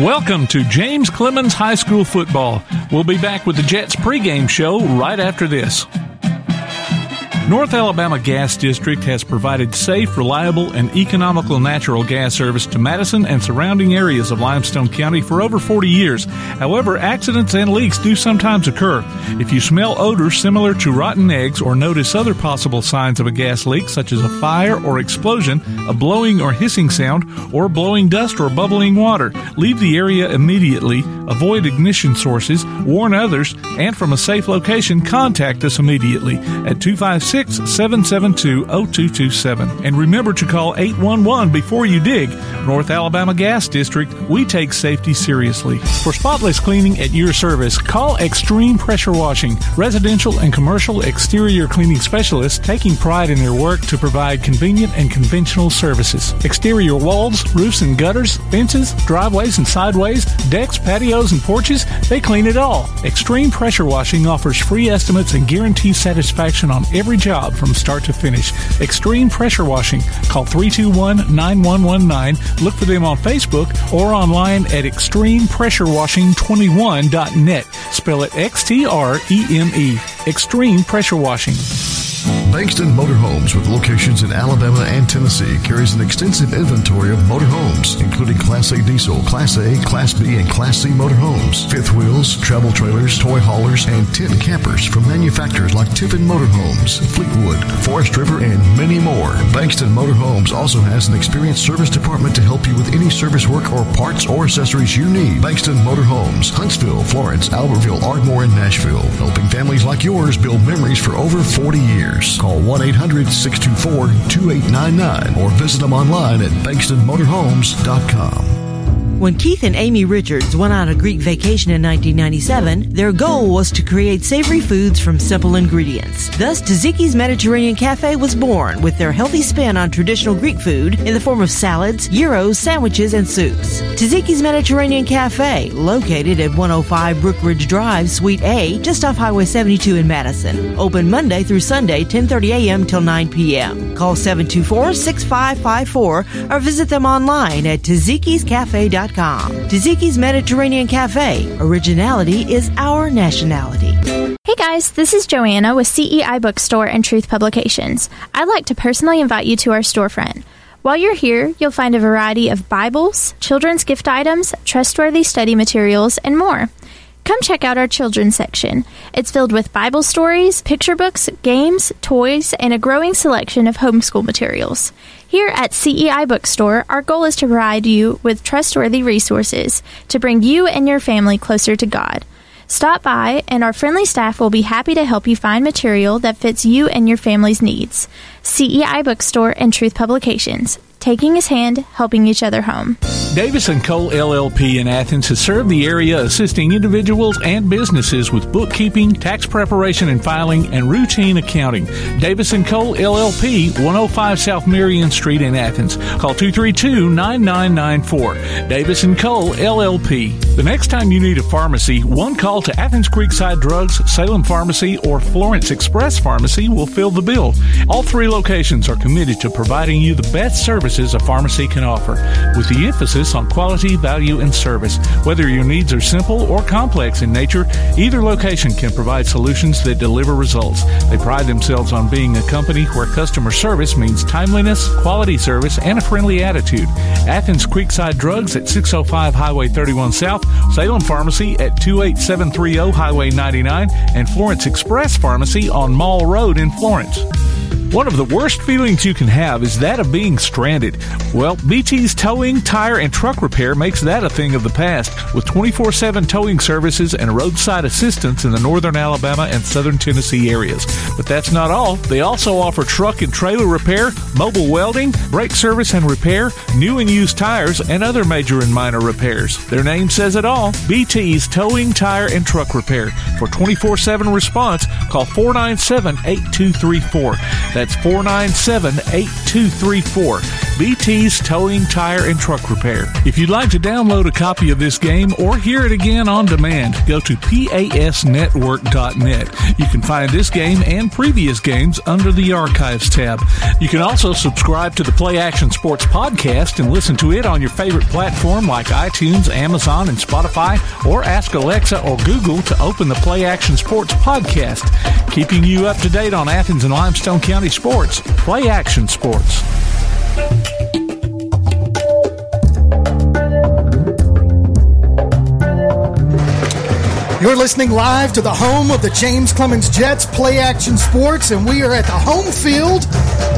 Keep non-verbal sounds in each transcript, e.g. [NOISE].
Welcome to James Clemens High School football. We'll be back with the Jets pregame show right after this. North Alabama Gas District has provided safe, reliable, and economical natural gas service to Madison and surrounding areas of Limestone County for over 40 years. However, accidents and leaks do sometimes occur. If you smell odors similar to rotten eggs or notice other possible signs of a gas leak, such as a fire or explosion, a blowing or hissing sound, or blowing dust or bubbling water, leave the area immediately, avoid ignition sources, warn others, and from a safe location, contact us immediately at 256 772 0227. And remember to call 811 before you dig. North Alabama Gas District, we take safety seriously. For spotless cleaning at your service, call Extreme Pressure Washing, residential and commercial exterior cleaning specialists taking pride in their work to provide convenient and conventional services. Exterior walls, roofs and gutters, fences, driveways and sideways, decks, patios, and porches, they clean it all. Extreme Pressure Washing offers free estimates and guarantees satisfaction on every job job from start to finish. Extreme Pressure Washing. Call 321 9119. Look for them on Facebook or online at extremepressurewashing21.net. Spell it X T R E M E. Extreme Pressure Washing. Bankston Motorhomes, with locations in Alabama and Tennessee, carries an extensive inventory of motorhomes, including Class A diesel, Class A, Class B, and Class C motorhomes, fifth wheels, travel trailers, toy haulers, and tent campers from manufacturers like Tiffin Motorhomes, Fleetwood, Forest River, and many more. Bankston Motorhomes also has an experienced service department to help you with any service work or parts or accessories you need. Bankston Motorhomes, Huntsville, Florence, Albertville, Ardmore, and Nashville, helping families like yours build memories for over 40 years. Call 1 800 624 2899 or visit them online at bankstonmotorhomes.com. When Keith and Amy Richards went on a Greek vacation in 1997, their goal was to create savory foods from simple ingredients. Thus, Taziki's Mediterranean Cafe was born with their healthy spin on traditional Greek food in the form of salads, gyros, sandwiches, and soups. Taziki's Mediterranean Cafe, located at 105 Brookridge Drive, Suite A, just off Highway 72 in Madison. Open Monday through Sunday, 10:30 a.m. till 9 p.m. Call 724-6554 or visit them online at tazikiscafe.com. Taziki's Mediterranean Cafe. Originality is our nationality. Hey guys, this is Joanna with CEI Bookstore and Truth Publications. I'd like to personally invite you to our storefront. While you're here, you'll find a variety of Bibles, children's gift items, trustworthy study materials, and more. Come check out our children's section. It's filled with Bible stories, picture books, games, toys, and a growing selection of homeschool materials. Here at CEI Bookstore, our goal is to provide you with trustworthy resources to bring you and your family closer to God. Stop by, and our friendly staff will be happy to help you find material that fits you and your family's needs. CEI Bookstore and Truth Publications taking his hand, helping each other home. Davis and Cole LLP in Athens has served the area assisting individuals and businesses with bookkeeping, tax preparation and filing, and routine accounting. Davis and Cole LLP, 105 South Marion Street in Athens. Call 232-9994. Davis and Cole LLP. The next time you need a pharmacy, one call to Athens Creekside Drugs, Salem Pharmacy, or Florence Express Pharmacy will fill the bill. All three locations are committed to providing you the best service services a pharmacy can offer, with the emphasis on quality, value, and service. Whether your needs are simple or complex in nature, either location can provide solutions that deliver results. They pride themselves on being a company where customer service means timeliness, quality service, and a friendly attitude. Athens Creekside Drugs at 605 Highway 31 South, Salem Pharmacy at 28730 Highway 99, and Florence Express Pharmacy on Mall Road in Florence. One of the worst feelings you can have is that of being stranded. Well, BT's towing, tire, and truck repair makes that a thing of the past with 24 7 towing services and roadside assistance in the northern Alabama and southern Tennessee areas. But that's not all. They also offer truck and trailer repair, mobile welding, brake service and repair, new and used tires, and other major and minor repairs. Their name says it all BT's Towing, Tire, and Truck Repair. For 24 7 response, call 497 8234. That's 497 8234. BT's Towing, Tire, and Truck Repair. If you'd like to download a copy of this game or hear it again on demand, go to pasnetwork.net. You can find this game and previous games under the Archives tab. You can also subscribe to the Play Action Sports podcast and listen to it on your favorite platform like iTunes, Amazon, and Spotify, or ask Alexa or Google to open the Play Action Sports podcast, keeping you up to date on Athens and Limestone County sports. Play Action Sports. You're listening live to the home of the James Clemens Jets Play Action Sports, and we are at the home field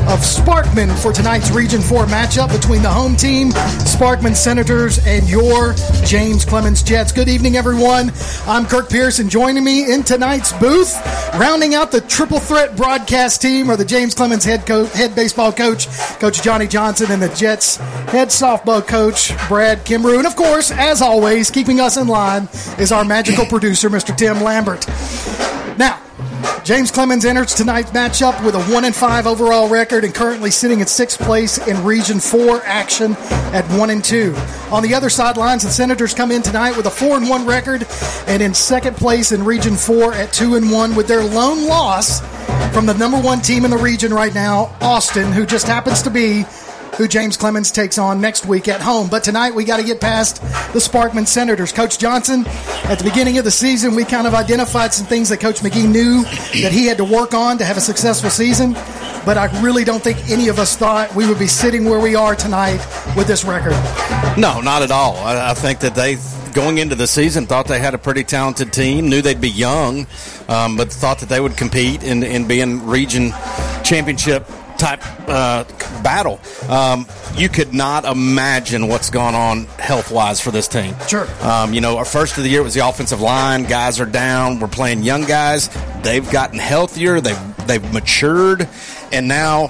of Sparkman for tonight's Region 4 matchup between the home team, Sparkman Senators, and your James Clemens Jets. Good evening, everyone. I'm Kirk Pearson. Joining me in tonight's booth, rounding out the triple threat broadcast team, are the James Clemens head coach, head baseball coach, Coach Johnny Johnson, and the Jets head softball coach, Brad Kimbrough. And of course, as always, keeping us in line is our magical producer producer, Mr. Tim Lambert. Now, James Clemens enters tonight's matchup with a 1 and 5 overall record and currently sitting at sixth place in Region 4 action at 1 and 2. On the other sidelines, the Senators come in tonight with a 4 and 1 record and in second place in Region 4 at 2 and 1 with their lone loss from the number 1 team in the region right now, Austin, who just happens to be who James Clemens takes on next week at home. But tonight we got to get past the Sparkman Senators. Coach Johnson, at the beginning of the season, we kind of identified some things that Coach McGee knew that he had to work on to have a successful season. But I really don't think any of us thought we would be sitting where we are tonight with this record. No, not at all. I, think that they going into the season thought they had a pretty talented team, knew they'd be young, um, but thought that they would compete and, in region championship type uh, battle. Um, you could not imagine what's gone on health wise for this team. Sure. Um, you know, our first of the year was the offensive line. Guys are down. We're playing young guys. They've gotten healthier. They've they've matured, and now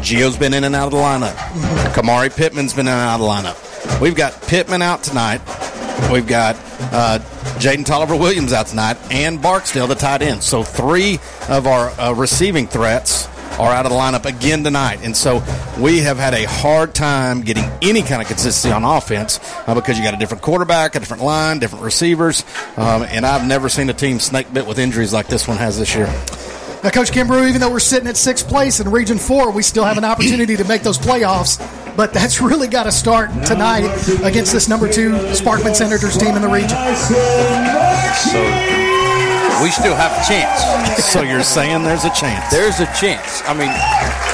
Gio's been in and out of the lineup. Mm-hmm. Kamari Pittman's been in and out of the lineup. We've got Pittman out tonight. We've got uh, Jaden Tolliver Williams out tonight, and Barksdale, the tight end. So three of our uh, receiving threats are out of the lineup again tonight. And so we have had a hard time getting any kind of consistency on offense uh, because you got a different quarterback, a different line, different receivers. Um, and I've never seen a team snake bit with injuries like this one has this year. Now, Coach Kimbrough, even though we're sitting at sixth place in Region 4, we still have an opportunity to make those playoffs. But that's [LAUGHS] really got to start tonight against this number two Sparkman Senators team in the region. So we still have a chance. [LAUGHS] so you're saying there's a chance? There's a chance. I mean,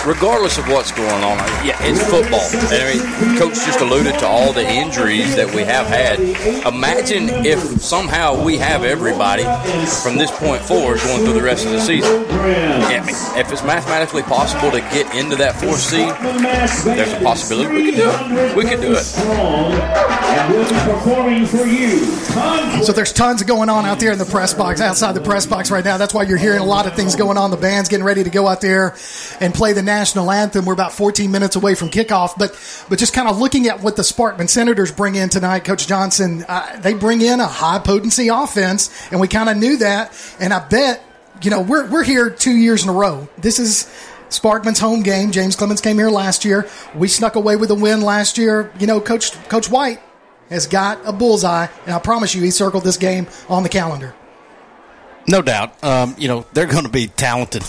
regardless of what's going on, yeah, it's football. I mean, Coach just alluded to all the injuries that we have had. Imagine if somehow we have everybody from this point forward going through the rest of the season. I mean, if it's mathematically possible to get into that fourth seed, there's a possibility we could do it. We could do it. So there's tons going on out there in the press box outside the press box right now. That's why you're hearing a lot of things going on. The band's getting ready to go out there and play the national anthem. We're about 14 minutes away from kickoff, but but just kind of looking at what the Sparkman Senators bring in tonight, Coach Johnson, uh, they bring in a high potency offense, and we kind of knew that. And I bet you know we're we're here two years in a row. This is. Sparkman's home game. James Clemens came here last year. We snuck away with a win last year. You know, Coach Coach White has got a bullseye, and I promise you, he circled this game on the calendar. No doubt. Um, you know, they're going to be talented.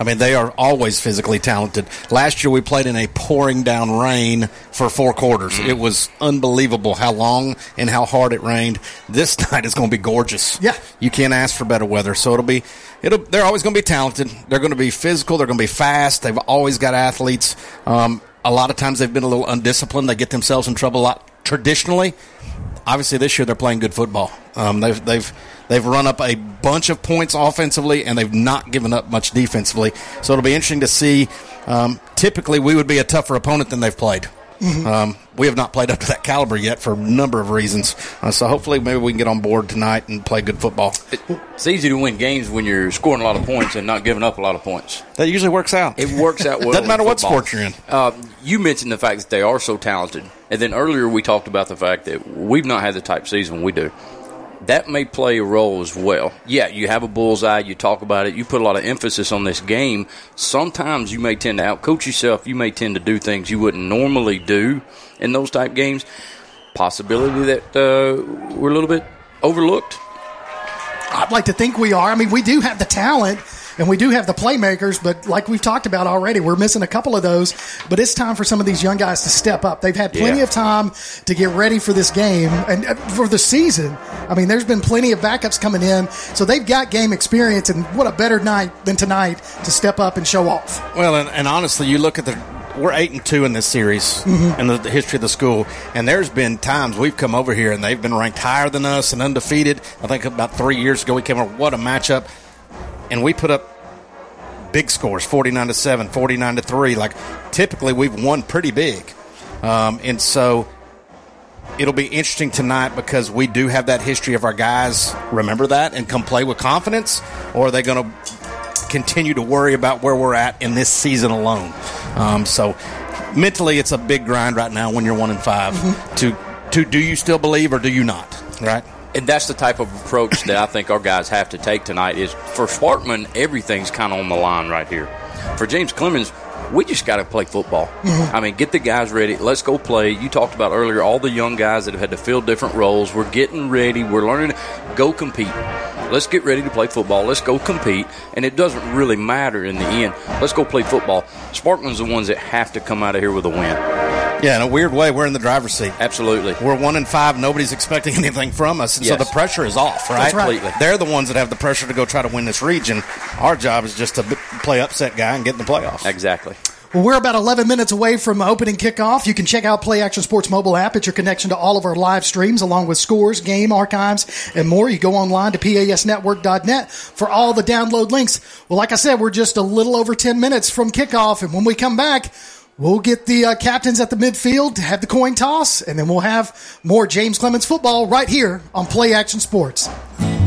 I mean, they are always physically talented. Last year, we played in a pouring down rain for four quarters. Mm. It was unbelievable how long and how hard it rained. This [LAUGHS] night is going to be gorgeous. Yeah, you can't ask for better weather. So it'll be, it'll. They're always going to be talented. They're going to be physical. They're going to be fast. They've always got athletes. Um, a lot of times they've been a little undisciplined. They get themselves in trouble a lot traditionally. Obviously, this year they're playing good football. Um, they've they've They've run up a bunch of points offensively, and they've not given up much defensively. So it'll be interesting to see. Um, typically, we would be a tougher opponent than they've played. Mm-hmm. Um, we have not played up to that caliber yet for a number of reasons. Uh, so hopefully, maybe we can get on board tonight and play good football. It's easy to win games when you're scoring a lot of points and not giving up a lot of points. That usually works out. It works out [LAUGHS] well. Doesn't matter what sport you're in. Uh, you mentioned the fact that they are so talented, and then earlier we talked about the fact that we've not had the type season we do that may play a role as well. Yeah, you have a bullseye, you talk about it, you put a lot of emphasis on this game. Sometimes you may tend to outcoach yourself, you may tend to do things you wouldn't normally do in those type games. Possibility that uh, we're a little bit overlooked. I'd like to think we are. I mean, we do have the talent and we do have the playmakers, but like we've talked about already, we're missing a couple of those. But it's time for some of these young guys to step up. They've had plenty Yeah. of time to get ready for this game and uh, for the season. I mean, there's been plenty of backups coming in, so they've got game experience. And what a better night than tonight to step up and show off. Well, and, and honestly, you look at the we're eight and two in this series in the, the history of the school, and there's been times we've come over here and they've been ranked higher than us and undefeated. I think about three years ago we came over. What a matchup! And we put up big scores 49 to 7 49 to 3 like typically we've won pretty big. Um, and so it'll be interesting tonight because we do have that history of our guys. Remember that and come play with confidence or are they going to continue to worry about where we're at in this season alone? Um, so mentally it's a big grind right now when you're one and 5 to to do you still believe or do you not? Right And that's the type of approach that I think our guys have to take tonight. Is for Sparkman, everything's kind of on the line right here. For James Clemens, we just got to play football. Mm-hmm. I mean, get the guys ready. Let's go play. You talked about earlier all the young guys that have had to fill different roles. We're getting ready. We're learning. Go compete. Let's get ready to play football. Let's go compete. And it doesn't really matter in the end. Let's go play football. Sparkman's the ones that have to come out of here with a win. Yeah in a weird way we're in the driver's seat Absolutely. We're one in five. Nobody's expecting [LAUGHS] anything from us, and so the pressure is off. Right? Completely. They're the ones that have the pressure to go try to win this region. Our job is just to play upset guy and get in the playoffs. Exactly. Well, we're about 11 minutes away from opening kickoff. You can check out Play Action Sports mobile app. It's your connection to all of our live streams, along with scores, game archives, and more. You go online to pasnetwork.net for all the download links. Well, like I said, we're just a little over 10 minutes from kickoff, and when we come back, we'll get the uh, captains at the midfield to have the coin toss, and then we'll have more James Clemens football right here on Play Action Sports.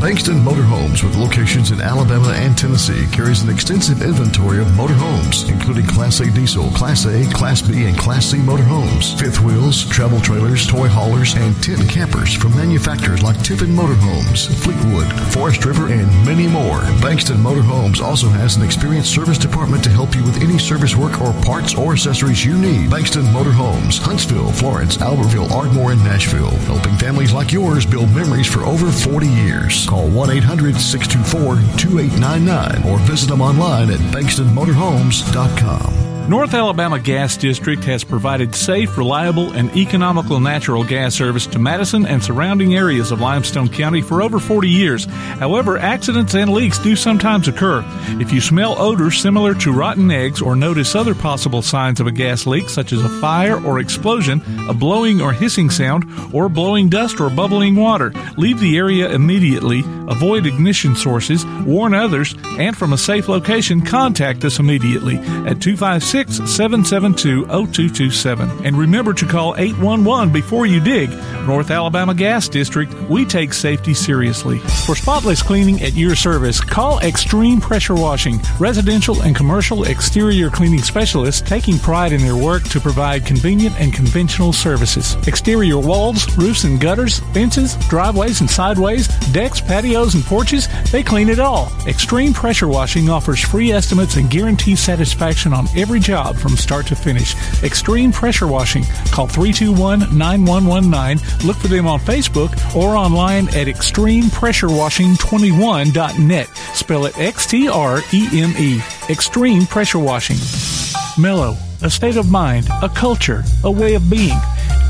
Bankston Motorhomes, with locations in Alabama and Tennessee, carries an extensive inventory of motorhomes, including Class A diesel, Class A, Class B, and Class C motorhomes, fifth wheels, travel trailers, toy haulers, and tent campers from manufacturers like Tiffin Motorhomes, Fleetwood, Forest River, and many more. Bankston Motorhomes also has an experienced service department to help you with any service work or parts or accessories you need. Bankston Motorhomes, Huntsville, Florence, Albertville, Ardmore, and Nashville, helping families like yours build memories for over 40 years. Call 1 800 624 2899 or visit them online at bankstonmotorhomes.com. North Alabama Gas District has provided safe, reliable, and economical natural gas service to Madison and surrounding areas of Limestone County for over 40 years. However, accidents and leaks do sometimes occur. If you smell odors similar to rotten eggs or notice other possible signs of a gas leak, such as a fire or explosion, a blowing or hissing sound, or blowing dust or bubbling water, leave the area immediately, avoid ignition sources, warn others, and from a safe location, contact us immediately at 256 772 0227. And remember to call 811 before you dig. North Alabama Gas District, we take safety seriously. For spotless cleaning at your service, call Extreme Pressure Washing, residential and commercial exterior cleaning specialists taking pride in their work to provide convenient and conventional services. Exterior walls, roofs and gutters, fences, driveways and sideways, decks, patios and porches, they clean it all. Extreme Pressure Washing offers free estimates and guarantees satisfaction on every job from start to finish. Extreme Pressure Washing. Call 321 9119. Look for them on Facebook or online at extremepressurewashing21.net. Spell it X T R E M E. Extreme Pressure Washing. Mellow, a state of mind, a culture, a way of being,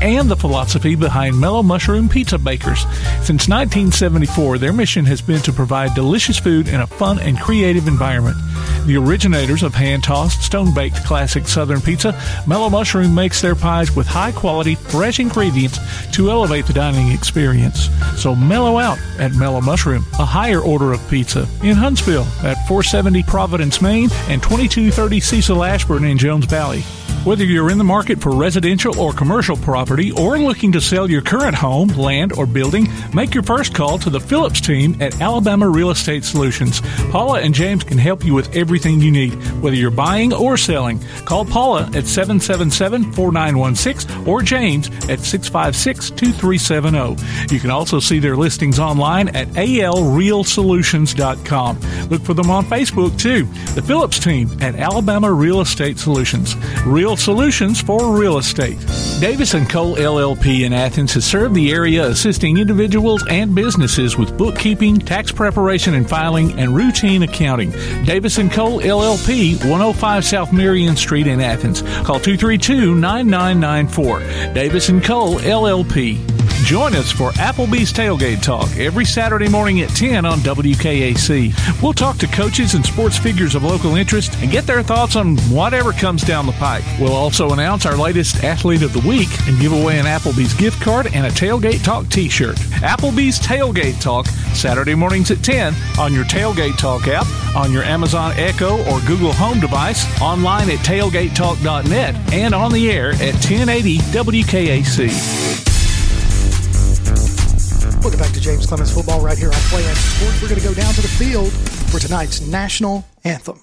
and the philosophy behind Mellow Mushroom Pizza Bakers. Since 1974, their mission has been to provide delicious food in a fun and creative environment. The originators of hand tossed, stone baked classic Southern pizza, Mellow Mushroom makes their pies with high quality, fresh ingredients to elevate the dining experience. So mellow out at Mellow Mushroom, a higher order of pizza in Huntsville at 470 Providence, Main, and 2230 Cecil Ashburn in Jones Valley. Whether you're in the market for residential or commercial property or looking to sell your current home, land, or building, make your first call to the Phillips team at Alabama Real Estate Solutions. Paula and James can help you with everything you need, whether you're buying or selling. Call Paula at 777 4916 or James at 656 2370. You can also see their listings online at alrealsolutions.com. Look for them on Facebook too. The Phillips team at Alabama Real Estate Solutions. Real solutions for real estate. Davis Cole LLP in Athens has served the area assisting individuals and businesses with bookkeeping, tax preparation and filing, and routine accounting. Davis Cole LLP, 105 South Marion Street in Athens. Call 232 9994. Davis Cole LLP. Join us for Applebee's Tailgate Talk every Saturday morning at 10 on WKAC. We'll talk to coaches and sports figures of local interest and get their thoughts on whatever comes down the pike. We'll also announce our latest athlete of the week and give away an Applebee's gift card and a Tailgate Talk t shirt. Applebee's Tailgate Talk, Saturday mornings at 10 on your Tailgate Talk app, on your Amazon Echo or Google Home device, online at tailgatetalk.net, and on the air at 1080 WKAC. Welcome back to James Clemens Football right here on Play Action Sports. We're going to go down to the field for tonight's national anthem.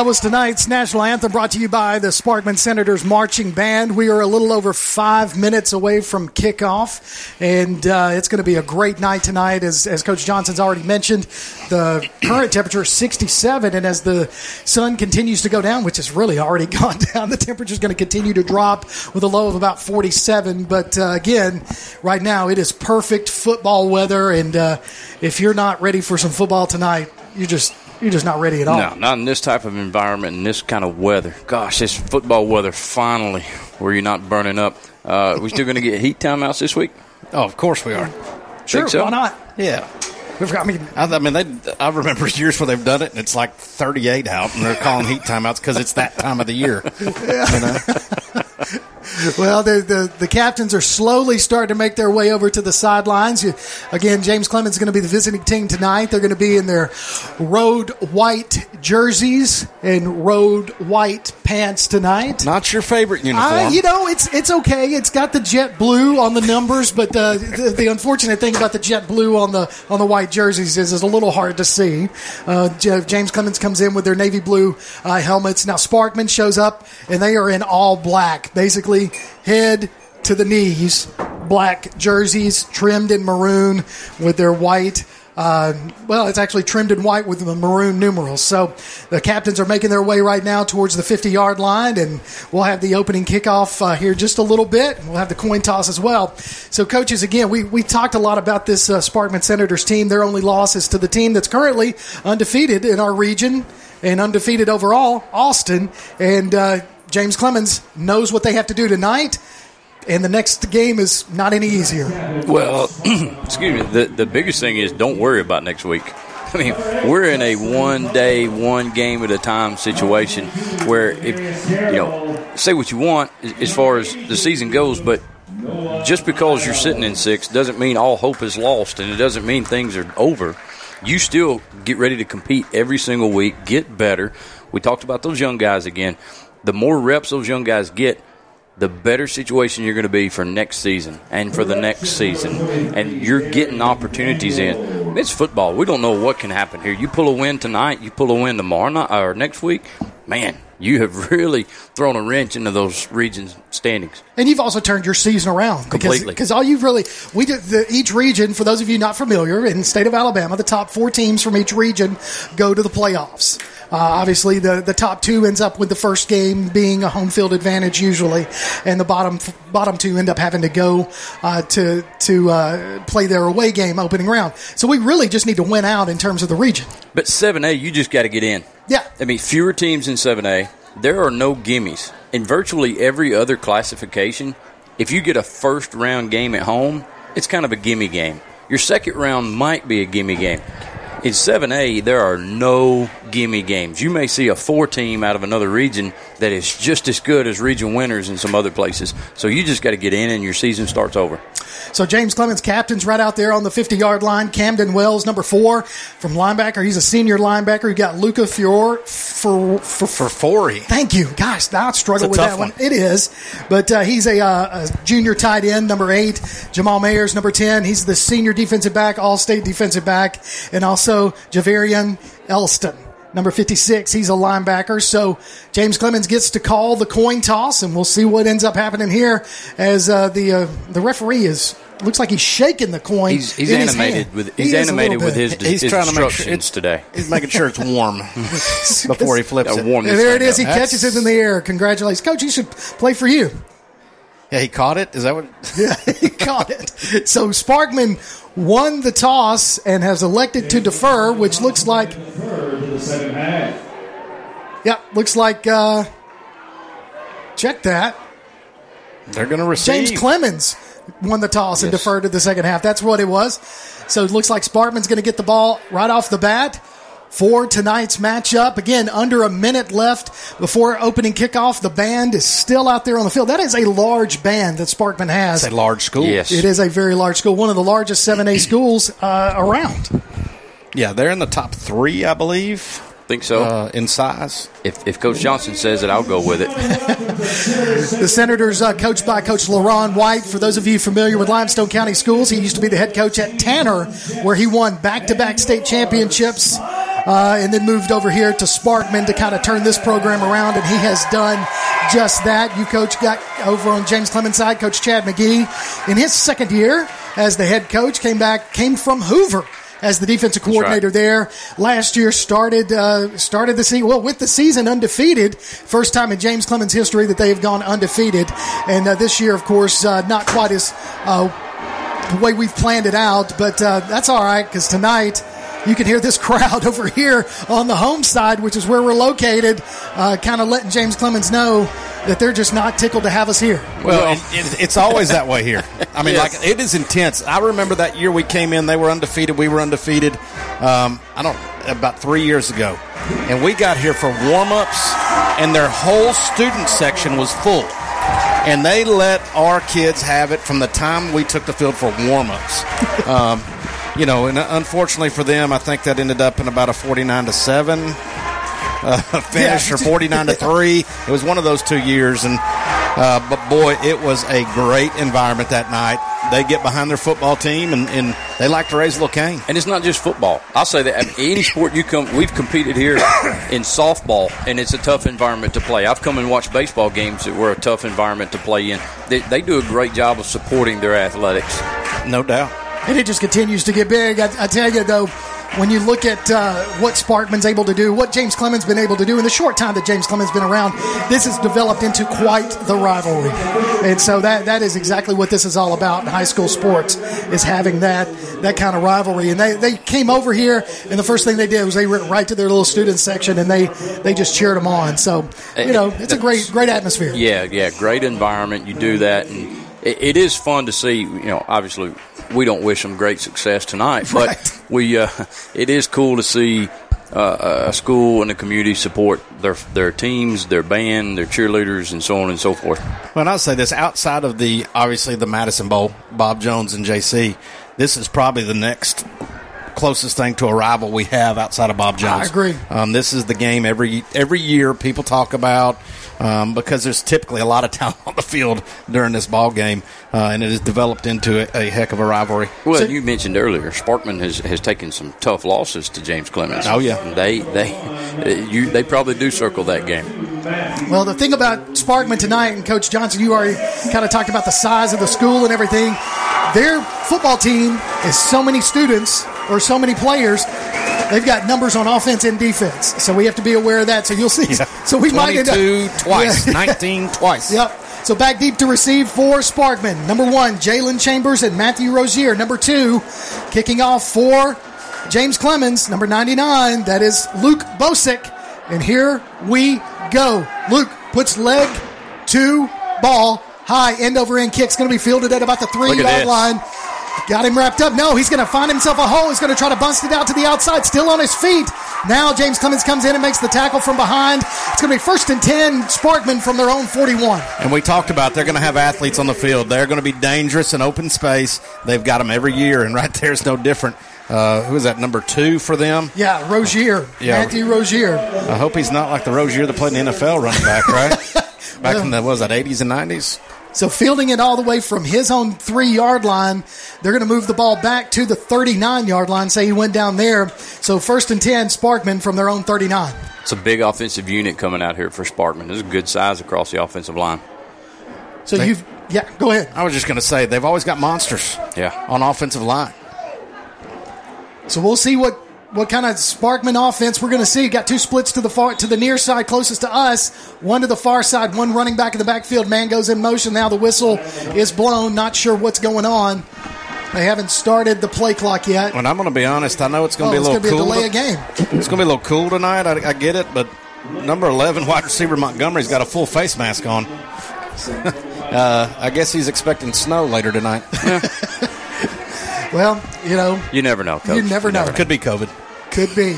That was tonight's national anthem brought to you by the Sparkman Senators Marching Band. We are a little over five minutes away from kickoff, and uh, it's going to be a great night tonight. As, as Coach Johnson's already mentioned, the current temperature is 67, and as the sun continues to go down, which has really already [LAUGHS] gone down, the temperature is going to continue to drop with a low of about 47. But uh, again, right now it is perfect football weather, and uh, if you're not ready for some football tonight, you're just you're just not ready at all. No, not in this type of environment and this kind of weather. Gosh, this football weather finally, where you're not burning up. Uh, we still going to get heat timeouts this week? Oh, of course we are. Sure, so? why not? Yeah. We've got, I mean, I, I mean, they. I remember years where they've done it, and it's like 38 out, and they're calling heat timeouts because it's that time of the year. [LAUGHS] You know? [LAUGHS] Well, the, the, the captains are slowly starting to make their way over to the sidelines. You, again, James Clemens is going to be the visiting team tonight. They're going to be in their road white jerseys and road white pants tonight. Not your favorite uniform. I, you know, it's it's okay. It's got the jet blue on the numbers, but uh, the, the unfortunate thing about the jet blue on the on the white jerseys is it's a little hard to see. Uh, James Clemens comes in with their navy blue uh, helmets. Now Sparkman shows up, and they are in all black, basically head to the knees, black jerseys trimmed in maroon with their white. Uh, well, it's actually trimmed in white with the maroon numerals. So the captains are making their way right now towards the 50 yard line, and we'll have the opening kickoff uh, here just a little bit. We'll have the coin toss as well. So, coaches, again, we, we talked a lot about this uh, Sparkman Senators team. Their only loss is to the team that's currently undefeated in our region and undefeated overall, Austin. And uh, James Clemens knows what they have to do tonight. And the next game is not any easier. Well, [CLEARS THROAT] excuse me. The the biggest thing is don't worry about next week. [LAUGHS] I mean, we're in a one day, one game at a time situation where if you know, say what you want as far as the season goes, but just because you're sitting in six doesn't mean all hope is lost, and it doesn't mean things are over. You still get ready to compete every single week, get better. We talked about those young guys again. The more reps those young guys get, the better situation you're going to be for next season and for the next season. And you're getting opportunities in. It's football. We don't know what can happen here. You pull a win tonight, you pull a win tomorrow night, or next week, man, you have [LAUGHS] really thrown a wrench into those regions standings. And you've also turned your season around Completely. because all you've really we did the, each region. For those of you not familiar, in the state of Alabama, the top four teams from each region go to the playoffs. Uh, obviously, the, the top two ends up with the first game being a home field advantage usually, and the bottom bottom two end up having to go uh, to to uh, play their away game opening round. So we really just need to win out in terms of the region. But 7A, you just got to get in. Yeah. I mean, fewer teams in 7A. There are no gimmies. In virtually every other classification, if you get a first round game at home, it's kind of a gimme game. Your second round might be a gimme game. In 7A, there are no gimme games. You may see a four team out of another region that is just as good as region winners in some other places. So you just got to get in and your season starts over. So James Clemens, captain's right out there on the 50 yard line. Camden Wells, number four, from linebacker. He's a senior linebacker. You got Luca Fior for for, For Forey. Thank you, gosh. Now I struggle with that one. one. It is, but uh, he's a, uh, a junior tight end, number eight. Jamal Mayers, number ten. He's the senior defensive back, all-state defensive back, and also Javarian Elston. Number 56, he's a linebacker. So James Clemens gets to call the coin toss, and we'll see what ends up happening here as uh, the uh, the referee is looks like he's shaking the coin. He's, he's in his animated hand. with He he's is a animated with his, He's his trying to make sure instructions it's- today. He's making sure it's warm [LAUGHS] before he flips it. warm And there it is. thing is. He up. catches it in the air. Congratulations, coach. He should play for you. Yeah, he caught it. Is that what? [LAUGHS] Yeah, he caught it. So Sparkman won the toss and has elected to defer, which looks like. Yeah, looks like. Uh, check that. They're going to receive. James Clemens won the toss and deferred to the second half. That's what it was. So it looks like Sparkman's going to get the ball right off the bat for tonight's matchup. Again, under a minute left before opening kickoff. The band is still out there on the field. That is a large band that Sparkman has. It's a large school. Yes. It is a very large school, one of the largest 7A [CLEARS THROAT] schools uh, around. Yeah, they're in the top three, I believe, Think so? uh, in size. if, if Coach Johnson says it, I'll go with it. The Senators, uh, coached by Coach LaRon White. For those of you familiar with Limestone County Schools, he used to be the head coach at Tanner, where he won back to back state championships. Uh, and then moved over here to Sparkman to kind of turn this program around, and he has done just that. You coach got over on James Clemens' side, Coach Chad McGee, in his second year as the head coach, came back, came from Hoover as the defensive coordinator right. there. Last year started uh, started the season well with the season undefeated. First time in James Clemens history that they have gone undefeated, and uh, this year, of course, uh, not quite as uh, the way we've planned it out, but uh, that's all right because tonight. You can hear this crowd [LAUGHS] over here on the home side, which is where we're located, uh, kind of letting James Clemens know that they're just not tickled to have us here. Well, it, it, it's always that way here. I mean, [LAUGHS] Yes. like it is intense. I remember that year we came in; they were undefeated. We were undefeated. Um, I don't about three years ago, and we got here for warm ups, and their whole student section was full, and they let our kids have it from the time we took the field for warm ups. [LAUGHS] um, you know, and unfortunately for them, I think that ended up in about a forty-nine to seven uh, [LAUGHS] finish Yeah. or 49 to 3 it was one of those two years and uh, but boy it was a great environment that night they get behind their football team and, and they like to raise a little Cain And it's not just football. I'll say that I mean, any sport you come, we've competed here in softball, and it's a tough environment to play. I've come and watched baseball games that were a tough environment to play in. They, they do a great job of supporting their athletics. no doubt And it just continues to get big. I, I tell you, though, when you look at uh, what Sparkman's able to do, what James Clemens been able to do in the short time that James Clemens been around, this has developed into quite the rivalry. And so that that is exactly what this is all about in high school sports is having that that kind of rivalry. And they, they came over here, and the first thing they did was they went right to their little student section and they they just cheered them on. So you know, it's a great great atmosphere. Yeah, yeah, great environment. You do that, and it, it is fun to see. You know, obviously, we don't wish them great success tonight, but Right. [LAUGHS] we. Uh, it is cool to see uh, a school and a community support their their teams, their band, their cheerleaders, and so on and so forth. well and i'll say this outside of the obviously the madison bowl bob jones and jc this is probably the next closest thing to a rival we have outside of Bob Jones. I agree. Um, this is the game every every year people talk about um, because there's typically a lot of talent on the field during this ball game, uh, and it has developed into a, a heck of a rivalry. Well, So- you mentioned earlier, Sparkman has, has taken some tough losses to James Clemens. Oh, yeah. they they uh, [LAUGHS] you they probably do circle that game. Well, the thing about Sparkman tonight, and Coach Johnson, you already kind of talked about the size of the school and everything. Their football team is so many students or so many players. They've got numbers on offense and defense, so we have to be aware of that. So you'll see. [LAUGHS] So we might end up 22 twice, Yeah. 19 [LAUGHS] twice. Yep. So back deep to receive for Sparkman. Number one, Jalen Chambers and Matthew Rozier. Number two, kicking off for James Clemens. Number 99, that is Luke Bosick. And here we go. Luke puts leg to ball. High end over end kick's going to be fielded at about the three yard this. line. Got him wrapped up. No, he's going to find himself a hole. He's going to try to bust it out to the outside, still on his feet. Now James Clemens comes in and makes the tackle from behind. It's going to be first and 10, Sparkman from their own 41. And we talked about they're going to have athletes on the field. They're going to be dangerous in open space. They've got them every year, and [LAUGHS] right there is no different. Uh, who is that, number two for them? Yeah, Rozier. Yeah. Matthew Rozier. I hope he's not like the Rozier that played in the NFL running back, right? [LAUGHS] Back in the, what was that, 80s and 90s? So fielding it all the way from his own three yard line, they're going to move the ball back to the 39 yard line. Say he went down there. So first and 10, Sparkman from their own 39. It's a big offensive unit coming out here for Sparkman. There's a good size across the offensive line. So you've, yeah, go ahead. I was just going to say, they've always got monsters Yeah. on offensive line. So we'll see what, what kind of Sparkman offense we're going to see. Got two splits to the far to the near side closest to us, one to the far side, one running back in the backfield. Man goes in motion. Now the whistle is blown. Not sure what's going on. They haven't started the play clock yet. And I'm going to be honest, I know it's going Oh, to be a it's little going to be a cool. delay of game. It's going to be a little cool tonight. I, I get it, but number 11 wide receiver Montgomery's got a full face mask on. [LAUGHS] uh, I guess he's expecting snow later tonight. [LAUGHS] Well, you know, You never know, coach. You never know. Could be COVID. Could be.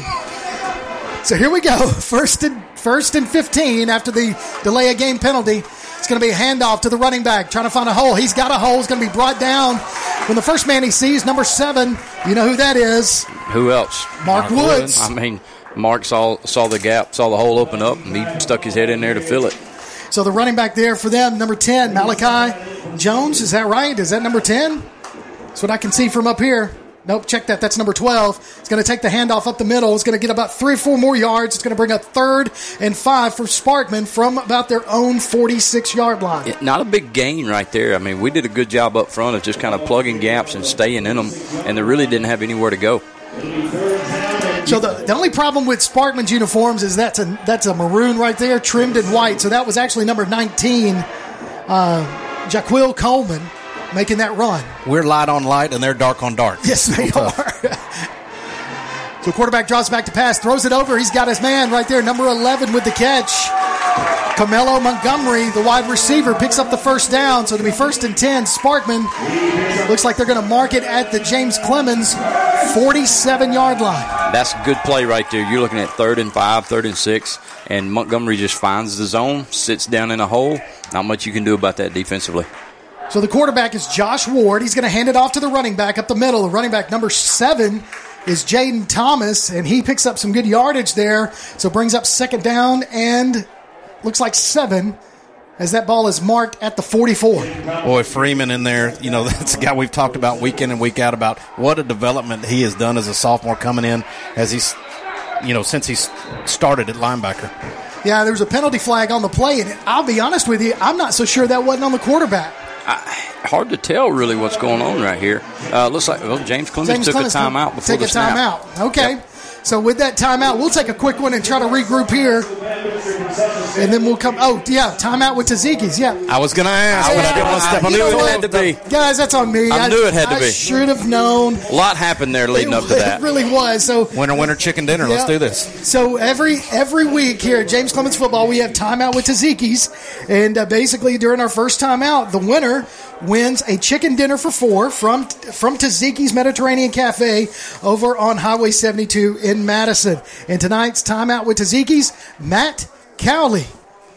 So here we go. [LAUGHS] First and first and fifteen after the delay of game penalty. It's going to be a handoff to the running back, trying to find a hole. He's got a hole. He's going to be brought down. When the first man he sees, number seven, you know who that is? Who else? Mark, Woods. I mean, Mark saw saw the gap, saw the hole open up, and he stuck his head in there to fill it. So the running back there for them, number ten, Malachi Jones. Is that right? Is that number ten? That's what I can see from up here. Nope, check that. That's number 12. It's going to take the handoff up the middle. It's going to get about three or four more yards. It's going to bring up third and five for Sparkman from about their own 46 yard line. It- not a big gain right there. I mean, we did a good job up front of just kind of plugging gaps and staying in them, and they really didn't have anywhere to go. So the, the only problem with Sparkman's uniforms is that's a that's a maroon right there, trimmed in white. So that was actually number 19, uh, Jaquil Coleman, making that run. We're light on light, and they're dark on dark. Yes, they are. [LAUGHS] so quarterback draws back to pass, throws it over. He's got his man right there, number 11 with the catch. Camelo Montgomery, the wide receiver, picks up the first down. So to be first and 10, Sparkman looks like they're going to mark it at the James Clemens 47 yard line. That's a good play right there. You're looking at third and five, third and six, and Montgomery just finds the zone, sits down in a hole. Not much you can do about that defensively. So the quarterback is Josh Ward. He's going to hand it off to the running back up the middle. The running back number seven is Jaden Thomas, and he picks up some good yardage there. So brings up second down and looks like seven as that ball is marked at the 44. Boy, Freeman in there, you know, [LAUGHS] that's a guy we've talked about week in and week out about what a development he has done as a sophomore coming in as he's, you know, since he started at linebacker. Yeah, there was a penalty flag on the play, and I'll be honest with you, I'm not so sure that wasn't on the quarterback. Hard to tell really what's going on right here. Uh, looks like well, James Clemens James took Clemens a timeout before take the a snap. timeout. Okay. Yep. So with that timeout, we'll take a quick one and try to regroup here, and then we'll come. Oh yeah, timeout with Taziki's. Yeah, I was going to ask, but I didn't want to step I on knew it had to be. guys, that's on me. I knew it had to I be. Should have known. A lot happened there leading up to It that. [LAUGHS] really was. So Winner, winner, chicken dinner. Let's do this. So every every week here at James Clemens Football, we have timeout with Taziki's, and uh, basically during our first timeout, the winner wins a chicken dinner for four from from Taziki's Mediterranean Cafe over on Highway 72 in Madison. And tonight's timeout with Taziki's, Matt Cowley.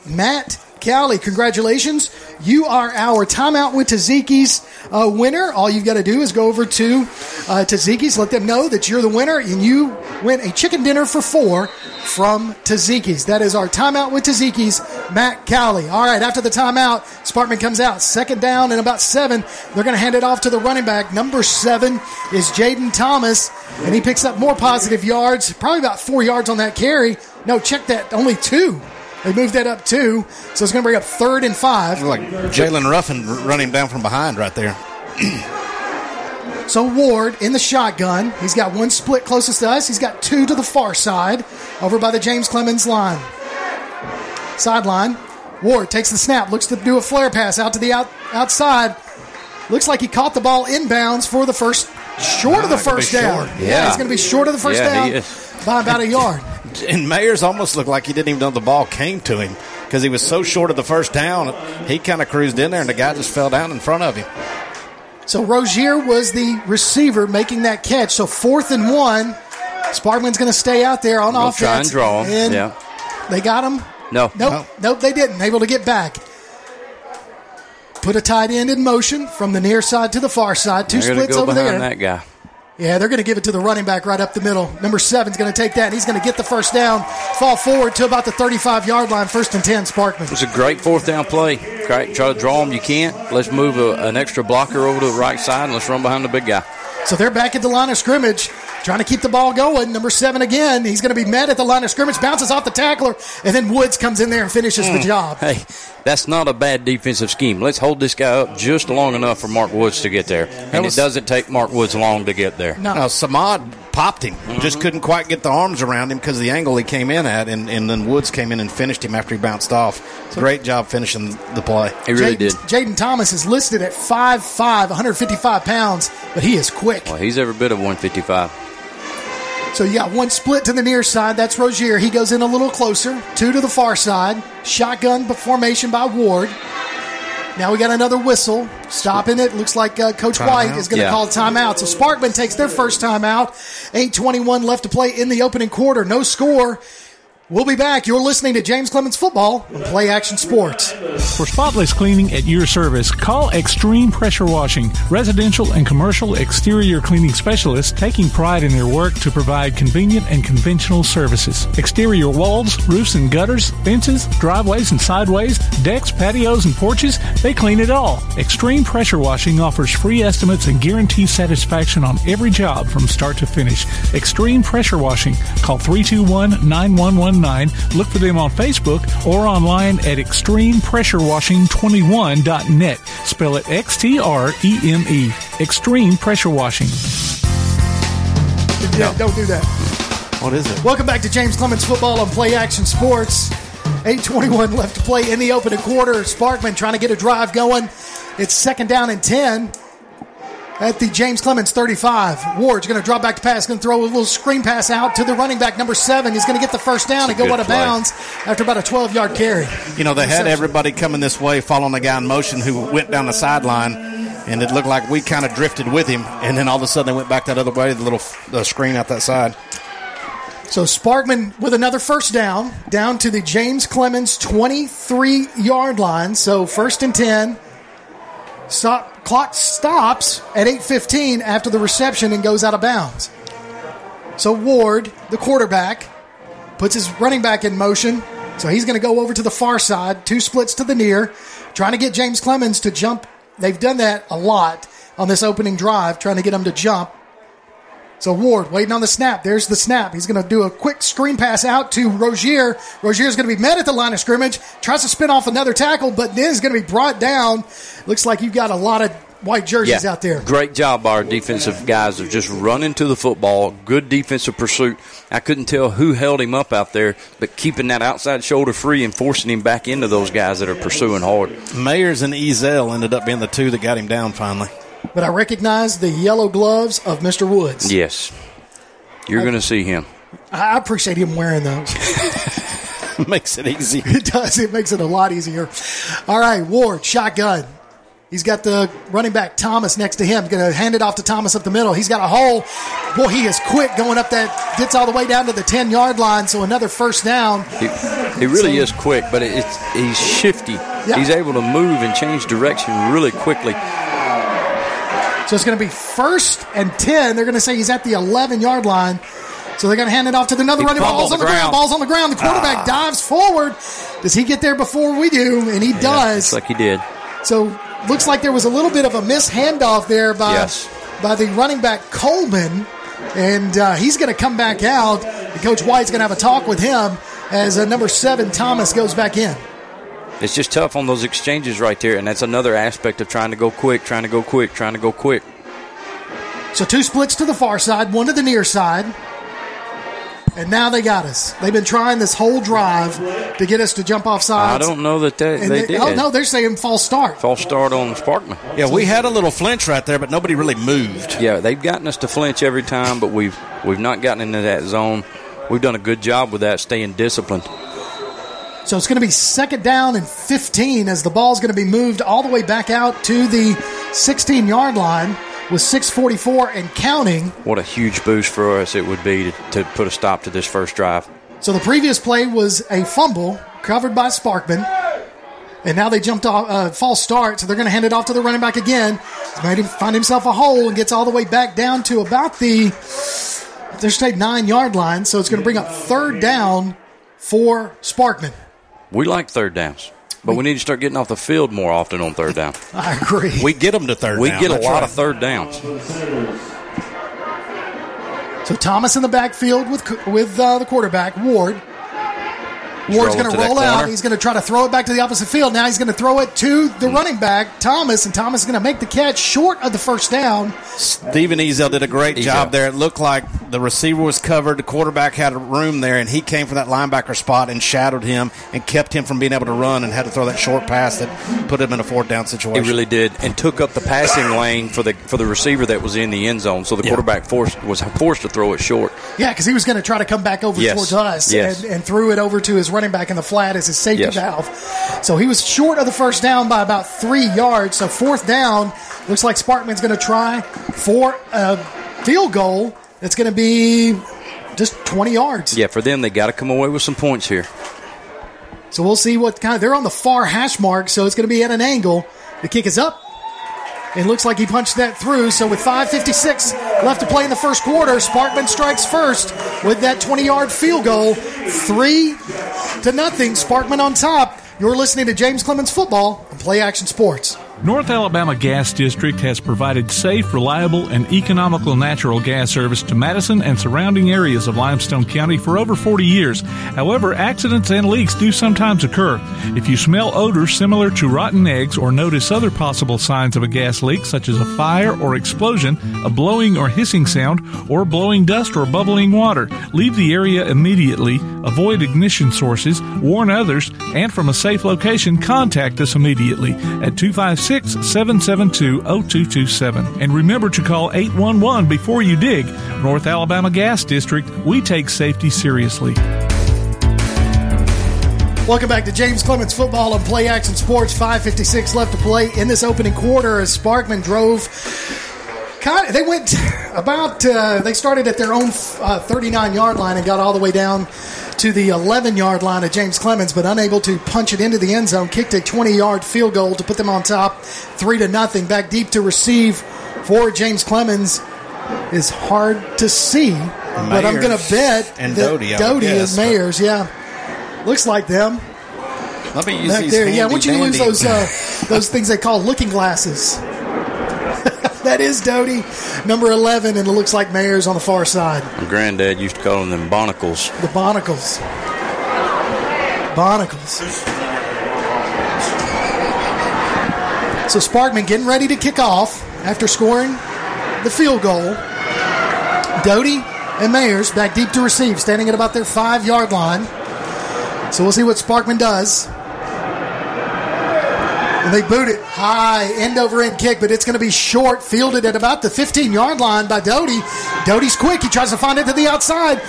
Matt Cowley, congratulations! You are our timeout with Taziki's uh, winner, all you've got to do is go over to uh, Taziki's, let them know that you're the winner, and you win a chicken dinner for four from Taziki's. That is our timeout with Taziki's, Matt Cowley. All right, after the timeout, Sparkman comes out. Second down and about seven. They're going to hand it off to the running back. Number seven is Jaden Thomas, and he picks up more positive yards, probably about four yards on that carry. No, check that, only two. They moved that up two, so it's going to bring up third and five. Like Jalen Ruffin running down from behind right there. [CLEARS THROAT] So Ward in the shotgun. He's got one split closest to us. He's got two to the far side, over by the James Clemens line. Sideline. Ward takes the snap, looks to do a flare pass out to the out, outside. Looks like he caught the ball inbounds for the first, short of the Ah, it could be first down. short. Yeah. he's going to be short of the first Yeah, down by about a yard. And Mayers almost looked like he didn't even know the ball came to him because he was so short of the first down. He kind of cruised in there, and the guy just fell down in front of him. So Rozier was the receiver making that catch. So fourth and one. Sparkman's going to stay out there on We'll offense. try and draw him. And Yeah. They got him. No. Nope. Nope, they didn't. Able to get back. Put a tight end in motion from the near side to the far side. 2 They're splits go over behind there. that guy. Yeah, they're going to give it to the running back right up the middle. Number seven's going to take that. and He's going to get the first down, fall forward to about the 35 yard line, first and 10, Sparkman. It's a great fourth down play. Great. Try to draw him. You can't. Let's move a, an extra blocker over to the right side and let's run behind the big guy. So they're back at the line of scrimmage, trying to keep the ball going. Number seven again. He's going to be met at the line of scrimmage, bounces off the tackler, and then Woods comes in there and finishes the hmm. job. Hey, that's not a bad defensive scheme. Let's hold this guy up just long enough for Mark Woods to get there. And was- it doesn't take Mark Woods long to get there. No. Now, Samad popped him, mm-hmm. just couldn't quite get the arms around him because of the angle he came in at, and, and then Woods came in and finished him after he bounced off. Great job finishing the play. He really Jaden, did. Jaden Thomas is listed at 5'5", 155 pounds, but he is quick. Well, he's every bit of 155. So you got one split to the near side. That's Rozier. He goes in a little closer. Two to the far side. Shotgun formation by Ward. Now we got another whistle. Stopping it. Looks like uh, Coach White is going to Yeah. call timeout. So Sparkman takes their first timeout. 8.21 left to play in the opening quarter. No score. We'll be back. You're listening to James Clemens Football on Play Action Sports. For spotless cleaning at your service, call Extreme Pressure Washing, residential and commercial exterior cleaning specialists taking pride in their work to provide convenient and conventional services. Exterior walls, roofs and gutters, fences, driveways and sideways, decks, patios and porches, they clean it all. Extreme Pressure Washing offers free estimates and guarantees satisfaction on every job from start to finish. Extreme Pressure Washing. Call 321 9119. Look for them on Facebook or online at extremepressurewashing21.net. Spell it X T R E M E. Extreme Pressure Washing. Yeah, don't do that. What is it? Welcome back to James Clemens Football on Play Action Sports. 8.21 left to play in the opening quarter. Sparkman trying to get a drive going. It's second down and 10 at the James Clemens 35. Ward's going to drop back to pass, going to throw a little screen pass out to the running back, number seven. He's going to get the first down and go out of bounds after about a 12 yard carry. You know, they had everybody coming this way, following the guy in motion who went down the sideline, and it looked like we kind of drifted with him. And then all of a sudden they went back that other way, the little the screen out that side. So Sparkman with another first down, down to the James Clemens 23 yard line. So first and 10. Stop, clock stops at 8.15 after the reception and goes out of bounds. So Ward, the quarterback, puts his running back in motion. So he's going to go over to the far side, two splits to the near, trying to get James Clemens to jump. They've done that a lot on this opening drive, trying to get him to jump. So Ward waiting on the snap. There's the snap. He's going to do a quick screen pass out to Rozier. Rozier's going to be met at the line of scrimmage. Tries to spin off another tackle, but then is going to be brought down. Looks like you've got a lot of white jerseys out there. Great job by our defensive guys of just running to the football. Good defensive pursuit. I couldn't tell who held him up out there, but keeping that outside shoulder free and forcing him back into those guys that are pursuing hard. Mayers and Ezel ended up being the two that got him down finally. But I recognize the yellow gloves of Mr. Woods. Yes. You're going to see him. I appreciate him wearing those. [LAUGHS] [LAUGHS] Makes it easy. It does. It makes it a lot easier. All right, Ward, shotgun. He's got the running back Thomas next to him. Going to hand it off to Thomas up the middle. He's got a hole. Boy, he is quick going up that. Gets all the way down to the ten yard line. So another first down. He, he really So- is quick, but it's he's shifty. He's able to move and change direction really quickly. So it's going to be first and 10. They're going to say he's at the 11 yard line. So they're going to hand it off to the another He running fumbled balls on the ground. ground. Balls on the ground. The quarterback Ah. dives forward. Does he get there before we do? And he does. Looks like he did. So looks like there was a little bit of a miss handoff there by Yes. by the running back Coleman, and uh, he's going to come back out. And Coach White's going to have a talk with him as uh, number seven Thomas goes back in. It's just tough on those exchanges right there, and that's another aspect of trying to go quick, trying to go quick, trying to go quick. So two splits to the far side, one to the near side. And now they got us. They've been trying this whole drive to get us to jump off I don't know that they, And they, they- did. oh no, they're saying false start. False start on Sparkman. Yeah, we had a little flinch right there, but nobody really moved. Yeah, they've gotten us to flinch every time, but we've we've not gotten into that zone. We've done a good job with that, staying disciplined. So it's going to be second down and 15 as the ball's going to be moved all the way back out to the 16 yard line with 644 and counting. What a huge boost for us it would be to, to put a stop to this first drive. So the previous play was a fumble covered by Sparkman. And now they jumped off uh, false start, so they're going to hand it off to the running back again. He's made him find himself a hole and gets all the way back down to about the their state nine yard line. So it's going to bring up third down for Sparkman. We like third downs, but we need to start getting off the field more often on third down. [LAUGHS] I agree. We get them to third We down. get a That's lot right. of third downs. So Thomas in the backfield with with uh, the quarterback Ward. Ward's going to to roll out. corner. He's going to try to throw it back to the opposite field. Now he's going to throw it to the hmm. running back Thomas, and Thomas is going to make the catch short of the first down. Stephen Ezel did a great Ezel. job there. It looked like the receiver was covered, the quarterback had a room there, and he came from that linebacker spot and shadowed him and kept him from being able to run and had to throw that short pass that put him in a fourth down situation. He really did, and took up the passing lane for the for the receiver that was in the end zone. So the Yeah. quarterback forced was forced to throw it short. Yeah, because he was going to try to come back over Yes. towards us Yes. and, and threw it over to his running back in the flat as his safety Yes. valve. So he was short of the first down by about three yards. So fourth down, looks like Sparkman's going to try for a field goal. It's going to be just 20 yards. Yeah, for them they got to come away with some points here. So we'll see what kind of. They're on the far hash mark, so it's going to be at an angle. The kick is up. It looks like he punched that through. So with 5:56 left to play in the first quarter, Sparkman strikes first with that 20-yard field goal, three to nothing. Sparkman on top. You're listening to James Clemens Football and Play Action Sports. North Alabama Gas District has provided safe, reliable, and economical natural gas service to Madison and surrounding areas of Limestone County for over 40 years. However, accidents and leaks do sometimes occur. If you smell odors similar to rotten eggs or notice other possible signs of a gas leak, such as a fire or explosion, a blowing or hissing sound, or blowing dust or bubbling water, leave the area immediately, avoid ignition sources, warn others, and from a safe location, contact us immediately at 256 772 0227. And remember to call 811 before you dig. North Alabama Gas District, we take safety seriously. Welcome back to James Clemens Football and Play Action Sports. 5:56 left to play in this opening quarter as Sparkman drove. Kind they went [LAUGHS] about. Uh, they started at their own 39 yard line and got all the way down to the 11 yard line of James Clemens, but unable to punch it into the end zone. Kicked a 20 yard field goal to put them on top, three to nothing. Back deep to receive for James Clemens is hard to see, but I'm going to bet and that Doty, Doty guess, is Mayers. Yeah, looks like them Let me use back these there. Yeah, once you dandy- those uh, those things they call looking glasses. That is Doty, number eleven, and it looks like Mayer's on the far side. My granddad used to call them barnacles. The Bonacles. Bonacles. So Sparkman getting ready to kick off after scoring the field goal. Doty and Mayers back deep to receive, standing at about their five yard line. So we'll see what Sparkman does. And they boot it high, end over end kick, but it's going to be short, fielded at about the 15 yard line by Doty. Doty's quick. He tries to find it to the outside.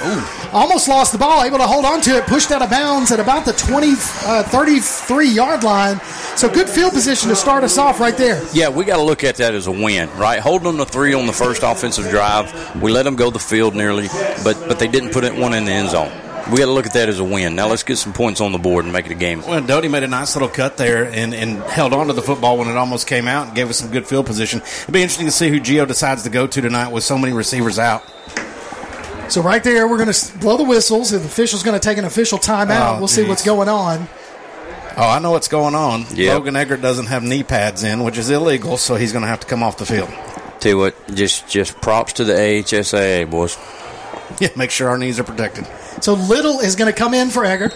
Almost lost the ball, able to hold on to it, pushed out of bounds at about the 20, uh, 33 yard line. So good field position to start us off right there. Yeah, we got to look at that as a win, right? Holding them to three on the first offensive drive, we let them go the field nearly, but but they didn't put it one in the end zone. We got to look at that as a win. Now let's get some points on the board and make it a game. Well, Doty made a nice little cut there and, and held on to the football when it almost came out and gave us some good field position. It'd be interesting to see who Gio decides to go to tonight with so many receivers out. So right there, we're going to blow the whistles, and the official's going to take an official timeout. Oh, we'll see geez. what's going on. Oh, I know what's going on. Yep. Logan Eggert doesn't have knee pads in, which is illegal, so he's going to have to come off the field. Tell you what, just just props to the AHSAA boys. [LAUGHS] Yeah, make sure our knees are protected. So Little is going to come in for Eggert.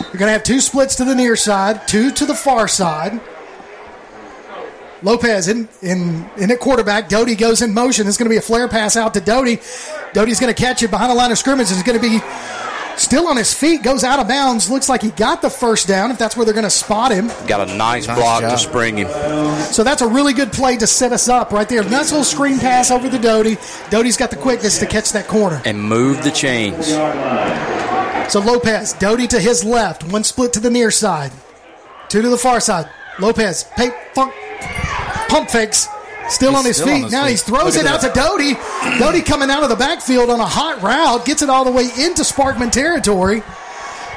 You're going to have two splits to the near side, two to the far side. Lopez in in in at quarterback. Doty goes in motion. It's going to be a flare pass out to Doty. Doty's going to catch it behind the line of scrimmage. It's going to be still on his feet. Goes out of bounds. Looks like he got the first down. If that's where they're going to spot him. Got a nice, Nice block to spring him. So that's a really good play to set us up right there. Nice little screen pass over the Doty. Doty's got the quickness to catch that corner. and move the chains. So Lopez, Doty to his left, one split to the near side, two to the far side. Lopez, pay, funk, pump fakes, still He's on his still feet. on his now feet. he throws Look it at out to that. Doty. Doty coming out of the backfield on a hot route, gets it all the way into Sparkman territory,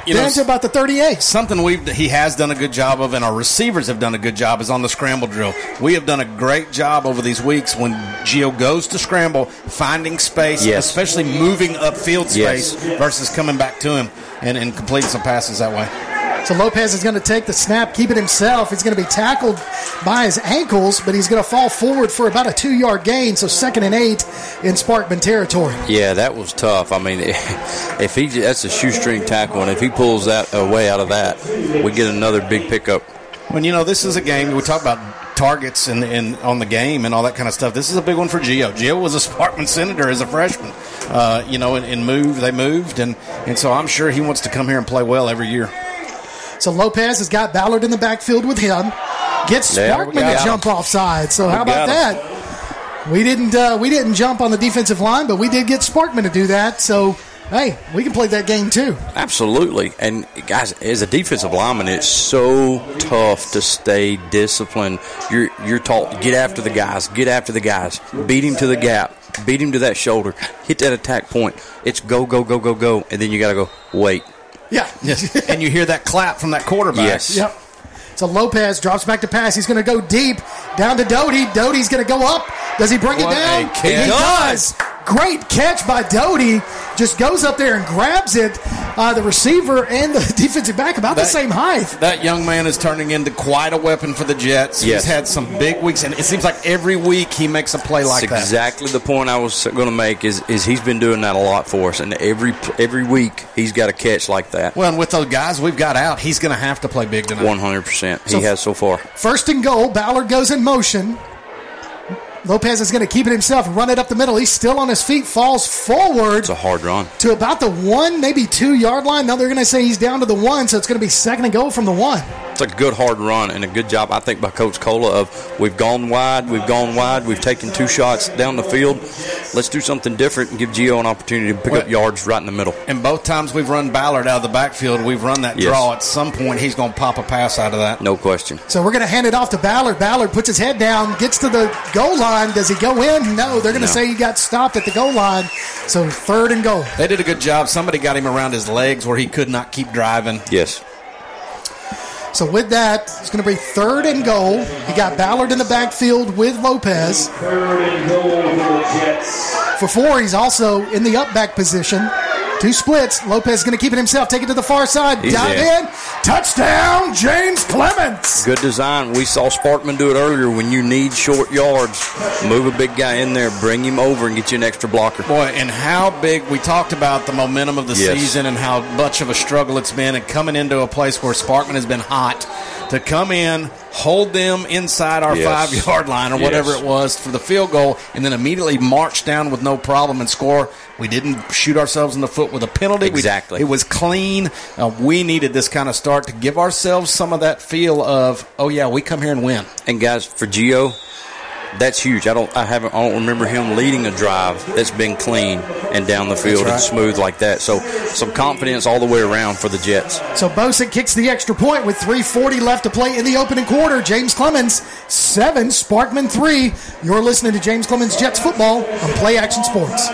You know, down to about the 38. something we he has done a good job of, and our receivers have done a good job, is on the scramble drill. We have done a great job over these weeks when Gio goes to scramble, finding space, Yes. especially moving upfield Yes. space versus coming back to him and, and completing some passes that way. So Lopez is going to take the snap, keep it himself. He's going to be tackled by his ankles, but he's going to fall forward for about a two yard gain. So second and eight in Sparkman territory. Yeah, that was tough. I mean, [LAUGHS] if he that's a shoestring tackle, and if he pulls that away out of that, we get another big pickup. When you know this is a game, we talk about targets and, and on the game and all that kind of stuff. This is a big one for Gio. Gio was a [LAUGHS] Sparkman senator as a freshman, uh, you know, and, and moved. They moved, and and so I'm sure he wants to come here and play well every year. So Lopez has got Ballard in the backfield with him. Gets Sparkman to jump him. offside. So how about him. that? We didn't uh, we didn't jump on the defensive line, but we did get Sparkman to do that. So hey, we can play that game too. Absolutely. And guys, as a defensive lineman, it's so tough to stay disciplined. You're you're taught get after the guys, get after the guys, beat him to the gap, beat him to that shoulder, hit that attack point. It's go go go go go, and then you got to go wait. Yeah. and you hear that clap from that quarterback. Yes. Yep. So Lopez drops back to pass. He's going to go deep down to Doty. Doty's going to go up. Does he bring What it down? a catch. He does. Great catch by Doty. Just goes up there and grabs it. Uh, the receiver and the [LAUGHS] defensive back about the same height. That young man is turning into quite a weapon for the Jets. Yes. He's had some big weeks, and it seems like every week he makes a play like That's that. exactly the point I was going to make. Is is he's been doing that a lot for us, and every every week he's got a catch like that. Well, and with those guys we've got out, he's going to have to play big tonight. One hundred percent, he So- has so far. First and goal. Ballard goes in motion. Lopez is going to keep it himself, run it up the middle. He's still on his feet, falls forward It's a hard run. to about the one, maybe two yard line. Now they're going to say he's down to the one, so it's going to be second and goal from the one. It's a good hard run and a good job, I think, by Coach Cola. Of we've gone wide, we've gone wide, we've taken two shots down the field. Let's do something different and give Gio an opportunity to pick Well- up yards right in the middle. And both times we've run Ballard out of the backfield, we've run that Yes. draw. At some point, he's going to pop a pass out of that. No question. So we're going to hand it off to Ballard. Ballard puts his head down, gets to the goal line. Does he go in? No, they're going to No. say he got stopped at the goal line. So third and goal. They did a good job. Somebody got him around his legs where he could not keep driving. Yes. So with that, it's going to be third and goal. You got Ballard in the backfield with Lopez. Third and goal for the Jets. For four, he's also in the up back position. Two splits. Lopez is going to keep it himself. Take it to the far side. He's Dive there. in. Touchdown, James Clemens. Good design. We saw Sparkman do it earlier. When you need short yards, move a big guy in there, bring him over, and get you an extra blocker. Boy, and how big we talked about the momentum of the Yes. season and how much of a struggle it's been, and coming into a place where Sparkman has been hot to come in, hold them inside our Yes. five yard line or whatever it was for the field goal, and then immediately march down with no problem and score. We didn't shoot ourselves in the foot with a penalty. We- Exactly. it was clean. Uh, we needed this kind of start to give ourselves some of that feel of, oh yeah, we come here and win. And guys, for Gio, That's huge. I don't. I haven't. I don't remember him leading a drive that's been clean and down the field right. and smooth like that. So some confidence all the way around for the Jets. So Bosick kicks the extra point with 3.40 left to play in the opening quarter. James Clemens, 7, Sparkman 3. You're listening to James Clemens Jets football on Play Action Sports.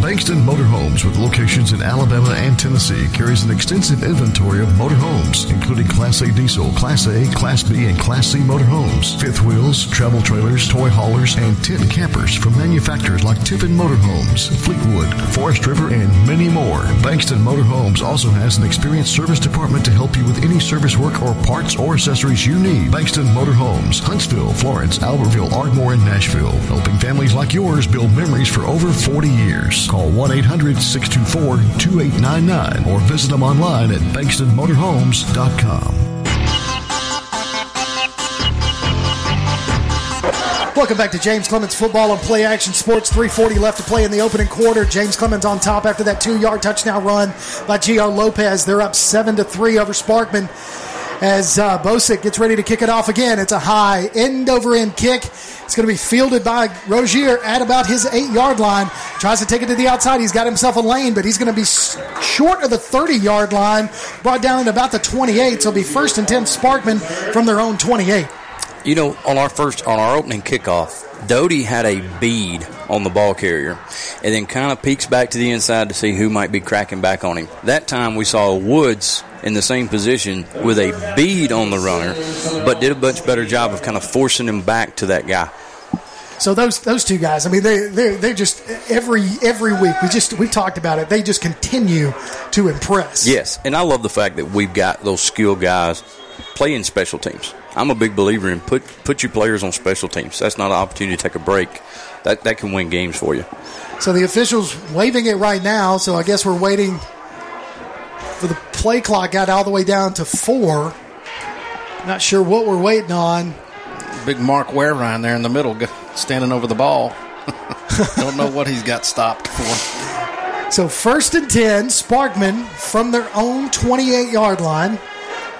Bankston Motorhomes, with locations in Alabama and Tennessee, carries an extensive inventory of motorhomes, including Class A diesel, Class A, Class B, and Class C motorhomes, fifth wheels, travel trailers, toy haulers, and tent campers from manufacturers like Tiffin Motorhomes, Fleetwood, Forest River, and many more. Bankston Motorhomes also has an experienced service department to help you with any service work or parts or accessories you need. Bankston Motorhomes, Huntsville, Florence, Albertville, Ardmore, and Nashville, helping families like yours build memories for over 40 years. Call 1 800 624 2899 or visit them online at bankstonmotorhomes.com. Welcome back to James Clemens Football and Play Action Sports. 340 left to play in the opening quarter. James Clemens on top after that two-yard touchdown run by Gr Lopez. They're up seven to three over Sparkman. As uh, Bosick gets ready to kick it off again, it's a high end over end kick. It's going to be fielded by Rozier at about his eight yard line. Tries to take it to the outside. He's got himself a lane, but he's going to be short of the 30 yard line, brought down at about the 28. So it'll be first and 10 Sparkman from their own 28. You know, on our first on our opening kickoff, Doty had a bead on the ball carrier, and then kind of peeks back to the inside to see who might be cracking back on him. That time we saw Woods in the same position with a bead on the runner, but did a much better job of kind of forcing him back to that guy. So those those two guys, I mean, they they they just every every week we just we talked about it. They just continue to impress. Yes, and I love the fact that we've got those skilled guys playing special teams. I'm a big believer in put put your players on special teams. That's not an opportunity to take a break. That that can win games for you. So the officials waving it right now. So I guess we're waiting for the play clock. Got all the way down to four. Not sure what we're waiting on. Big Mark Wareline there in the middle, standing over the ball. [LAUGHS] Don't know what he's got stopped for. So first and ten, Sparkman from their own 28 yard line.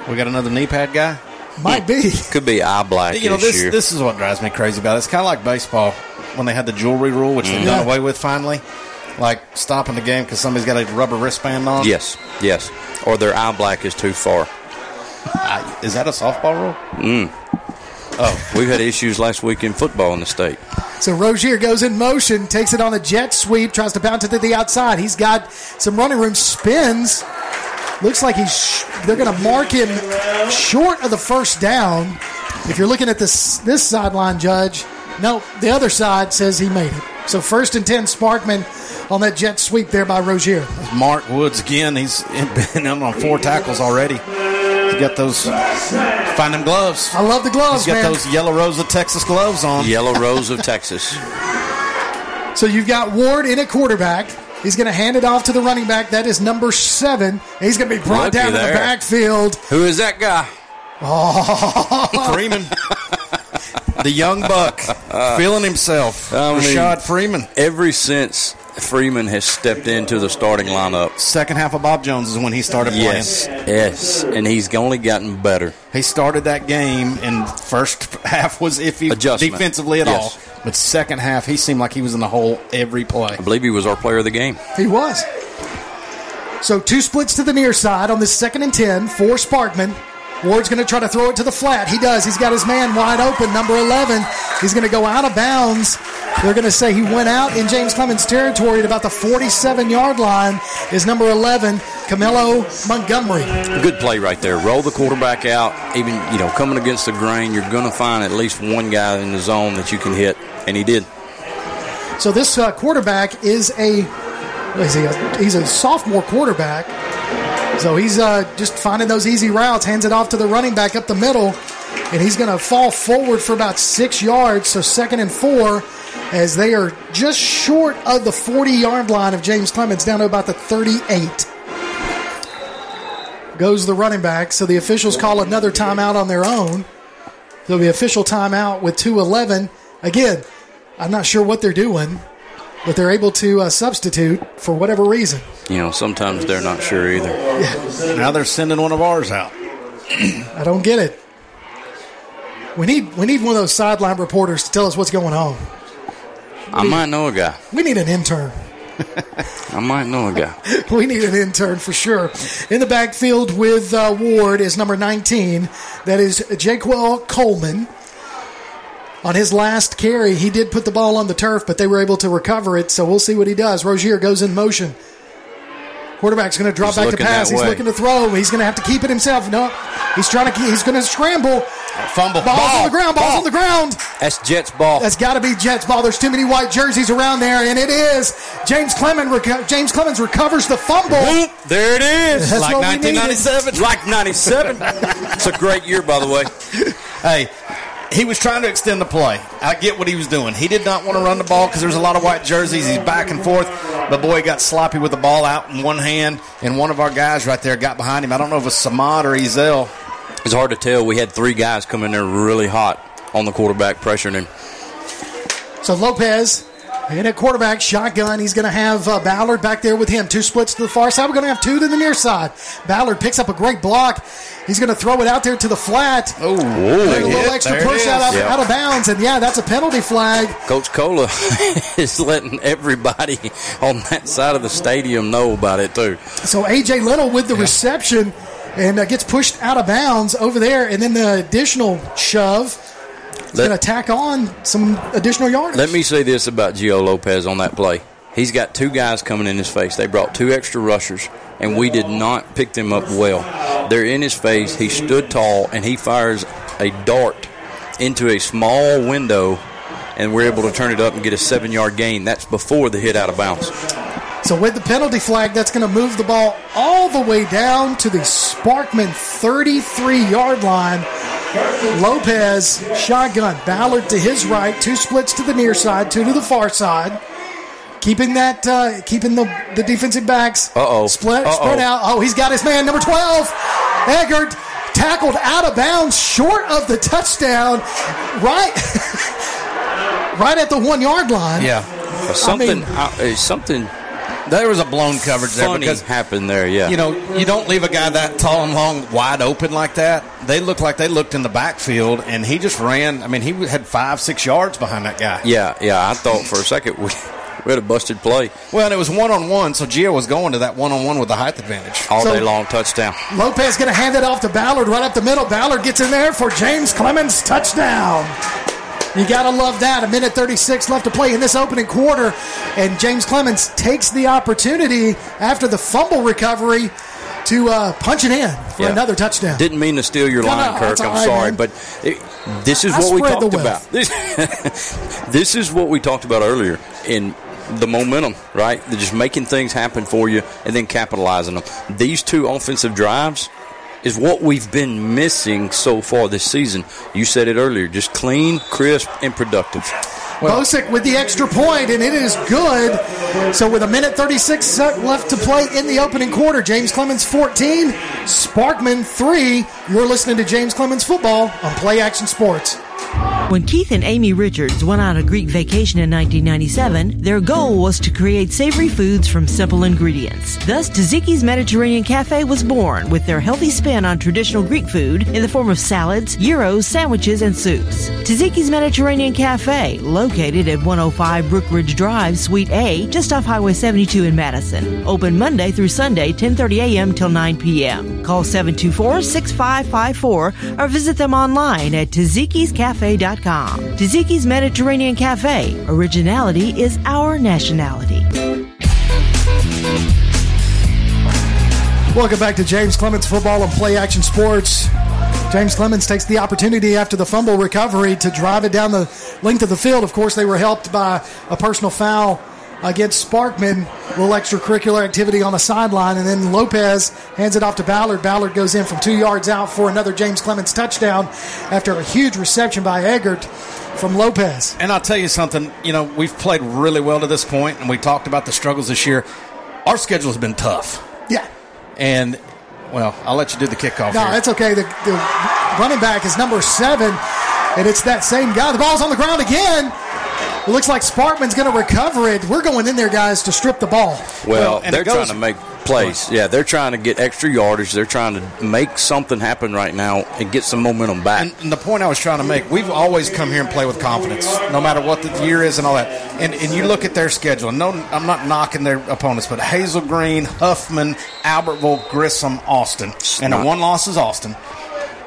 We got another knee pad guy. Might be. [LAUGHS] Could be eye black You know, this this year. this is what drives me crazy about it. It's kind of like baseball when they had the jewelry rule, which they've done Yeah. away with finally. Like stopping the game because somebody's got a rubber wristband on. yes, yes. Or their eye black is too far. I- is that a softball rule? Mm. Oh, we've had issues last week in football in the state. So Rozier goes in motion, takes it on a jet sweep, tries to bounce it to the outside. He's got some running room, spins. Looks like he's. Sh- they're going to mark him short of the first down. If you're looking at this this sideline, judge, no, the other side says he made it. So first and ten, Sparkman on that jet sweep there by Rozier. Mark Woods again. He's [LAUGHS] been in on four tackles already. He's got those. Find them gloves. I love the gloves, He's got man. those yellow rose of Texas gloves on. Yellow Rose of Texas. So you've got Ward in at quarterback. He's going to hand it off to the running back. That is number seven. He's going to be brought Looky down to the backfield. Who is that guy? Oh. [LAUGHS] Freeman. [LAUGHS] the young buck. feeling himself. I mean- Rashad Freeman. Every since Freeman has stepped into the starting lineup, Second half of Bob Jones is when he started playing. yes, yes, and he's only gotten better. He started that game, and first half was iffy Adjustment. defensively at Yes. all. But second half, he seemed like he was in the hole every play. I believe he was our player of the game. He was. So two splits to the near side on this second and ten for Sparkman. Ward's going to try to throw it to the flat. He does. He's got his man wide open, number 11. He's going to go out of bounds. They're going to say he went out in James Clemens' territory at about the 47 yard line. Is number 11, Camilo Montgomery. Good play right there. Roll the quarterback out. Even you know, coming against the grain, you're going to find at least one guy in the zone that you can hit, and he did. So this uh, quarterback is a, is he? A, he's a sophomore quarterback. So he's uh, just finding those easy routes, hands it off to the running back up the middle, and he's going to fall forward for about six yards. So second and four, as they are just short of the 40 yard line of James Clemens, down to about the 38. Goes the running back. So the officials call another timeout on their own. There'll be official timeout with 211. Again, I'm not sure what they're doing, but they're able to uh, substitute for whatever reason. You know, sometimes they're not sure either. Now they're sending one of ours out. [CLEARS THROAT] I don't get it. We need we need one of those sideline reporters to tell us what's going on. I might know a guy. We need an intern. [LAUGHS] I might know a guy. [LAUGHS] we need an intern for sure. In the backfield with uh, Ward is number 19. That is Jaquel Coleman. On his last carry, he did put the ball on the turf, but they were able to recover it. So we'll see what he does. Rozier goes in motion. Quarterback's going to drop He's back to pass. He's way. looking to throw. He's going to have to keep it himself. No, he's trying to. He's going to scramble. Fumble. Ball's Ball. on the ground. Ball's Ball. on the ground. That's Jets ball. That's got to be Jets ball. There's too many white jerseys around there, and it is James Clemens. Reco- James Clemens recovers the fumble. There it is. That's like what we needed. 1997. Like 97. [LAUGHS] it's a great year, by the way. [LAUGHS] Hey, he was trying to extend the play. I get what he was doing. He did not want to run the ball because there's a lot of white jerseys. He's back and forth. But boy, he got sloppy with the ball out in one hand, and one of our guys right there got behind him. I don't know if it was Samad or Ezel. It's hard to tell. We had three guys come in there really hot on the quarterback, pressuring him. So Lopez, in at quarterback, shotgun. He's going to have uh, Ballard back there with him. Two splits to the far side. We're going to have two to the near side. Ballard picks up a great block. He's going to throw it out there to the flat. Oh, a little extra push out, out, out of bounds, and yeah, that's a penalty flag. Coach Cola [LAUGHS] is letting everybody on that side of the stadium know about it, too. So AJ Little with the reception and uh, gets pushed out of bounds over there, and then the additional shove Let- going to tack on some additional yardage. Let me say this about Gio Lopez on that play. He's got two guys coming in his face. They brought two extra rushers, and we did not pick them up well. They're in his face. He stood tall, and he fires a dart into a small window, and we're able to turn it up and get a seven yard gain. That's before the hit out of bounds. So with the penalty flag, that's going to move the ball all the way down to the Sparkman 33-yard line. Lopez shotgun, Ballard to his right, two splits to the near side, two to the far side. Keeping that, uh, keeping the, the defensive backs Uh-oh. split, Uh-oh. spread out. Oh, he's got his man, number 12. Eggert tackled out of bounds, short of the touchdown, right, [LAUGHS] right at the one yard line. Yeah. Something, mean- uh, uh, something There was a blown coverage there funny because happened there. Yeah, you know, you don't leave a guy that tall and long wide open like that. They look like they looked in the backfield, and he just ran. I mean, he had five, six yards behind that guy. yeah, yeah. I thought for a second we, [LAUGHS] we had a busted play Well, and it was one on one, so Gio was going to that one on one with the height advantage. all So- day long. Touchdown. Lopez going to hand it off to Ballard right up the middle. Ballard gets in there for James Clemens touchdown. You got to love that. A minute 36 left to play in this opening quarter. And James Clemens takes the opportunity after the fumble recovery to uh, punch it in for Yeah. another touchdown. Didn't mean to steal your No, line, no, Kirk. I'm right, sorry, man. but it, this is I what we talked about. This, [LAUGHS] this is what we talked about earlier in the momentum, right? They're just making things happen for you and then capitalizing them. These two offensive drives is what we've been missing so far this season. You said it earlier, just clean, crisp, and productive. Bosick with the extra point, and it is good. So with a minute 36 left to play in the opening quarter, James Clemens 14, Sparkman 3. You're listening to James Clemens Football on Play Action Sports. When Keith and Amy Richards went on a Greek vacation in 1997, their goal was to create savory foods from simple ingredients. Thus, Taziki's Mediterranean Cafe was born with their healthy spin on traditional Greek food in the form of salads, gyros, sandwiches, and soups. Taziki's Mediterranean Cafe, located at 105 Brookridge Drive, Suite A, just off Highway 72 in Madison. Open Monday through Sunday, 10:30 a.m. till 9 p.m. Call 724-6554 or visit them online at tazikiscafe.com. Taziki's Mediterranean Cafe. Originality is our nationality. Welcome back to James Clemens Football and Play Action Sports. James Clemens takes the opportunity after the fumble recovery to drive it down the length of the field. Of course, they were helped by a personal foul against Sparkman, a little extracurricular activity on the sideline, and then Lopez hands it off to Ballard. Ballard goes in from two yards out for another James Clemens touchdown after a huge reception by Eggert from Lopez. And I'll tell you something, you know, we've played really well to this point, and we talked about the struggles this year. Our schedule has been tough. Yeah. And, well, I'll let you do the kickoff No, here. that's okay. The, the running back is number seven, and it's that same guy. The ball's on the ground again. It looks like Sparkman's going to recover it. We're going in there, guys, to strip the ball. Well, and they're goes- trying to make plays. Yeah, they're trying to get extra yardage. They're trying to make something happen right now and get some momentum back. And, and the point I was trying to make, we've always come here and play with confidence, no matter what the year is and all that. And, and you look at their schedule. No, I'm not knocking their opponents, but Hazel Green, Huffman, Albertville, Grissom, Austin, and the one loss is Austin.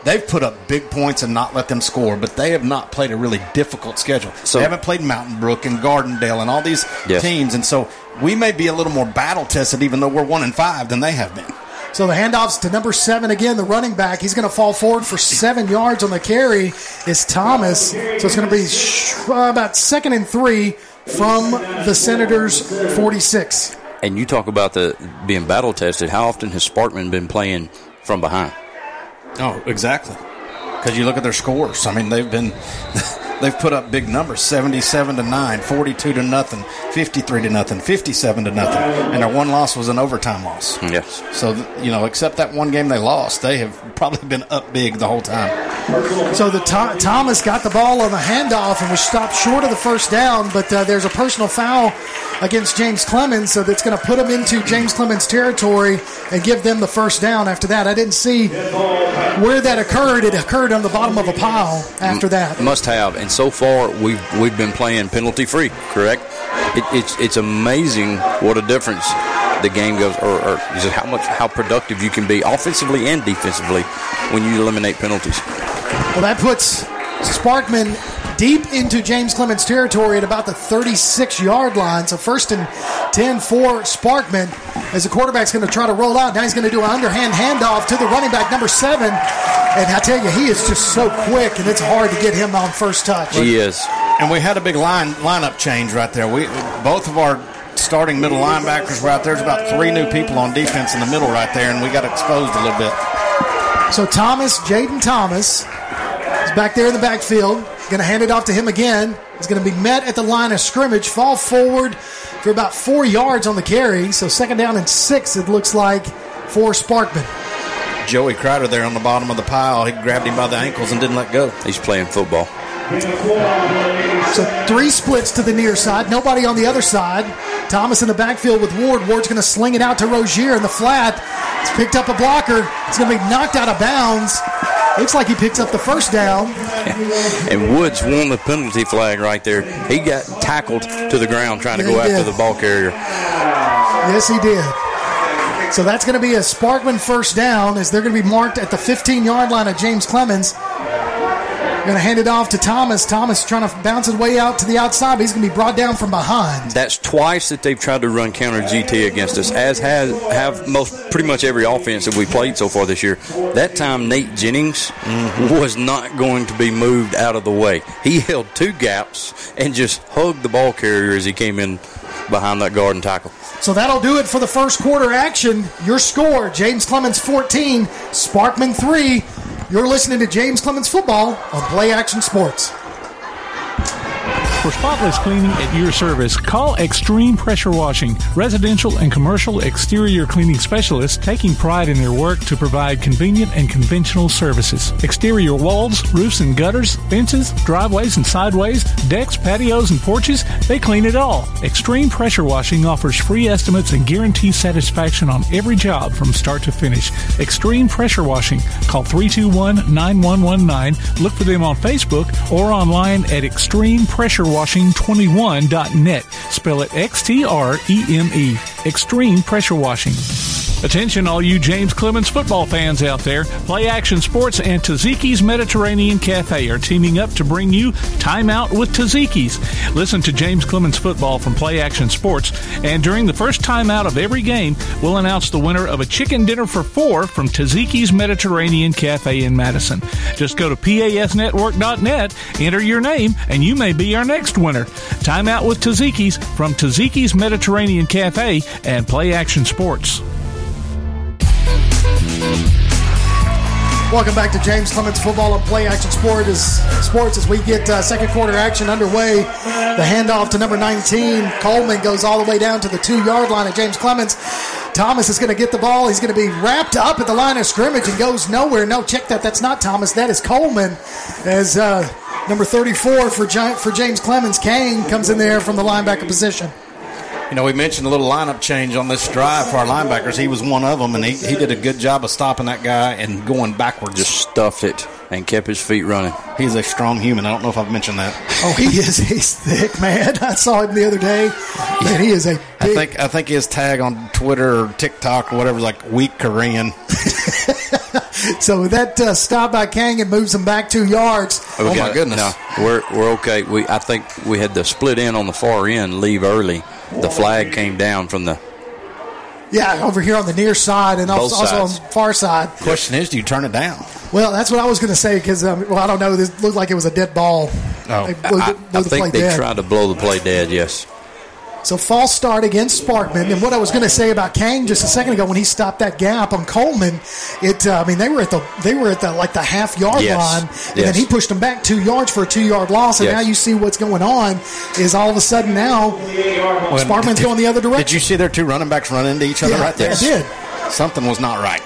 They've put up big points and not let them score, but they have not played a really difficult schedule. So- they haven't played Mountain Brook and Gardendale and all these Yes. teams, and so we may be a little more battle tested, even though we're one and five, than they have been. So the handoffs to number seven again, the running back. He's going to fall forward for seven yards on the carry. Is Thomas? So it's going to be uh, about second and three from the Senators' 46. And you talk about the being battle tested. How often has Sparkman been playing from behind? Oh, exactly. Because you look at their scores. I mean, they've been [LAUGHS] they've put up big numbers: seventy-seven to nine, 42 to nothing, fifty-three to nothing, fifty-seven to nothing, and their one loss was an overtime loss. Yes. So you know, except that one game they lost, they have probably been up big the whole time. So the Tho- Thomas got the ball on the handoff and was stopped short of the first down, but uh, there's a personal foul against James Clemens, so that's going to put him into James Clemens territory and give them the first down. After that, I didn't see where that occurred. It occurred on the bottom of a pile. After that, Must have. And so far, we've we've been playing penalty free. Correct. It, it's it's amazing what a difference the game goes, or, or is it how much how productive you can be offensively and defensively when you eliminate penalties. Well, that puts Sparkman deep into James Clemens territory at about the 36 yard line. So first and 10 for Sparkman as the quarterback's going to try to roll out. Now he's going to do an underhand handoff to the running back, number seven. And I tell you, he is just so quick, and it's hard to get him on first touch. He is. And we had a big line lineup change right there. We both of our starting middle linebackers were out there. There's about three new people on defense in the middle right there, and we got exposed a little bit. So Thomas, Jaden Thomas, is back there in the backfield. Going to hand it off to him again. He's going to be met at the line of scrimmage, fall forward for about four yards on the carry. So second down and six, it looks like, for Sparkman. Joey Crowder there on the bottom of the pile. He grabbed him by the ankles and didn't let go. He's playing football. So three splits to the near side, nobody on the other side. Thomas in the backfield with Ward. Ward's going to sling it out to Rozier in the flat. He's picked up a blocker. It's going to be knocked out of bounds. Looks like he picks up the first down. [LAUGHS] And Woods won the penalty flag right there. He got tackled to the ground trying to Yeah, go after did. the ball carrier. Yes, he did. So that's going to be a Sparkman first down as they're going to be marked at the 15 yard line of James Clemens. Going to hand it off to Thomas. Thomas trying to bounce his way out to the outside, but he's going to be brought down from behind. That's twice that they've tried to run counter GT against us, as has have most pretty much every offense that we played so far this year. That time Nate Jennings mm-hmm. was not going to be moved out of the way. He held two gaps and just hugged the ball carrier as he came in behind that guard and tackle. So that'll do it for the first quarter action. Your score James Clemens 14, Sparkman 3. You're listening to James Clemens Football on Play Action Sports. For spotless cleaning at your service, call Extreme Pressure Washing, residential and commercial exterior cleaning specialists taking pride in their work to provide convenient and conventional services. Exterior walls, roofs and gutters, fences, driveways and sideways, decks, patios and porches, they clean it all. Extreme Pressure Washing offers free estimates and guarantees satisfaction on every job from start to finish. Extreme Pressure Washing. Call 321-9119. Look for them on Facebook or online at extremepressurewashing21.net. Spell it X-T-R-E-M-E. Extreme Pressure Washing. Attention, all you James Clemens football fans out there. Play Action Sports and Taziki's Mediterranean Cafe are teaming up to bring you Time Out with Taziki's. Listen to James Clemens football from Play Action Sports, and during the first time out of every game, we'll announce the winner of a chicken dinner for four from Taziki's Mediterranean Cafe in Madison. Just go to pasnetwork.net, enter your name, and you may be our next winner. Time Out with Taziki's from Taziki's Mediterranean Cafe and Play Action Sports. Welcome back to James Clemens Football and Play Action Sport Sports as we get uh, second quarter action underway. The handoff to number 19. Coleman goes all the way down to the two yard line of James Clemens. Thomas is going to get the ball. He's going to be wrapped up at the line of scrimmage and goes nowhere. No, check that. That's not Thomas. That is Coleman. As uh, Number 34 for, for James Clemens, Cain comes in there from the linebacker position. You know, we mentioned a little lineup change on this drive for our linebackers. He was one of them, and he, he did a good job of stopping that guy and going backwards. Just stuffed it and kept his feet running. He's a strong human. I don't know if I've mentioned that. Oh, he is. He's thick, man. I saw him the other day. Man, he is a big. I think I think his tag on Twitter or TikTok or whatever is like weak Korean. [LAUGHS] so that uh, stop by Kang and moves him back two yards. We Oh, my goodness. No, we're we're okay. We I think we had the split in on the far end, leave early. The flag came down from the. Yeah, over here on the near side and also, also on the far side. Question is, do you turn it down? Well, that's what I was going to say because, um, well, I don't know. This looked like it was a dead ball. Oh. They blew, I, blew I the think they dead. tried to blow the play dead. Yes. So false start against Sparkman. And what I was going to say about Kang just a second ago when he stopped that gap on Coleman, it uh, I mean they were at the they were at the like the half yard Yes. line, and then he pushed them back two yards for a two yard loss. And Yes. now you see what's going on is all of a sudden now Sparkman's going the other direction. Did you see their two running backs run into each other Yeah, right there? I did. Something was not right.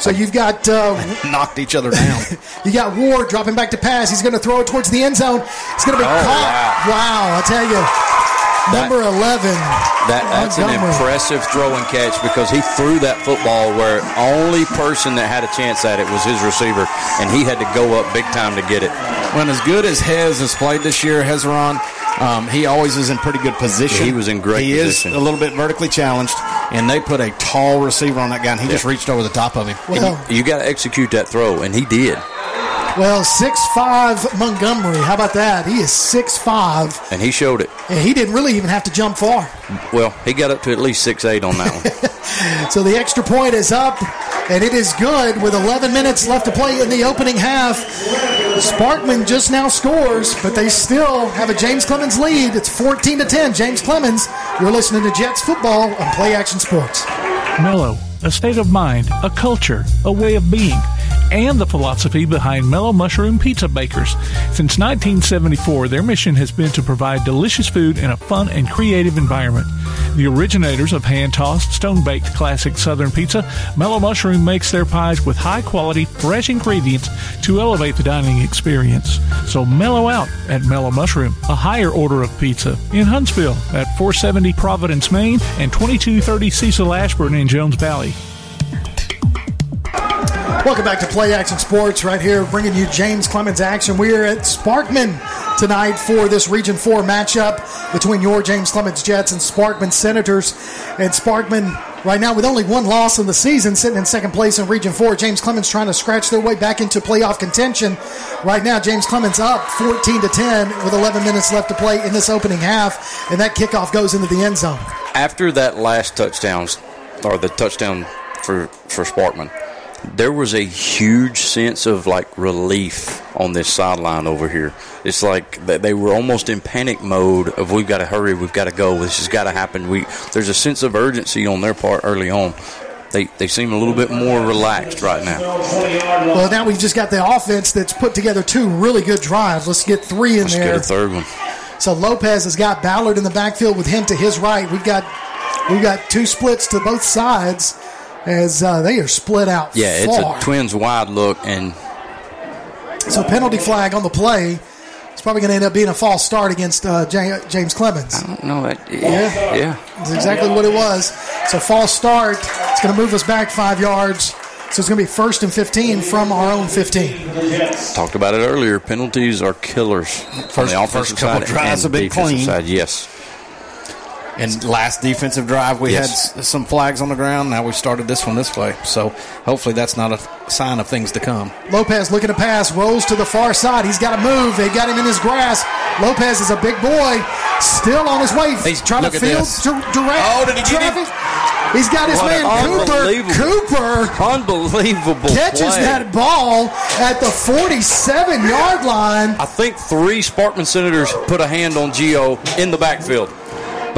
So you've got uh, [LAUGHS] Knocked each other down. [LAUGHS] you got Ward dropping back to pass. He's going to throw it towards the end zone. It's going to be Oh, caught. Wow. I tell you, number eleven. That that's an impressive throw and catch because he threw that football where only person that had a chance at it was his receiver, and he had to go up big time to get it. when as good as Hez has played this year, Hezron, um, he always is in pretty good position. He was in great He position. is a little bit vertically challenged, and they put a tall receiver on that guy, and he just reached over the top of him. Well, You got to execute that throw, and he did, well, six five Montgomery. How about that? He is six five, and he showed it. and he didn't really even have to jump far. Well, he got up to at least six eight on that one. [LAUGHS] So the extra point is up, and it is good with 11 minutes left to play in the opening half. Sparkman just now scores, but they still have a James Clemens lead. It's 14 to 10. James Clemens, you're listening to Jets football on Play Action Sports. Mellow, a state of mind, a culture, a way of being, and the philosophy behind Mellow Mushroom Pizza Bakers. Since 1974, their mission has been to provide delicious food in a fun and creative environment. The originators of hand tossed, stone baked classic Southern pizza, Mellow Mushroom makes their pies with high quality, fresh ingredients to elevate the dining experience. So mellow out at Mellow Mushroom, a higher order of pizza in Huntsville at 470 Providence, Main, and 2230 Cecil Ashburn in Jones Valley. Welcome back to Play Action Sports, right here, bringing you James Clemens action. We are at Sparkman tonight for this Region 4 matchup between your James Clemens Jets and Sparkman Senators. And Sparkman, right now, with only one loss in the season, sitting in second place in Region 4. James Clemens trying to scratch their way back into playoff contention. Right now, James Clemens up 14 to 10 with 11 minutes left to play in this opening half. And that kickoff goes into the end zone. After that last touchdown, or the touchdown for for Sparkman, there was a huge sense of like relief on this sideline over here. It's like they were almost in panic mode of we've got to hurry, we've got to go, this has got to happen. We there's a sense of urgency on their part early on. They they seem a little bit more relaxed right now. Well, now we've just got the offense that's put together two really good drives. Let's get three in Let's there. get a third one. So Lopez has got Ballard in the backfield with him to his right. We've got we've got two splits to both sides as uh, they are split out. Yeah, it's a twins wide look, and So penalty flag on the play. It's probably going to end up being a false start against uh, James Clemens. I don't know that. Yeah. Yeah, yeah. That's exactly what it was. So false start. It's going to move us back five yards. So it's going to be first and 15 from our own 15. Talked about it earlier. Penalties are killers on First- the first couple side drives and have been defensive clean. side. Yes. And last defensive drive, we Yes. had some flags on the ground. Now we've started this one this way. So hopefully that's not a sign of things to come. Lopez looking to pass, rolls to the far side. He's got to move. They got him in his grasp. Lopez is a big boy, still on his way. He's trying to look at field this. direct Oh, did he get him? traffic. He's got his What man Cooper. Cooper Unbelievable catches play. that ball at the 47 yard line. I think three Sparkman Senators put a hand on Gio in the backfield,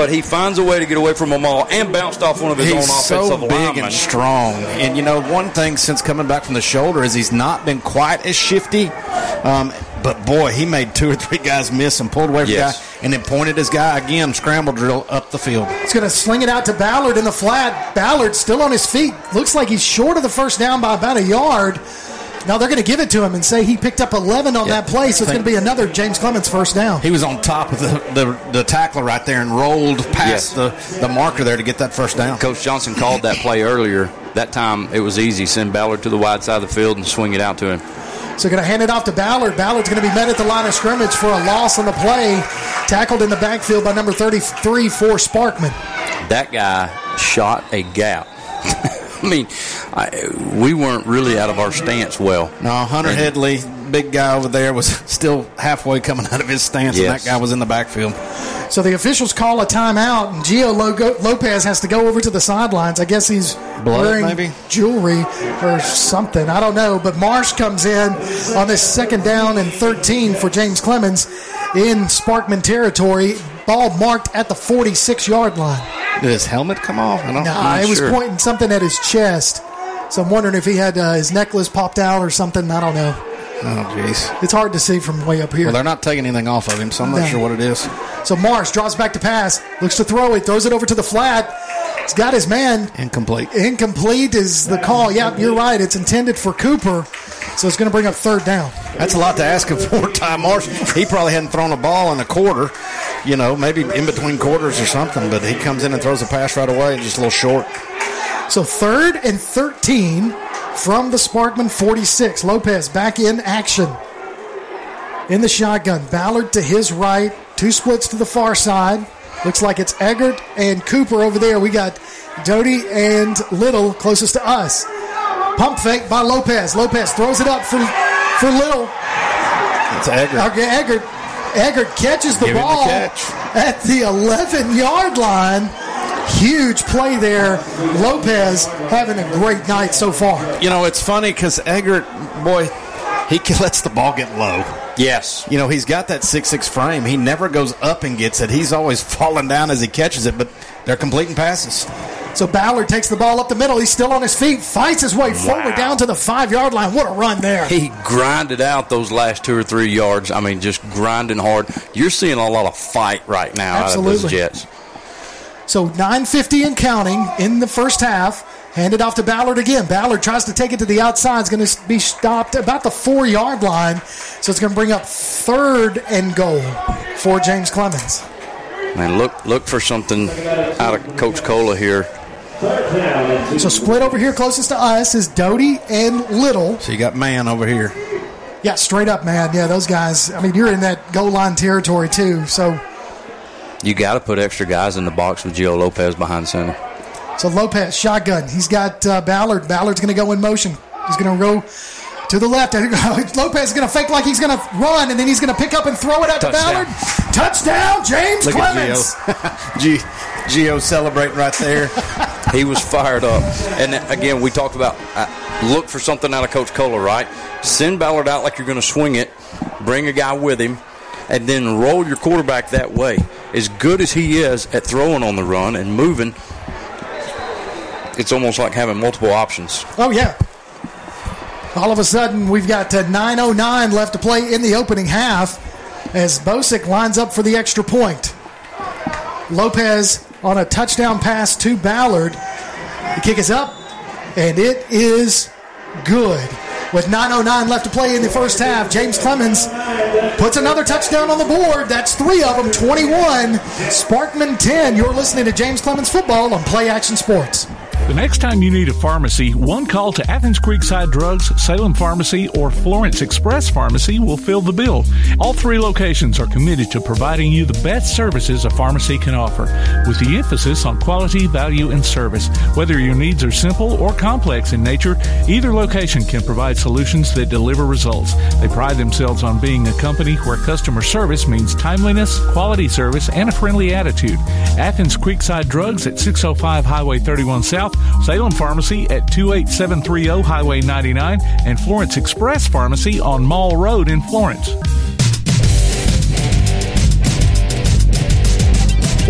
but he finds a way to get away from them all and bounced off one of his own He's offensive so big linemen. and strong. And you know, one thing since coming back from the shoulder is he's not been quite as shifty. Um, but boy, he made two or three guys miss and pulled away from Yes. the guy, and then pointed his guy again, scramble drill up the field. He's going to sling it out to Ballard in the flat. Ballard still on his feet. Looks like he's short of the first down by about a yard. No, they're going to give it to him and say he picked up 11 on Yeah. that play, so it's going to be another James Clemens first down. He was on top of the, the, the tackler right there and rolled past Yes. the, the marker there to get that first down. Coach Johnson called that play earlier. That time it was easy. Send Ballard to the wide side of the field and swing it out to him. So going to hand it off to Ballard. Ballard's going to be met at the line of scrimmage for a loss on the play, tackled in the backfield by number 33 for Sparkman. That guy shot a gap. [LAUGHS] [LAUGHS] I mean, I, we weren't really out of our stance well. No, Hunter And- Headley, big guy over there, was [LAUGHS] still halfway coming out of his stance, and that guy was in the backfield. So the officials call a timeout, and Gio Logo- Lopez has to go over to the sidelines. I guess he's Blood, wearing maybe? jewelry or something. I don't know. But Marsh comes in on this second down and 13 for James Clemens in Sparkman territory. Ball marked at the 46 yard line. Did his helmet come off? I don't, Nah, not was sure. pointing something at his chest. So I'm wondering if he had uh, his necklace popped out or something. I don't know. Oh, jeez. It's hard to see from way up here. Well, they're not taking anything off of him, so I'm not No. sure what it is. So Marsh draws back to pass, looks to throw it, throws it over to the flat. He's got his man. Incomplete. Incomplete is the call. Yeah, you're right. It's intended for Cooper, so it's going to bring up third down. That's a lot to ask of [LAUGHS] for Ty Marsh. He probably hadn't thrown a ball in a quarter, you know, maybe in between quarters or something, but he comes in and throws a pass right away and just a little short. So third and 13 from the Sparkman 46. Lopez back in action. In the shotgun. Ballard to his right. Two splits to the far side. Looks like it's Eggert and Cooper over there. We got Doty and Little closest to us. Pump fake by Lopez. Lopez throws it up for, for Little. It's Eggert. Okay, Eggert. Eggert catches the Give him the ball catch. at the 11 yard line. Huge play there. Lopez having a great night so far. You know, it's funny because Eggert, boy, he [LAUGHS] lets the ball get low. Yes. You know, he's got that six-six frame. He never goes up and gets it. He's always [LAUGHS] falling down as he catches it, but they're completing passes. So Ballard takes the ball up the middle. He's still on his feet, fights his way forward down to the five yard line. What a run there. He grinded out those last two or three yards. I mean, just grinding hard. You're seeing a lot of fight right now out of those Jets. So 950 and counting in the first half. Handed off to Ballard again. Ballard tries to take it to the outside. It's going to be stopped about the four yard line. So it's going to bring up third and goal for James Clemens. Man, look look for something out of Coach Cola here. So split over here closest to us is Doty and Little. So you got man over here. Yeah, straight up, man. Yeah, those guys. I mean, you're in that goal line territory too. So, You got to put extra guys in the box with Gio Lopez behind center. so Lopez shotgun. He's got uh, Ballard. Ballard's going to go in motion. He's going to go to the left. [LAUGHS] Lopez is going to fake like he's going to run, and then he's going to pick up and throw it out to Ballard. Touchdown, James Look Clemens. at Gio. [LAUGHS] G- Gio celebrating right there. [LAUGHS] He was fired up. And again, we talked about uh, look for something out of Coach Cola, right? Send Ballard out like you're going to swing it, bring a guy with him, and then roll your quarterback that way. As good as he is at throwing on the run and moving, it's almost like having multiple options. Oh yeah. All of a sudden, we've got uh, 9:09 left to play in the opening half as Bosick lines up for the extra point. Lopez on a touchdown pass to Ballard. The kick is up, and it is good. With 9.09 left to play in the first half, James Clemens puts another touchdown on the board. That's three of them, 21. Sparkman 10. You're listening to James Clemens Football on Play Action Sports. The next time you need a pharmacy, one call to Athens Creekside Drugs, Salem Pharmacy, or Florence Express Pharmacy will fill the bill. All three locations are committed to providing you the best services a pharmacy can offer, with the emphasis on quality, value, and service. Whether your needs are simple or complex in nature, either location can provide solutions that deliver results. They pride themselves on being a company where customer service means timeliness, quality service, and a friendly attitude. Athens Creekside Drugs at 605 Highway 31 South, Salem Pharmacy at 28730 Highway 99, and Florence Express Pharmacy on Mall Road in Florence.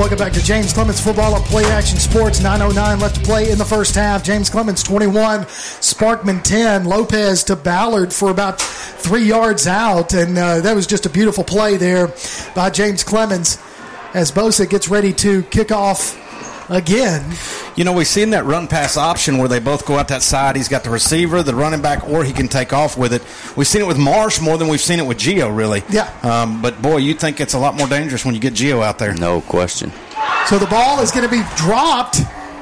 Welcome back to James Clemens Football at Play Action Sports. 9.09 left to play in the first half. James Clemens 21, Sparkman 10, Lopez to Ballard for about three yards out. And uh, that was just a beautiful play there by James Clemens as Bosa gets ready to kick off again. You know, we've seen that run pass option where they both go out that side. He's got the receiver, the running back, or he can take off with it. We've seen it with Marsh more than we've seen it with Gio, really. Yeah. Um, but boy, you think it's a lot more dangerous when you get Gio out there. No question. So the ball is going to be dropped.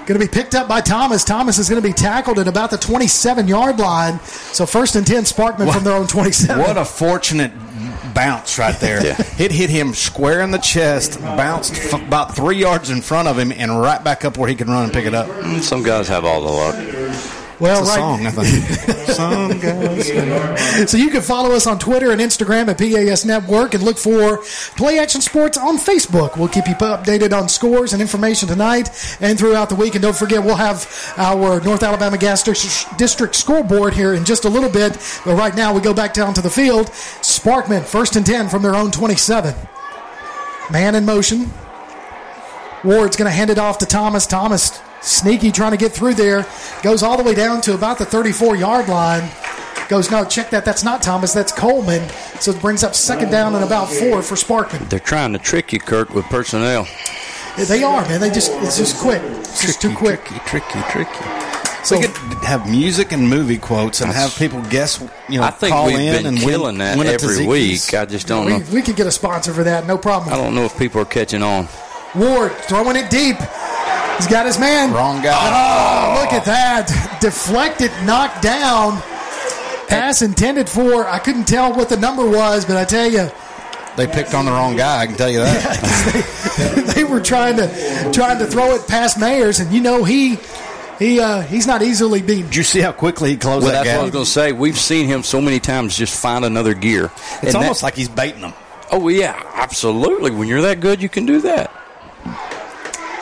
Going to be picked up by Thomas. Thomas is going to be tackled at about the 27 yard line. So first and 10, Sparkman from their own 27. What a fortunate bounce right there. [LAUGHS] Yeah. It hit him square in the chest, bounced f- about three yards in front of him, and right back up where he could run and pick it up. Some guys have all the luck. Well, right. song, I think. [LAUGHS] So you can follow us on Twitter and Instagram at PAS Network and look for Play Action Sports on Facebook. We'll keep you updated on scores and information tonight and throughout the week. And don't forget, we'll have our North Alabama Gas Dis- District scoreboard here in just a little bit. But right now, we go back down to the field. Sparkman, first and 10 from their own 27. Man in motion. Ward's going to hand it off to Thomas. Thomas, sneaky, trying to get through there. Goes all the way down to about the 34 yard line. Goes, no, check that. That's not Thomas. That's Coleman. So it brings up second down and about four for Sparkman. They're trying to trick you, Kirk, with personnel. They are, man. They just, it's just quick. It's just too quick. Tricky, tricky, tricky. So, we could have music and movie quotes and have people guess, you know, I think call we've in been and killing win, that win every week. I just don't we, know. we could get a sponsor for that. No problem. I don't know if people are catching on. Ward throwing it deep. He's got his man. Wrong guy. Oh, look at that. Deflected, knocked down. Pass intended for, I couldn't tell what the number was, but I tell you, They picked on the wrong guy. I can tell you that. [LAUGHS] they were trying to trying to throw it past Mayers, and you know he he uh, he's not easily beaten. Did you see how quickly he closed Well, that that's what I was going to say. We've seen him so many times just find another gear. It's And almost that- like he's baiting them. Oh, yeah, absolutely. When you're that good, you can do that.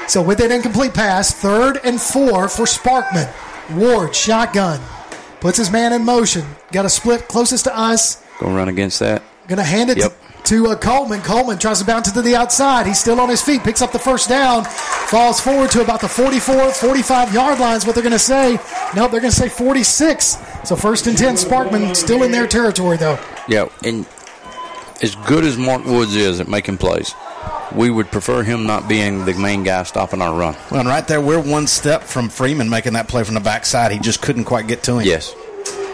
So with that incomplete pass, third and four for Sparkman. Ward shotgun puts his man in motion. Got a split closest to us. Going to run against that. Going to hand it Yep. to, to uh, Coleman. Coleman tries to bounce it to the outside. He's still on his feet. Picks up the first down. Falls forward to about the 44, 45 yard lines. What they're going to say? Nope, they're going to say 46. So first and 10, Sparkman still in their territory, though. Yeah, and as good as Mark Woods is at making plays, we would prefer him not being the main guy stopping our run. Well, and right there, we're one step from Freeman making that play from the backside. He just couldn't quite get to him. Yes.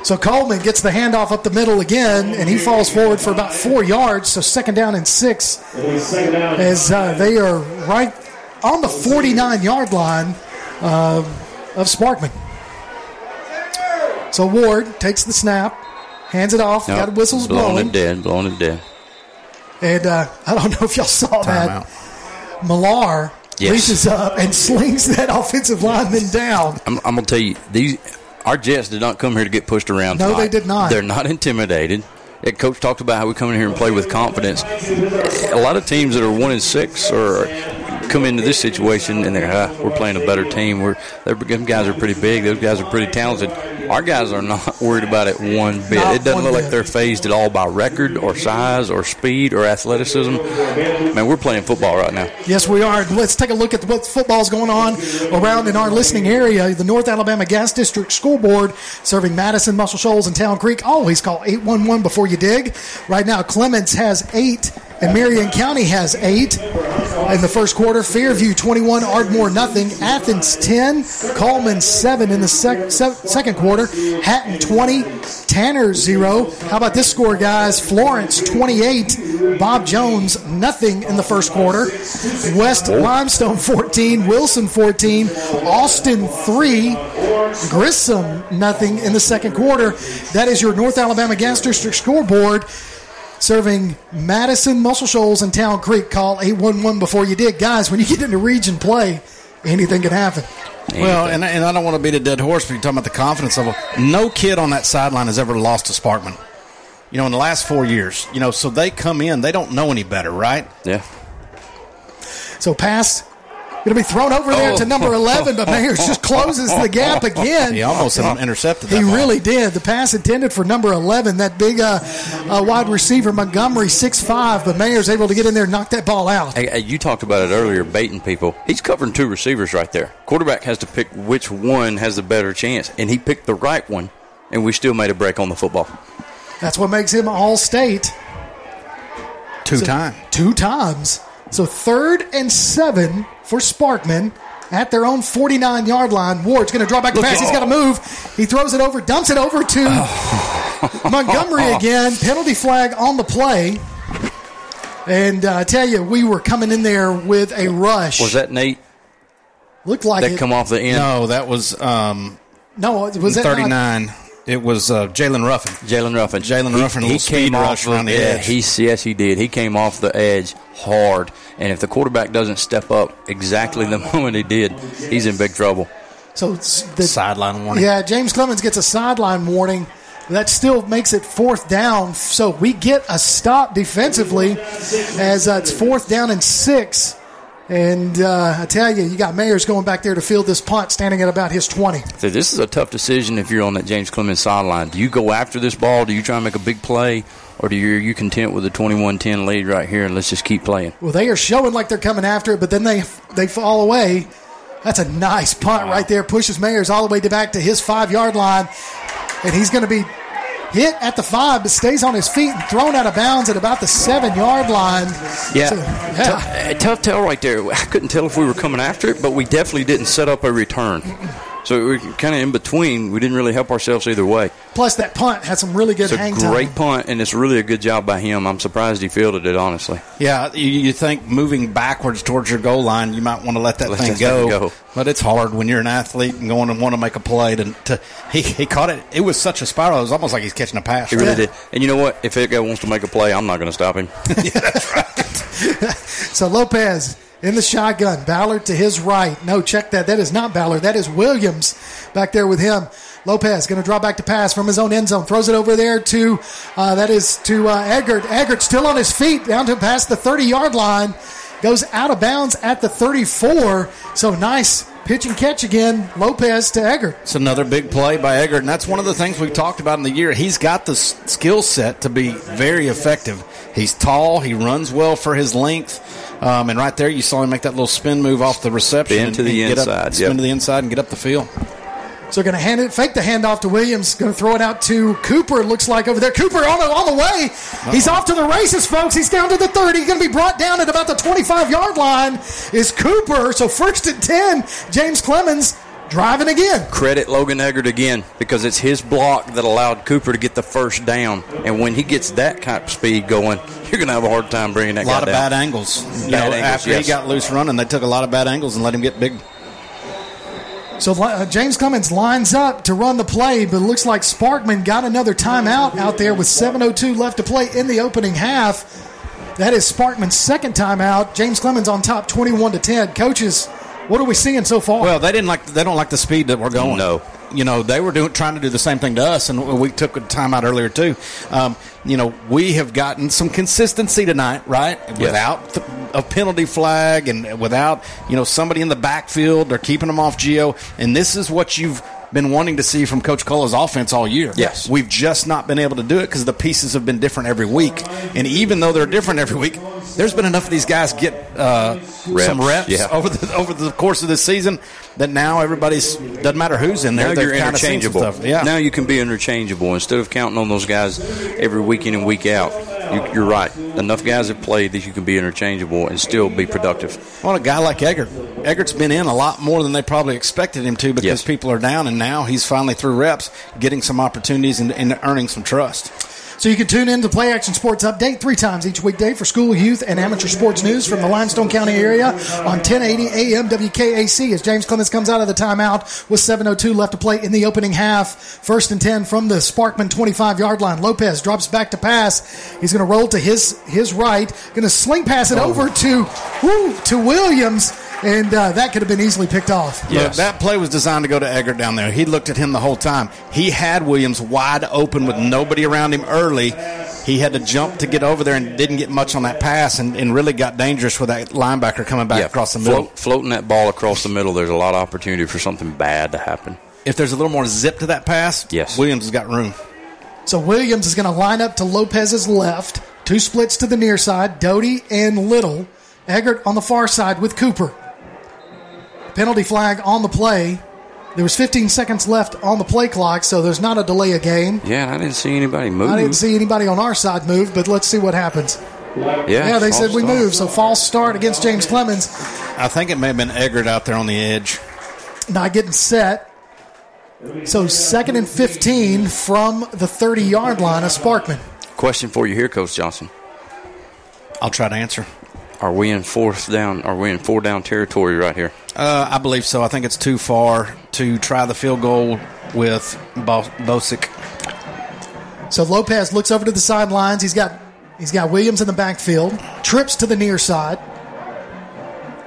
So Coleman gets the handoff up the middle again, and he falls forward for about four yards. So second down and six, as uh, they are right on the 49 yard line uh, of Sparkman. So Ward takes the snap, hands it off, No, got whistles blowing blowing, it dead, blowing it dead. And uh, I don't know if y'all saw that. Timeout. Millar Yes. reaches up and slings that offensive lineman down. I'm, I'm gonna tell you these. Our Jets did not come here to get pushed around. No, tonight. they did not. They're not intimidated. Yeah, Coach talked about how we come in here and play with confidence. A lot of teams that are one and six or come into this situation and they're ah, we're playing a better team. We're they're, them guys are pretty big. Those guys are pretty talented. Our guys are not worried about it one bit. Not it doesn't look bit. like they're phased at all by record or size or speed or athleticism. Man, we're playing football right now. Yes, we are. Let's take a look at what football's going on around in our listening area. The North Alabama Gas District School Board serving Madison, Muscle Shoals, and Town Creek. Always call 811 before you dig. Right now, Clements has eight, and Marion County has eight in the first quarter. Fairview 21, Ardmore nothing. Athens 10, Coleman 7 in the sec- se- second quarter. Hatton 20, Tanner 0. How about this score, guys? Florence 28, Bob Jones nothing in the first quarter. West Limestone 14, Wilson 14, Austin 3, Grissom nothing in the second quarter. That is your North Alabama Gas District scoreboard serving Madison, Muscle Shoals, and Town Creek. Call 811 before you dig. Guys, when you get into region play, anything can happen. Well, and, and I don't want to beat a dead horse, but you're talking about the confidence level. No kid on that sideline has ever lost to Sparkman. You know, in the last four years, you know, so they come in, they don't know any better, right? Yeah. So pass going to be thrown over there to number 11, but Mayers just closes the gap [LAUGHS] again. He almost intercepted that He ball. really did. The pass intended for number 11, that big uh, uh, wide receiver, Montgomery, 6'5", but Mayers able to get in there and knock that ball out. Hey, hey, you talked about it earlier, baiting people. He's covering two receivers right there. Quarterback has to pick which one has the better chance, and he picked the right one, and we still made a break on the football. That's what makes him all state Two So- times. two times. So third and seven for Sparkman at their own 49 yard line. Ward's going to draw back the Look pass. He's got to move. He throws it over, dumps it over to [LAUGHS] Montgomery again. Penalty flag on the play. And uh, I tell you, we were coming in there with a rush. Was that Nate Looked like that it. come off the end? No, that was um, no, was that not- 39. It was uh, Jalen Ruffin. Jalen Ruffin. Jalen He- Ruffin, a He, little speed came rush off around the yeah, edge. He, yes, he did. He came off the edge hard, and if the quarterback doesn't step up exactly the [LAUGHS] moment he did, he's in big trouble. So it's the Sideline warning. Yeah, James Clemens gets a sideline warning. That still makes it fourth down. So we get a stop defensively as uh, it's fourth down and six. And uh, I tell you, you got Mayers going back there to field this punt, standing at about his 20. So this is a tough decision if you're on that James Clemens sideline. Do you go after this ball? Do you try and make a big play? Or do you, are you content with a 21-10 lead right here and let's just keep playing? Well, they are showing like they're coming after it, but then they they fall away. That's a nice punt right there. Pushes Mayers all the way to back to his five yard line, and he's going to be hit at the five, but stays on his feet and thrown out of bounds at about the seven yard line. Yeah, So, yeah. T- uh, tough tell right there. I couldn't tell if we were coming after it, but we definitely didn't set up a return. So we were kind of in between. We didn't really help ourselves either way. Plus, that punt had some really good It's a hang great time. punt, and it's really a good job by him. I'm surprised he fielded it, honestly. Yeah, you, you think moving backwards towards your goal line, you might want to let that Let thing that go, thing go. But it's hard when you're an athlete and going to want to make a play. To, to he, he caught it. It was such a spiral. It was almost like he's catching a pass. He really did. And you know what? If that guy wants to make a play, I'm not going to stop him. [LAUGHS] yeah, that's right. [LAUGHS] So Lopez in the shotgun. Ballard to his right. No, check that. That is not Ballard. That is Williams back there with him. Lopez going to draw back to pass from his own end zone. Throws it over there to uh, that is to uh, Eggert. Eggert still on his feet down to past the 30 yard line. Goes out of bounds at the 34. So nice pitch and catch again. Lopez to Eggert. It's another big play by Eggert, and that's one of the things we've talked about in the year. He's got the skill set to be very effective. He's tall, he runs well for his length, um, and right there you saw him make that little spin move off the reception Spin and, to the and get up, inside, spin yep. to the inside, and get up the field. So going to hand it, fake the handoff to Williams. Going to throw it out to Cooper. it Looks like over there. Cooper on the, on the way. He's off to the races, folks. He's down to the 30. Going to be brought down at about the 25 yard line. Is Cooper. So first and 10. James Clemens driving again. Credit Logan Eggert again because it's his block that allowed Cooper to get the first down. And when he gets that kind of speed going, [LAUGHS] you're going to have a hard time bringing that guy. A lot guy of down. bad angles. You know, angles, after yes. he got loose running, they took a lot of bad angles and let him get big. So uh, James Clemens lines up to run the play, but it looks like Sparkman got another timeout out there with 7.02 left to play in the opening half. That is Sparkman's second timeout. James Clemens on top 21 to 10. Coaches, what are we seeing so far? Well, they didn't like they don't like the speed that we're going. No. you know they were doing trying to do the same thing to us, and we took a timeout earlier too. Um, you know, we have gotten some consistency tonight, right? Without th- a penalty flag and without you know somebody in the backfield, they're keeping them off Gio, and this is what you've been wanting to see from Coach Cola's offense all year. Yes. we've just not been able to do it because the pieces have been different every week, and even though they're different every week, there's been enough of these guys get uh, some reps yeah. over the over the course of this season that now everybody's doesn't matter who's in there. Now you're kinda seen some interchangeable. stuff. Yeah. Now you can be interchangeable instead of counting on those guys every week in and week out. You, you're right. Enough guys have played that you can be interchangeable and still be productive. well, a guy like Eggert, Eggert's been in a lot more than they probably expected him to because Yes. people are down, and now he's finally through reps, getting some opportunities and, and earning some trust. So you can tune in to Play Action Sports Update three times each weekday for school, youth, and amateur sports news from the Limestone County area on 1080 AM WKAC as James Clemens comes out of the timeout with 7.02 left to play in the opening half. First and 10 from the Sparkman 25 yard line. Lopez drops back to pass. He's going to roll to his his right. Going to sling pass it over to woo, to Williams. And uh, that could have been easily picked off. Look, that play was designed to go to Eggert down there. He looked at him the whole time. He had Williams wide open with nobody around him early. He had to jump to get over there and didn't get much on that pass and, and really got dangerous with that linebacker coming back across the middle. Float, floating that ball across the middle, there's a lot of opportunity for something bad to happen. If there's a little more zip to that pass, Yes. Williams has got room. So Williams is going to line up to Lopez's left. Two splits to the near side, Doty and Little. Eggert on the far side with Cooper. Penalty flag on the play. There was 15 seconds left on the play clock, so there's not a delay of game. Yeah, I didn't see anybody move. I didn't see anybody on our side move, but let's see what happens. Yeah, Yeah, they said we start. moved, so false start against James Clemens. I think it may have been Eggert out there on the edge. Not getting set. So second and 15 from the 30 yard line of Sparkman. Question for you here, Coach Johnson. I'll try to answer. Are we in fourth down? Are we in four down territory right here? Uh, I believe so. I think it's too far to try the field goal with Bo- Bosick. So Lopez looks over to the sidelines. He's got he's got Williams in the backfield. Trips to the near side.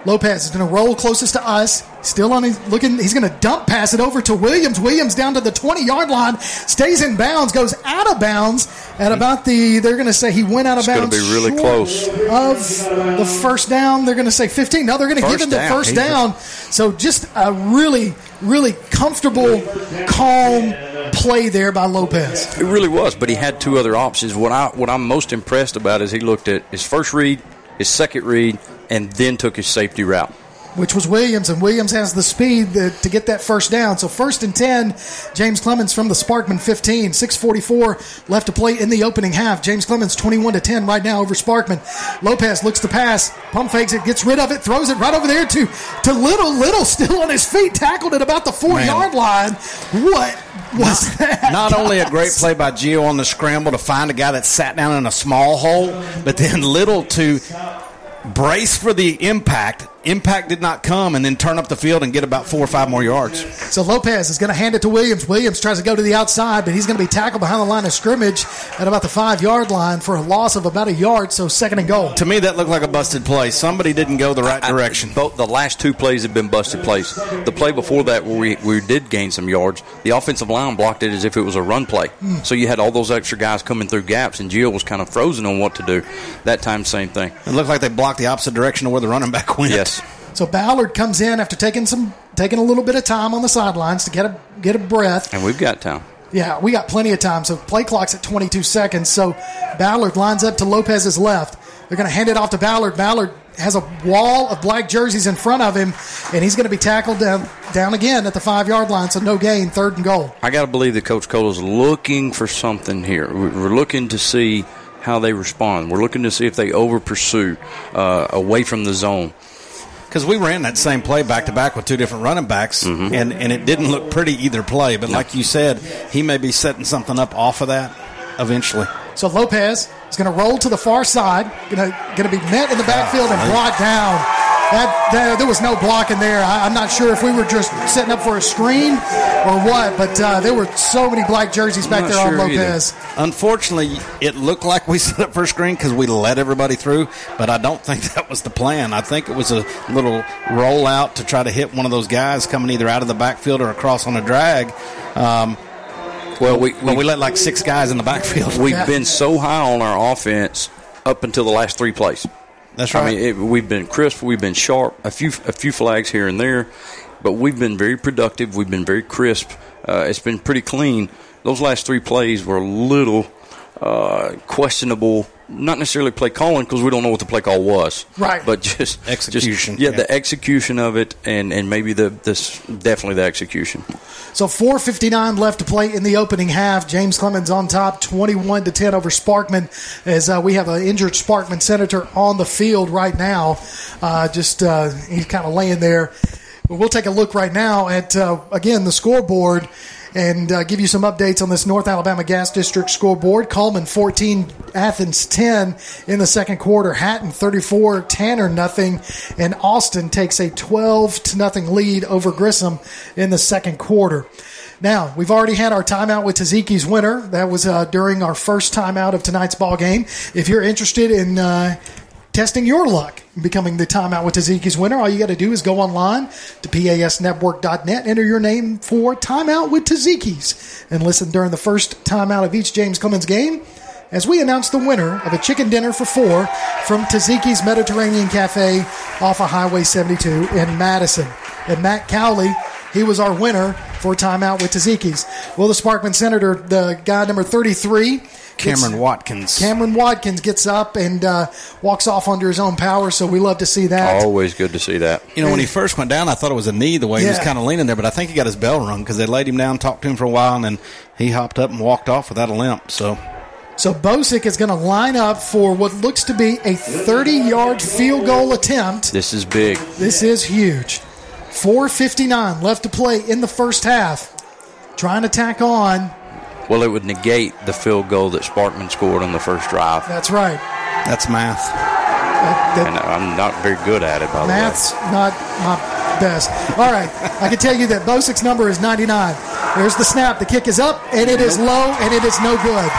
Lopez is going to roll closest to us. Still on his looking. He's going to dump pass it over to Williams. Williams down to the 20 yard line. Stays in bounds. Goes out of bounds at about the. They're going to say he went out of It's gonna be really close. Of the first down, they're going to say 15. No, they're going to give him the down. first down. So just a really, really comfortable, calm play there by Lopez. It really was, but he had two other options. What I what I'm most impressed about is he looked at his first read, his second read, and then took his safety route. which was Williams, and Williams has the speed that, to get that first down. So first and ten, James Clemens from the Sparkman 15, 6:44 left to play in the opening half. James Clemens 21 to 10 right now over Sparkman. Lopez looks to pass, pump fakes it, gets rid of it, throws it right over there to to Little. Little still on his feet, tackled at about the four Man. yard line. What was that? Not only a great [LAUGHS] play by Gio on the scramble to find a guy that sat down in a small hole, but then Little to brace for the impact. Impact did not come, and then turn up the field and get about four or five more yards. So Lopez is going to hand it to Williams. Williams tries to go to the outside, but he's going to be tackled behind the line of scrimmage at about the five yard line for a loss of about a yard. So second and goal. To me, that looked like a busted play. Somebody didn't go the right direction. Both the last two plays have been busted plays. The play before that, where we, we did gain some yards, the offensive line blocked it as if it was a run play. Hmm. So you had all those extra guys coming through gaps, and Gio was kind of frozen on what to do. That time, same thing. It looked like they blocked the opposite direction of where the running back [LAUGHS] went. Yes. So Ballard comes in after taking some taking a little bit of time on the sidelines to get a get a breath. And we've got time. Yeah, we got plenty of time. So play clock's at 22 seconds. So Ballard lines up to Lopez's left. They're going to hand it off to Ballard. Ballard has a wall of black jerseys in front of him, and he's going to be tackled down down again at the five yard line. So no gain, third and goal. I got to believe that Coach Cole is looking for something here. We- We're looking to see how they respond. We're looking to see if they over pursue uh, away from the zone. Because we ran that same play back to back with two different running backs, Mm-hmm. and, and it didn't look pretty either play. But like you said, he may be setting something up off of that eventually. So Lopez is going to roll to the far side, going to going to be met in the backfield and brought down. That, that there was no blocking there. I, I'm not sure if we were just setting up for a screen or what, but uh, there were so many black jerseys back there not on sure either. Unfortunately, it looked like we [LAUGHS] set up for a screen because we let everybody through, but I don't think [LAUGHS] that was the plan. I think it was a little rollout to try to hit one of those guys coming either out of the backfield or across on a drag. Um, well, we, but we let like six guys in the backfield. We've [LAUGHS] been so high on our offense up until the last three plays. That's right. I mean, it, we've been crisp, we've been sharp, a few a few flags here and there, but we've been very productive. We've been very crisp. Uh, it's been pretty clean. Those last three plays were a little uh, questionable. Not necessarily play calling because we don't know what the play call was. Right. But just Execution, just- yeah, yeah. the execution of it, and and maybe the this definitely the execution. So 4:59 left to play in the opening half. James Clemens on top, 21 to 10 over Sparkman. As uh, we have an injured Sparkman senator on the field right now, uh, just uh, he's kind of laying there. But we'll take a look right now at uh, again the scoreboard and uh, give you some updates on this North Alabama Gas District scoreboard. Coleman 14, Athens 10 in the second quarter. Hatton 34, Tanner nothing, and Austin takes a 12 to nothing lead over Grissom in the second quarter. Now, we've already had our timeout with Taziki's winner. That was uh, during our first timeout of tonight's ball game. If you're interested in uh, testing your luck in becoming the timeout with Taziki's winner, all you got to do is go online to pasnetwork.net, enter your name for timeout with Taziki's, and listen during the first timeout of each James Clemens game as we announce the winner of a chicken dinner for four from Taziki's Mediterranean Cafe off of Highway 72 in Madison. And Matt Cowley, he was our winner for timeout with Taziki's. Well, the Sparkman Senator, the guy number 33, gets- Cameron Watkins. Cameron Watkins gets up and uh, walks off under his own power, so we love to see that. Always good to see that. You know, when he first went down, I thought it was a knee the way he was kind of leaning there, but I think he got his bell rung because they laid him down, talked to him for a while, and then he hopped up and walked off without a limp. So So Bosick is going to line up for what looks to be a 30 yard field goal attempt. This is big. This is huge. 4.59 left to play in the first half. Trying to tack on. Well, it would negate the field goal that Sparkman scored on the first drive. That's right. That's math. That- that- And I'm not very good at it, by the way. Math's not my best. All right, I can tell you that Bosick's number is 99. There's the snap. The kick is up, and it is low, and it is no good.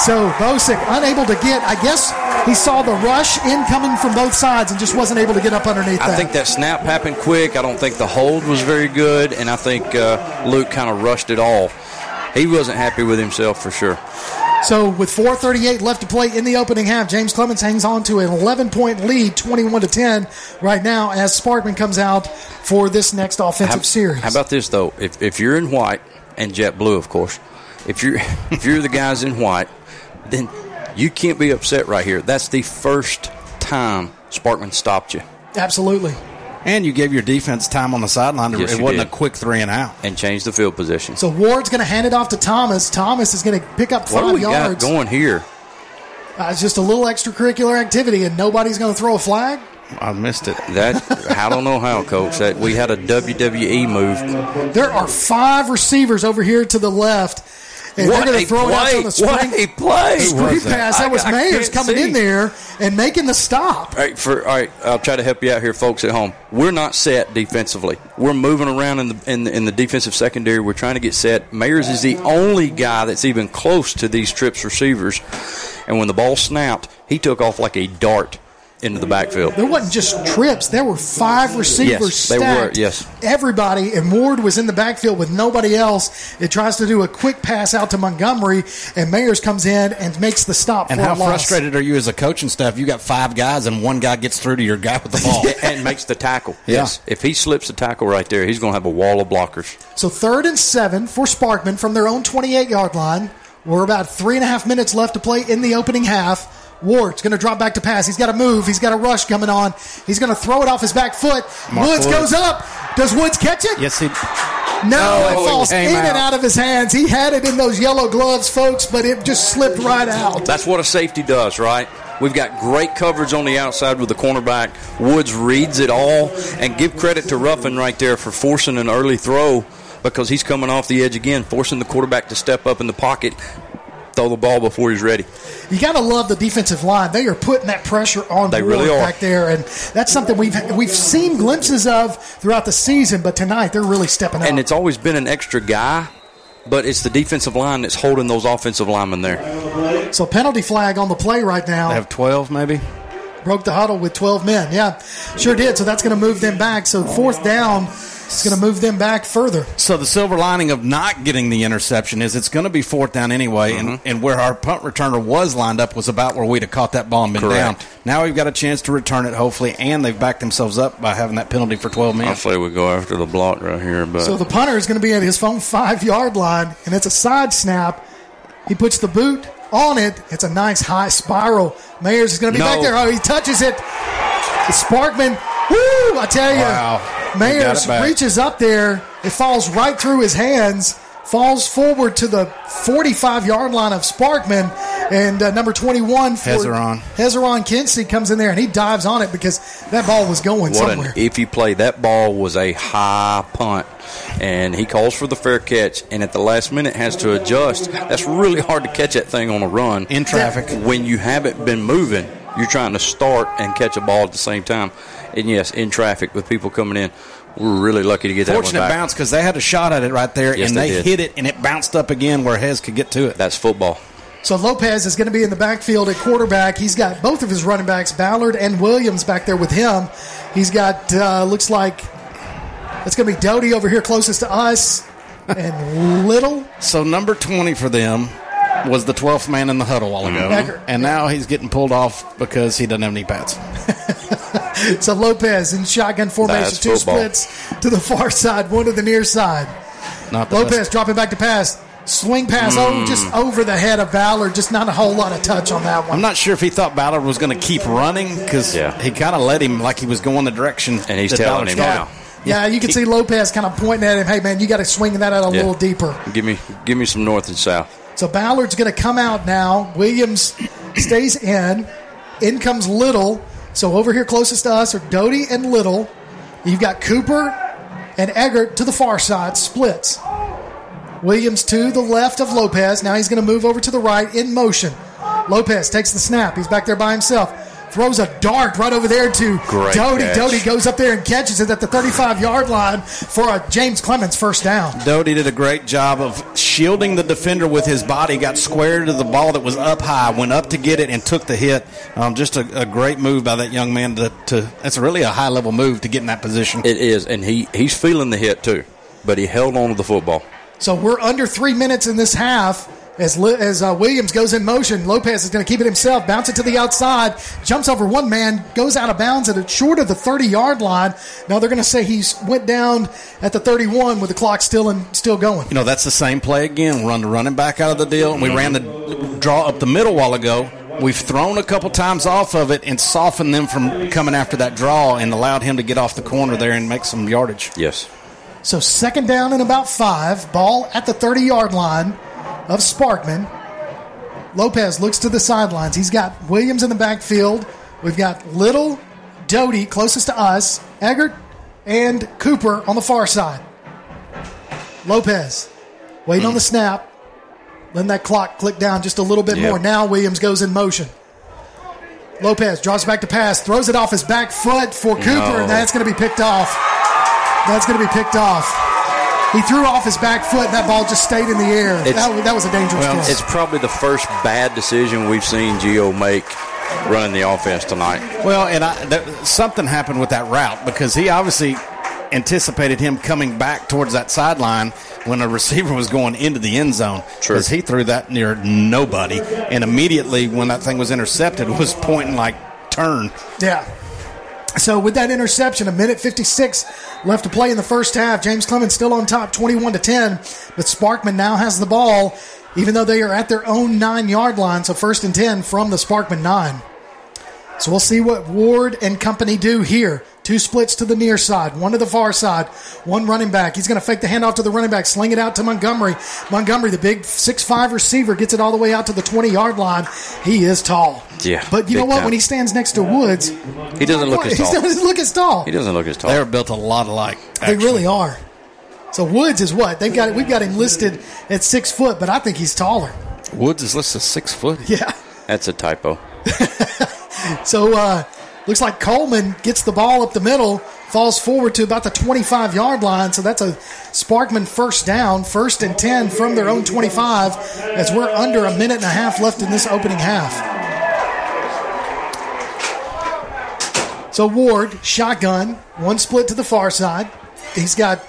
So Bosick unable to get. I guess he saw the rush incoming from both sides and just wasn't able to get up underneath that. I think that snap happened quick. I don't think the hold was very good, and I think uh, Luke kind of rushed it all. He wasn't happy with himself for sure. So with 4:38 left to play in the opening half, James Clemens hangs on to an 11 point lead, 21 to 10 right now as Sparkman comes out for this next offensive How, series. how about this though? If, if you're in white and jet blue, of course, if you're [LAUGHS] if you're the guys in white, then you can't be upset right here. That's the first time Sparkman stopped you Absolutely. And you gave your defense time on the sideline. to- Yes, it wasn't did. a quick three and out. and changed the field position. So Ward's going to hand it off to Thomas. Thomas is going to pick up what do five we yards. got going here? Uh, it's just a little extracurricular activity, and nobody's going to throw a flag. I missed it. That I don't know how, Coach. That we had a WWE move. There are five receivers over here to the left, and What they're going to throw it out play. on the screen. What a play. Screen was that? pass. That I- was I Mayers can't coming see. in there and making the stop. All right, for all right, I'll try to help you out here, folks at home. We're not set defensively. We're moving around in the in the, in the defensive secondary. We're trying to get set. Mayers is the only guy that's even close to these trips receivers. And when the ball snapped, he took off like a dart into the backfield. There wasn't just trips. There were five receivers Yes, they were, stacked. yes. Everybody, and Ward was in the backfield with nobody else. It tries to do a quick pass out to Montgomery, and Mayers comes in and makes the stop And for how a loss. frustrated are you as a coach and stuff? You got five guys and one guy gets through to your guy with the ball. [LAUGHS] and makes the tackle. Yeah. Yes. If he slips the tackle right there, he's going to have a wall of blockers. So third and seven for Sparkman from their own 28 yard line. We're about three and a half minutes left to play in the opening half. Ward's going to drop back to pass. He's got to move. He's got a rush coming on. He's going to throw it off his back foot. Mark Woods Woods. goes up. Does Woods catch it? yes, he. No, Oh, it it falls in came and out. out of his hands. He had it in those yellow gloves, folks, but it just slipped right out. That's what a safety does, right? We've got great coverage on the outside with the cornerback. Woods reads it all, and give credit to Ruffin right there for forcing an early throw because he's coming off the edge again, forcing the quarterback to step up in the pocket, throw the ball before he's ready. You got to love the defensive line. They are putting that pressure on They Ward really are. back there, and that's something we've we've seen glimpses of throughout the season. But tonight they're really stepping up. And it's always been an extra guy, but it's the defensive line that's holding those offensive linemen there. so penalty flag on the play right now. They have 12, maybe? broke the huddle with 12 men. Yeah, sure did. So that's going to move them back. So fourth down is going to move them back further. So the silver lining of not getting the interception is it's going to be fourth down anyway, and, mm-hmm. and where our punt returner was lined up was about where we'd have caught that ball and been Correct. down. Now we've got a chance to return it, hopefully, and they've backed themselves up by having that penalty for 12 minutes. Hopefully we go after the block right here, but So the punter is going to be at his own five yard line, and it's a side snap. He puts the boot on it. It's a nice high spiral. Mayers is going to be No. back there. Oh, he touches it. It's Sparkman. Woo! I tell you, Wow. He Mayers reaches up there. It falls right through his hands. Falls forward to the 45 yard line of Sparkman, and uh, number 21 for Hezeron. Hezeron Kinsey comes in there and he dives on it because that ball was going What somewhere. an iffy play. That ball was a high punt. And he calls for the fair catch, and at the last minute has to adjust. That's really hard to catch that thing on a run. In traffic. When you haven't been moving, you're trying to start and catch a ball at the same time. And yes, in traffic with people coming in, we're really lucky to get that Fortunate one back. bounce because they had a shot at it right there, Yes, and they they, hit it, and it bounced up again where Hez could get to it. That's football. So Lopez is going to be in the backfield at quarterback. He's got both of his running backs, Ballard and Williams, back there with him. He's got uh, looks like it's going to be Doty over here closest to us, and [LAUGHS] Little. So number 20 for them was the 12th man in the huddle a while ago, Becker. and now he's getting pulled off because he doesn't have any pads. [LAUGHS] So Lopez in shotgun formation, That's two football. splits to the far side, one to the near side. Not the Lopez best. dropping back to pass, swing pass, Mm. oh, just over the head of Ballard. Just not a whole lot of touch on that one. I'm not sure if he thought Ballard was going to keep running because Yeah. he kind of let him like he was going the direction. And he's telling Ballard's him going. now. Yeah, you can see Lopez kind of pointing at him. Hey, man, you got to swing that out a Yeah. little deeper. Give me, give me some north and south. So Ballard's going to come out now. Williams stays in. In comes Little. So over here closest to us are Doty and Little. You've got Cooper and Eggert to the far side, splits. Williams to the left of Lopez. Now he's going to move over to the right in motion. Lopez takes the snap. He's back there by himself. Throws a dart right over there to Great Doty. catch. Doty goes up there and catches it at the 35 yard line for a James Clemens first down. Doty did a great job of shielding the defender with his body, got square to the ball that was up high, went up to get it, and took the hit. Um, just a, a great move by that young man. To, to That's really a high level move to get in that position. It is, and he, he's feeling the hit too, but he held on to the football. So we're under three minutes in this half. As, as uh, Williams goes in motion, Lopez is going to keep it himself, bounce it to the outside, jumps over one man, goes out of bounds at a short of the 30 yard line. Now they're going to say he went down at the 31 with the clock still and still going. You know, that's the same play again. Run the running back out of the deal. And we ran the draw up the middle a while ago. We've thrown a couple times off of it and softened them from coming after that draw and allowed him to get off the corner there and make some yardage. Yes. So second down and about five, ball at the 30 yard line of Sparkman. Lopez looks to the sidelines. He's got Williams in the backfield. We've got Little, Doty closest to us, Eggert, and Cooper on the far side. Lopez waiting on the snap. Letting that clock click down just a little bit Yep. more. Now Williams goes in motion. Lopez draws back to pass, throws it off his back foot for Cooper, No. and that's going to be picked off. That's going to be picked off. He threw off his back foot, and that ball just stayed in the air. That, that was a dangerous Well, throw. it's probably the first bad decision we've seen Gio make running the offense tonight. Well, and I, that, something happened with that route because he obviously anticipated him coming back towards that sideline when a receiver was going into the end zone. True. Because he threw that near nobody, and immediately when that thing was intercepted, [LAUGHS] was pointing like turn. Yeah. So with that interception, a minute 56 left to play in the first half. James Clemens still on top, 21 to 10. But Sparkman now has the ball, even though they are at their own nine yard line. So first and 10 from the Sparkman nine. So we'll see what Ward and company do here. Two splits to the near side, one to the far side, one running back. He's going to fake the handoff to the running back, sling it out to Montgomery. Montgomery, the big six-five receiver, gets it all the way out to the 20 yard line. He is tall. Yeah, But you know what? time. When he stands next to Woods, He doesn't look as [LAUGHS] he tall. doesn't look as tall. He doesn't look as tall. They're built a lot alike. They really are. So Woods is what they've got. We've got him listed at six foot, but I think he's taller. Woods is listed as six foot. Yeah. That's a typo. [LAUGHS] So uh, looks like Coleman gets the ball up the middle, falls forward to about the 25 yard line. So that's a Sparkman first down, first and 10 from their own 25, as we're under a minute and a half left in this opening half. So Ward, shotgun, one split to the far side. He's got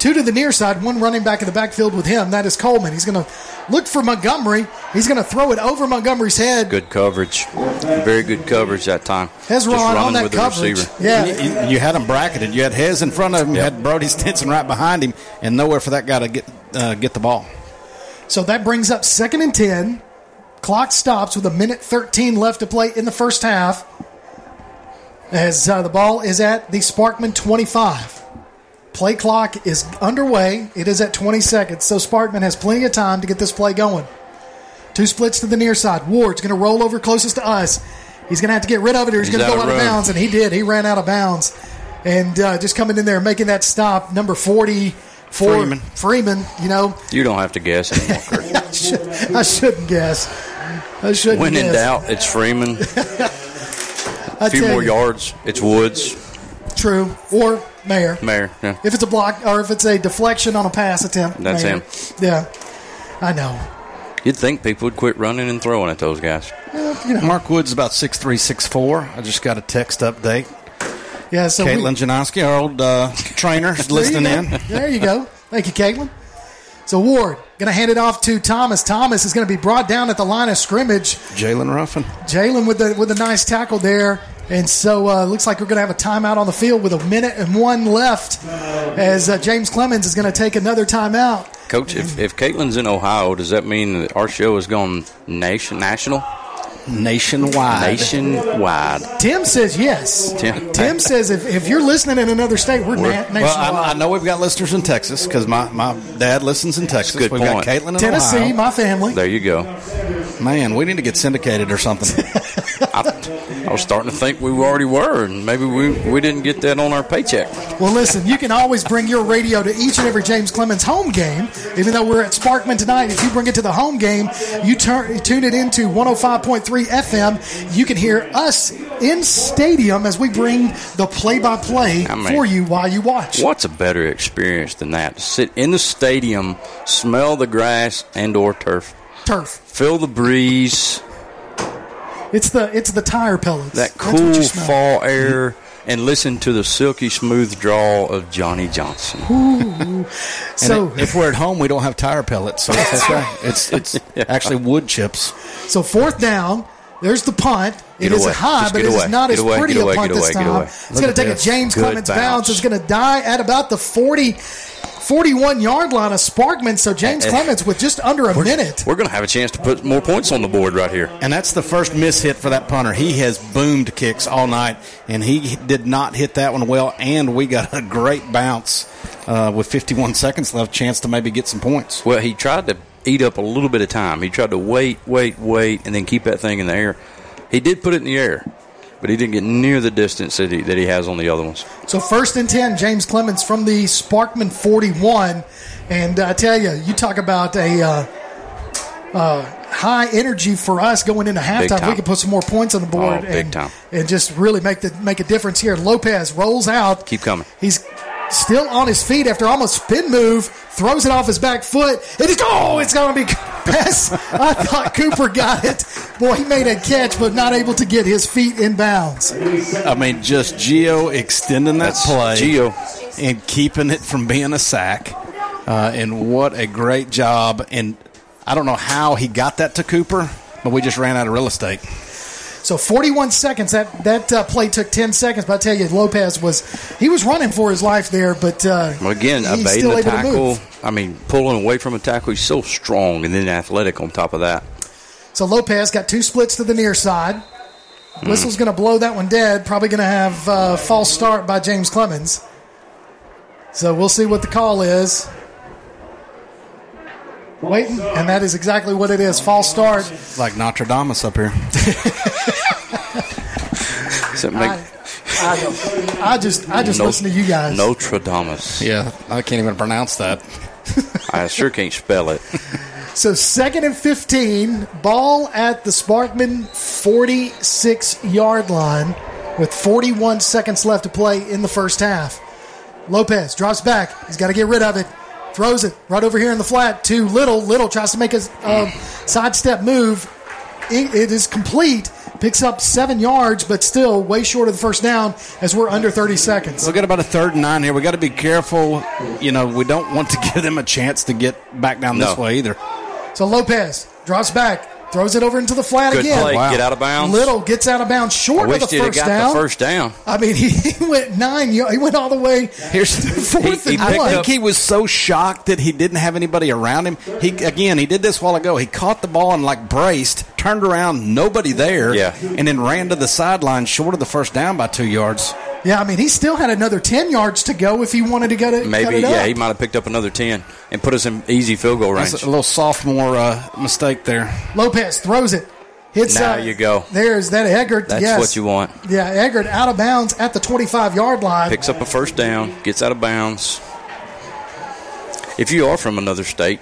two to the near side, one running back in the backfield with him. That is Coleman. He's going to look for Montgomery. He's going to throw it over Montgomery's head. Good coverage. Very good coverage that time. Hezron on that with the coverage. receiver. Yeah. You, you- you had him bracketed. You had Hez in front of him. You had Brody [LAUGHS] Stinson right behind him, and nowhere for that guy to get uh, get the ball. So that brings up second and 10. Clock stops with a minute 13 left to play in the first half. As uh, the ball is at the Sparkman 25. Play clock is underway. It is at 20 seconds, so Sparkman has plenty of time to get this play going. Two splits to the near side. Ward's going to roll over closest to us. He's going to have to get rid of it or he's, He's going to out go of out of bounds, and he did. He ran out of bounds. And uh, just coming in there making that stop, number 40 for Freeman. Freeman, you know, You don't have to guess anymore. [LAUGHS] I, should, I shouldn't guess. I shouldn't guess. when in doubt, it's Freeman. [LAUGHS] a few more you, yards, it's Woods. True. Or Mayer. Mayor. Yeah. If it's a block or if it's a deflection on a pass attempt. That's Mayer. him. Yeah. I know. You'd think people would quit running and throwing at those guys. Mark Woods is about six three, six four. I just got a text update. Yeah, so we- Caitlin Janoski, our old uh, trainer, is [LAUGHS] listening in. There you go. Thank you, Caitlin. So Ward going to hand it off to Thomas. Thomas is going to be brought down at the line of scrimmage. Jalen Ruffin. Jalen with the with a nice tackle there. And so uh, looks like we're going to have a timeout on the field with a minute and one left as uh, James Clemens is going to take another timeout. Coach, if, if Caitlin's in Ohio, does that mean that our show is going nation national? Nationwide. Nationwide. Tim says yes. Tim. Tim says if, if you're listening in another state, we're, na- nationwide. Well, I, I know we've got listeners in Texas because my, my dad listens in Texas. Good we've point. got Caitlin in Tennessee, Ohio. my family. There you go. Man, we need to get syndicated or something. [LAUGHS] I, I was starting to think we already were, and maybe we, we didn't get that on our paycheck. Well, listen, you can always bring your radio to each and every James Clemens home game. Even though we're at Sparkman tonight, if you bring it to the home game, you turn tune it into 105.3 FM. You can hear us in stadium as we bring the play-by-play for you while you watch. What's a better experience than that? To sit in the stadium, smell the grass and or turf, Turf. feel the breeze, It's the it's the tire pellets. that That's cool fall air, and listen to the silky smooth drawl of Johnny Johnson. So if we're at home, we don't have tire pellets, so it's okay. It's it's [LAUGHS] actually wood chips. So fourth down. There's the punt. It Get is away. high, Just but it is away. not Get as away, pretty away, a punt this time. It's going to take this. a James Good Clemens bounce. bounce. It's going to die at about the 40, 41 yard line of Sparkman. So James. Clemens with just under a minute. We're going to have a chance to put more points on the board right here. And that's the first miss hit for that punter. He has boomed kicks all night, and he did not hit that one well. And we got a great bounce uh, with 51 seconds left, chance to maybe get some points. Well, he tried to eat up a little bit of time. He tried to wait, wait, wait, and then keep that thing in the air. He did put it in the air, but he didn't get near the distance that he, that he has on the other ones. So first and 10, James Clemens from the Sparkman 41. And I tell you, you talk about a uh, uh, high energy for us going into halftime. We can put some more points on the board Oh, big and, time. and just really make the make a difference here. Lopez rolls out. Keep coming. He's still on his feet after almost spin move, throws it off his back foot, it's oh, it's going to be pass. [LAUGHS] I thought Cooper got it. Boy, he made a catch, but not able to get his feet in bounds. I mean, just Gio extending that That's play, Gio, and keeping it from being a sack. Uh, and what a great job! And I don't know how he got that to Cooper, but we just ran out of real estate. So 41 seconds. That that uh, play took 10 seconds. But I tell you, Lopez was he was running for his life there, but uh, Well, again, evading the able to tackle. move. I mean, pulling away from a tackle. He's so strong and then athletic on top of that. So Lopez got two splits to the near side. Hmm. Whistle's going to blow that one dead. Probably going to have uh, false start by James Clemens. So we'll see what the call is. Waiting, and that is exactly what it is. False start. Like Notre Dame up here. Does that make I, I, don't- I just I just No- listen to you guys. Notre Dame? Yeah, I can't even pronounce that. [LAUGHS] I sure can't spell it. So second and 15, ball at the Sparkman 46 yard line with 41 seconds left to play in the first half. Lopez drops back. He's got to get rid of it. Throws it right over here in the flat to Little. Little tries to make a um, sidestep move. It- it is complete. Picks up seven yards, but still way short of the first down as we're under 30 seconds. We got about a third and nine here. We got to be careful. You know, we don't want to [LAUGHS] give them a chance to get back down this way either. So Lopez drops back, throws it over into the flat Good again. play. Wow. Get out of bounds. Little gets out of bounds I short wish of the he'd have first got down. the first down. I mean, he, [LAUGHS] he went nine. He went all the way. Here's [LAUGHS] fourth he and picked I think he was so shocked that he didn't have anybody around him. He again, he did this a while ago. He caught the ball and like braced, turned around, nobody there, Yeah. and then ran to the sideline short of the first down by two yards. Yeah, I mean, he still had another ten yards to go if he wanted to go to cut Maybe, it yeah, up. he might have picked up another 10 and put us in easy field goal range. That's a little sophomore uh, mistake there. Lopez throws it. Hits. Now uh, you go. There's that Eggert. That's yes. what you want. Yeah, Eggert out of bounds at the 25 yard line. Picks up a first down, gets out of bounds. If you are from another state,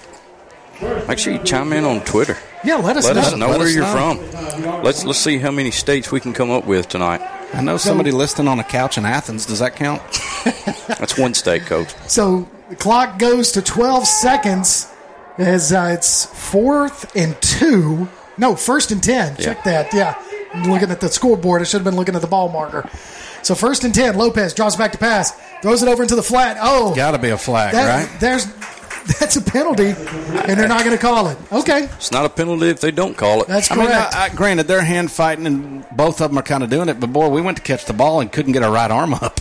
make sure you chime in on Twitter. Yeah, let us Let know. us know Let where us you're know. from. Let's let's see how many states we can come up with tonight. I know somebody listening on a couch in Athens. Does that count? [LAUGHS] That's one state, coach. So the clock goes to 12 seconds as uh, it's fourth and two. No, first and 10. Check that. Yeah. I'm looking at the scoreboard. I should have been looking at the ball marker. So first and 10. Lopez draws back to pass, throws it over into the flat. Oh, Got to be a flag, that, right? there's that's a penalty, and they're not going to call it. Okay, It's not a penalty if they don't call it. that's I mean, correct. I, I, granted, they're hand fighting, and both of them are kind of doing it. But boy, we went to catch the ball and couldn't get our right arm up.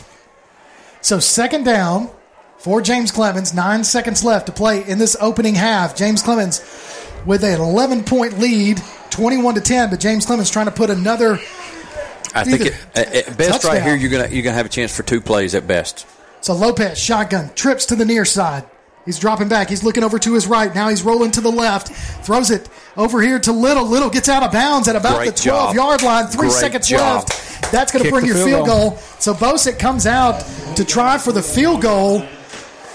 So second down for James Clemens. Nine seconds left to play in this opening half. James Clemens with an 11 point lead 21 to 10, but James Clemens trying to put another. I think it, at at best right here you're gonna you're gonna have a chance for two plays at best. So Lopez, shotgun, trips to the near side. He's dropping back. He's looking over to his right. Now he's rolling to the left. Throws it over here to Little. Little gets out of bounds at about Great the 12 job. yard line. Three Great seconds job. left. That's going to bring your field field goal. So Bosick comes out to try for the field goal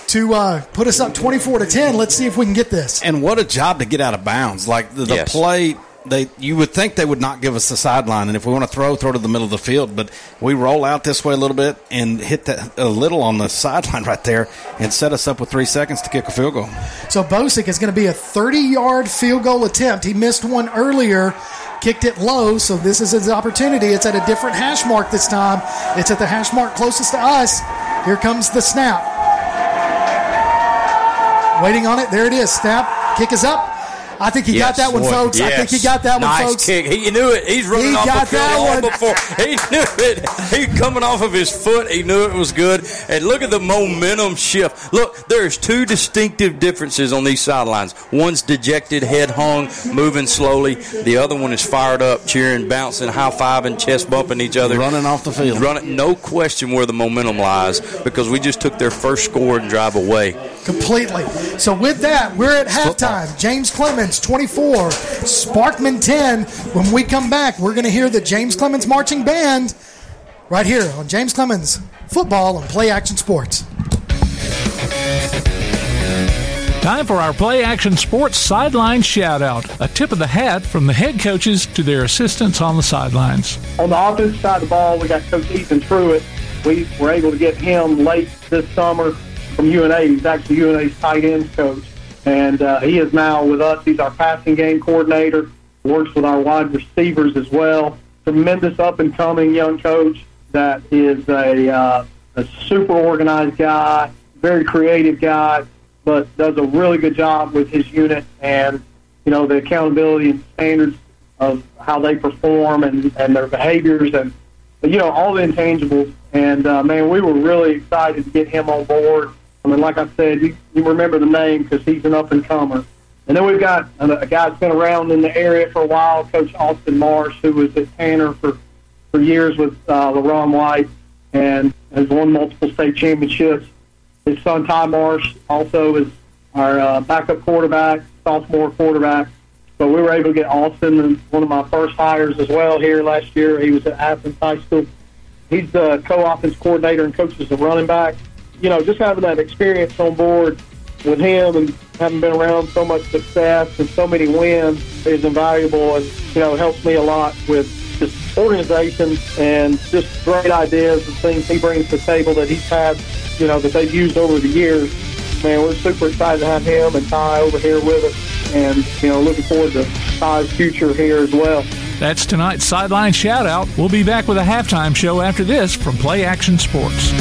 to uh, put us up 24 to 10. Let's see if we can get this. And what a job to get out of bounds. Like the, the Yes. play, they you would think they would not give us the sideline, and if we want to throw, throw to the middle of the field. But we roll out this way a little bit and hit that a little on the sideline [LAUGHS] right there, and set us up with three seconds to kick a field goal. So Bosick is going to be a 30 yard field goal attempt. He missed one earlier, kicked it low, so this is his opportunity. It's at a different hash mark this time. It's at the hash mark closest to us. Here comes the snap. Waiting on it. There it is. Snap. Kick is up. I think he got that one, boy. folks. I think he got that one, nice folks. kick. He knew it. He's running He off got the field that one. before. [LAUGHS] He knew it. He coming off of his foot. He knew it was good. And look at the momentum shift. Look, there's two distinctive differences on these sidelines. One's dejected, head hung, moving slowly. The other one is fired up, cheering, bouncing, high fiving, chest bumping each other, Running off the field. Running, no question where the momentum lies because we just took their first score and drive away. Completely. So with that, we're at halftime. James Clemens 24, Sparkman 10. When we come back, we're going to hear the James Clemens marching band right here on James Clemens Football and Play Action Sports. Time for our play action sports sideline shout out. A tip of the hat from the head coaches to their assistants on the sidelines. On the offensive side of the ball, we got Coach Ethan Truitt. We were able to get him late this summer from UNA. He's actually UNA's tight ends coach. And uh, he is now with us. He's our passing game coordinator, works with our wide receivers as well. Tremendous up and coming young coach that is a, uh, a super organized guy, very creative guy, but does a really good job with his unit and, you know, the accountability and standards of how they perform and, and their behaviors and, you know, all the intangibles. And, uh, man, we were really excited to get him on board. I mean, like I said, you, you remember the name because he's an up-and-comer. And then we've got a, a guy that's been around in the area for a while, Coach Austin Marsh, who was at Tanner for, for years with uh, LaRon White and has won multiple state championships. His son Ty Marsh also is our uh, backup quarterback, sophomore quarterback. So we were able to get Austin, one of my first hires as well here last year. He was at Athens High School. He's the co-offense coordinator and coaches the running back. You know, just having that experience on board with him and having been around so much success and so many wins is invaluable and, you know, helps me a lot with just organization and just great ideas and things he brings to the table that he's had, you know, that they've used over the years. Man, we're super excited to have him and Ty over here with us and, you know, looking forward to Ty's future here as well. That's tonight's sideline shout out. We'll be back with a halftime show after this from Play Action Sports.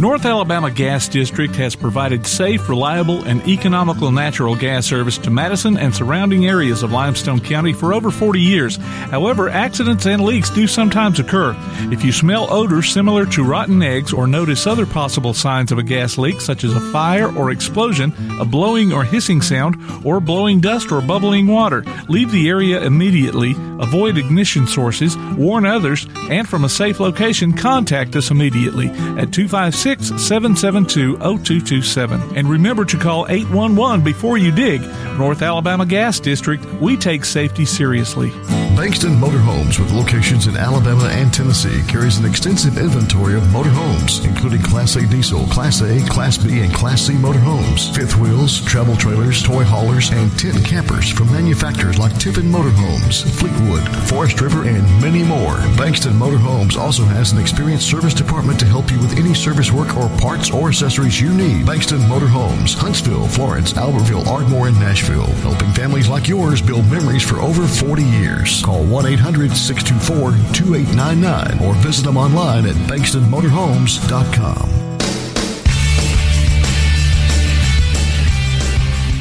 North Alabama Gas District has provided safe, reliable, and economical natural gas service to Madison and surrounding areas of Limestone County for over 40 years. However, accidents and leaks do sometimes occur. If you smell odors similar to rotten eggs or notice other possible signs of a gas leak, such as a fire or explosion, a blowing or hissing sound, or blowing dust or bubbling water, leave the area immediately, avoid ignition sources, warn others, and from a safe location, contact us immediately at 256 772 0227. And remember to call 811 before you dig. North Alabama Gas District, we take safety seriously. Bankston Motorhomes, with locations in Alabama and Tennessee, carries an extensive inventory of motorhomes, including Class A diesel, Class A, Class B, and Class C motorhomes, fifth wheels, travel trailers, toy haulers, and tent campers from manufacturers like Tiffin Motorhomes, Fleetwood, Forest River, and many more. Bankston Motorhomes also has an experienced service department to help you with any service work or parts or accessories you need. Bankston Motorhomes, Huntsville, Florence, Albertville, Ardmore, and Nashville, helping families like yours build memories for over 40 years. Call 1 800 624 2899 or visit them online at bankstonmotorhomes.com.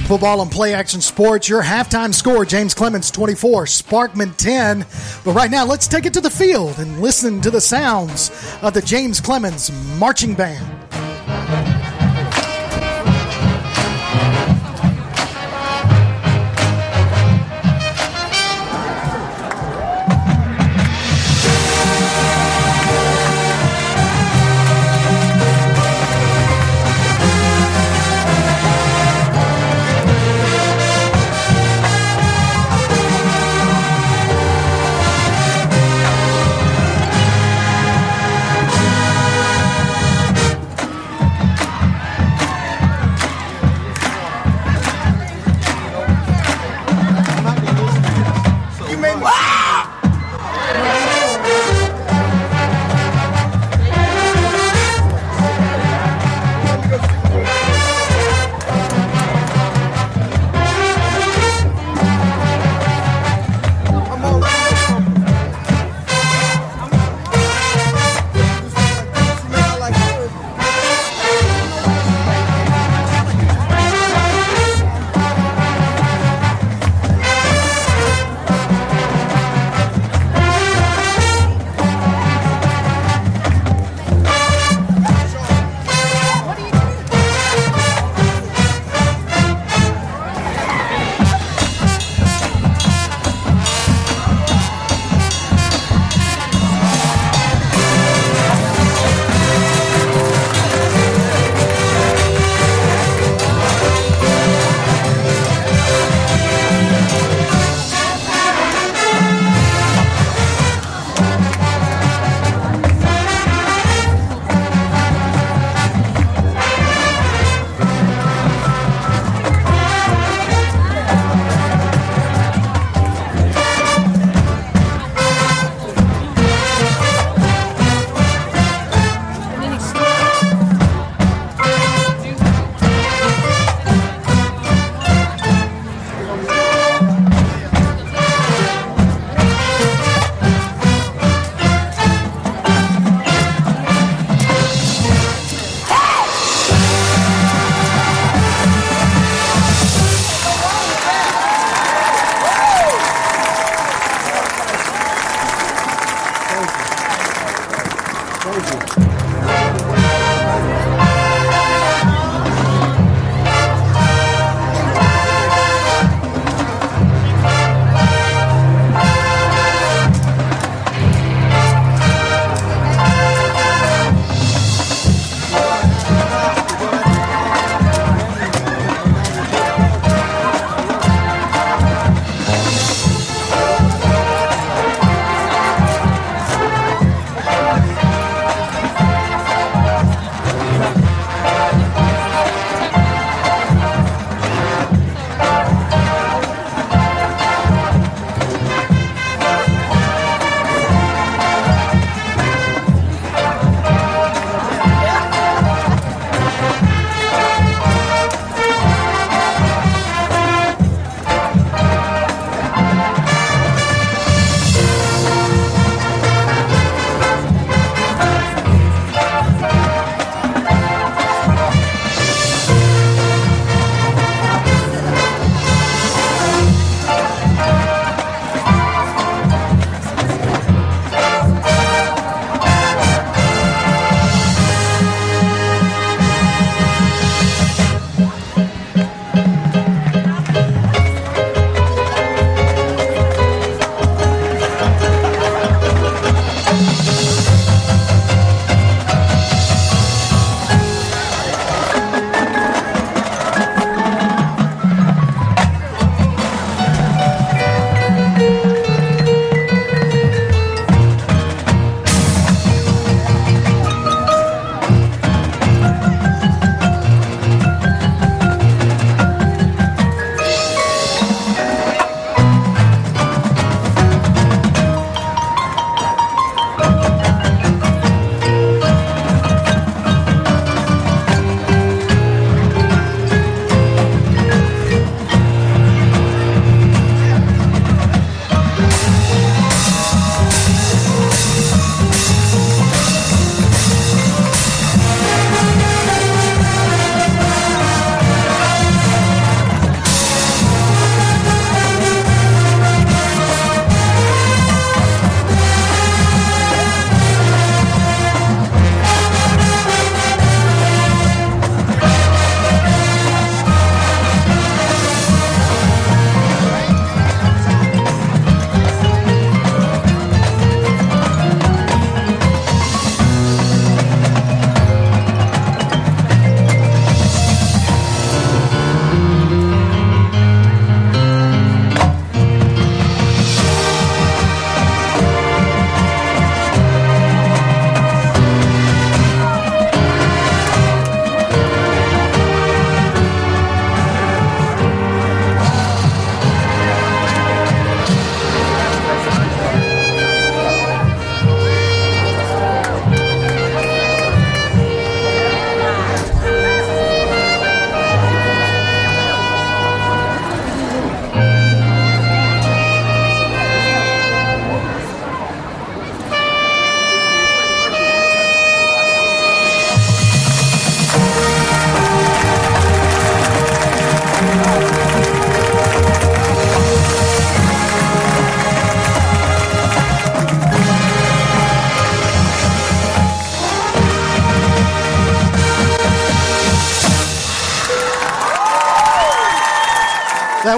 Football and play action sports. Your halftime score, James Clemens 24, Sparkman 10. But right now, let's take it to the field and listen to the sounds of the James Clemens Marching Band.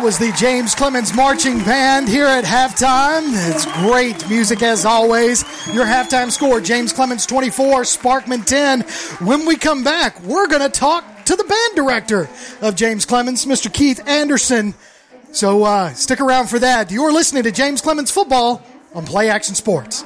Was the James Clemens Marching Band here at halftime. It's great music as always. Your halftime score James Clemens 24, Sparkman 10. When we come back, we're going to talk to the band director of James Clemens, Mr. Keith Anderson. So uh, stick around for that. You're listening to James Clemens Football on Play Action Sports.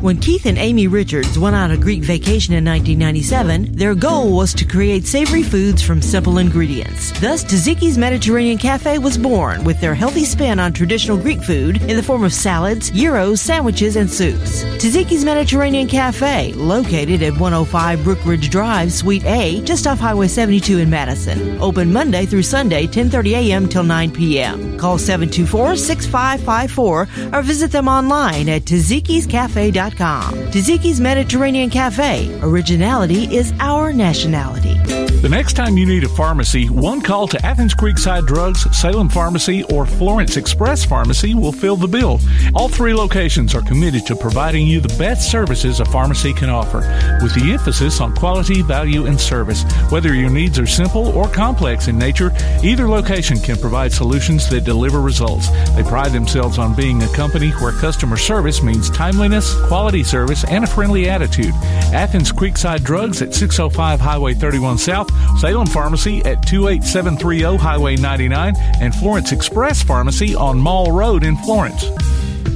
When Keith and Amy Richards went on a Greek vacation in 1997, their goal was to create savory foods from simple ingredients. Thus, Taziki's Mediterranean Cafe was born with their healthy spin on traditional Greek food in the form of salads, gyros, sandwiches, and soups. Taziki's Mediterranean Cafe, located at 105 Brookridge Drive, Suite A, just off Highway 72 in Madison. Open Monday through Sunday, 10:30 a.m. till 9 p.m. Call 724-6554 or visit them online at tazikiscafe.com. Taziki's Mediterranean Cafe. Originality is our nationality. The next time you need a pharmacy, one call to Athens Creekside Drugs, Salem Pharmacy, or Florence Express Pharmacy will fill the bill. All three locations are committed to providing you the best services a pharmacy can offer, with the emphasis on quality, value, and service. Whether your needs are simple or complex in nature, either location can provide solutions that deliver results. They pride themselves on being a company where customer service means timeliness, quality service, and a friendly attitude. Athens Creekside Drugs at 605 Highway 31 South, Salem Pharmacy at 28730 Highway 99, and Florence Express Pharmacy on Mall Road in Florence.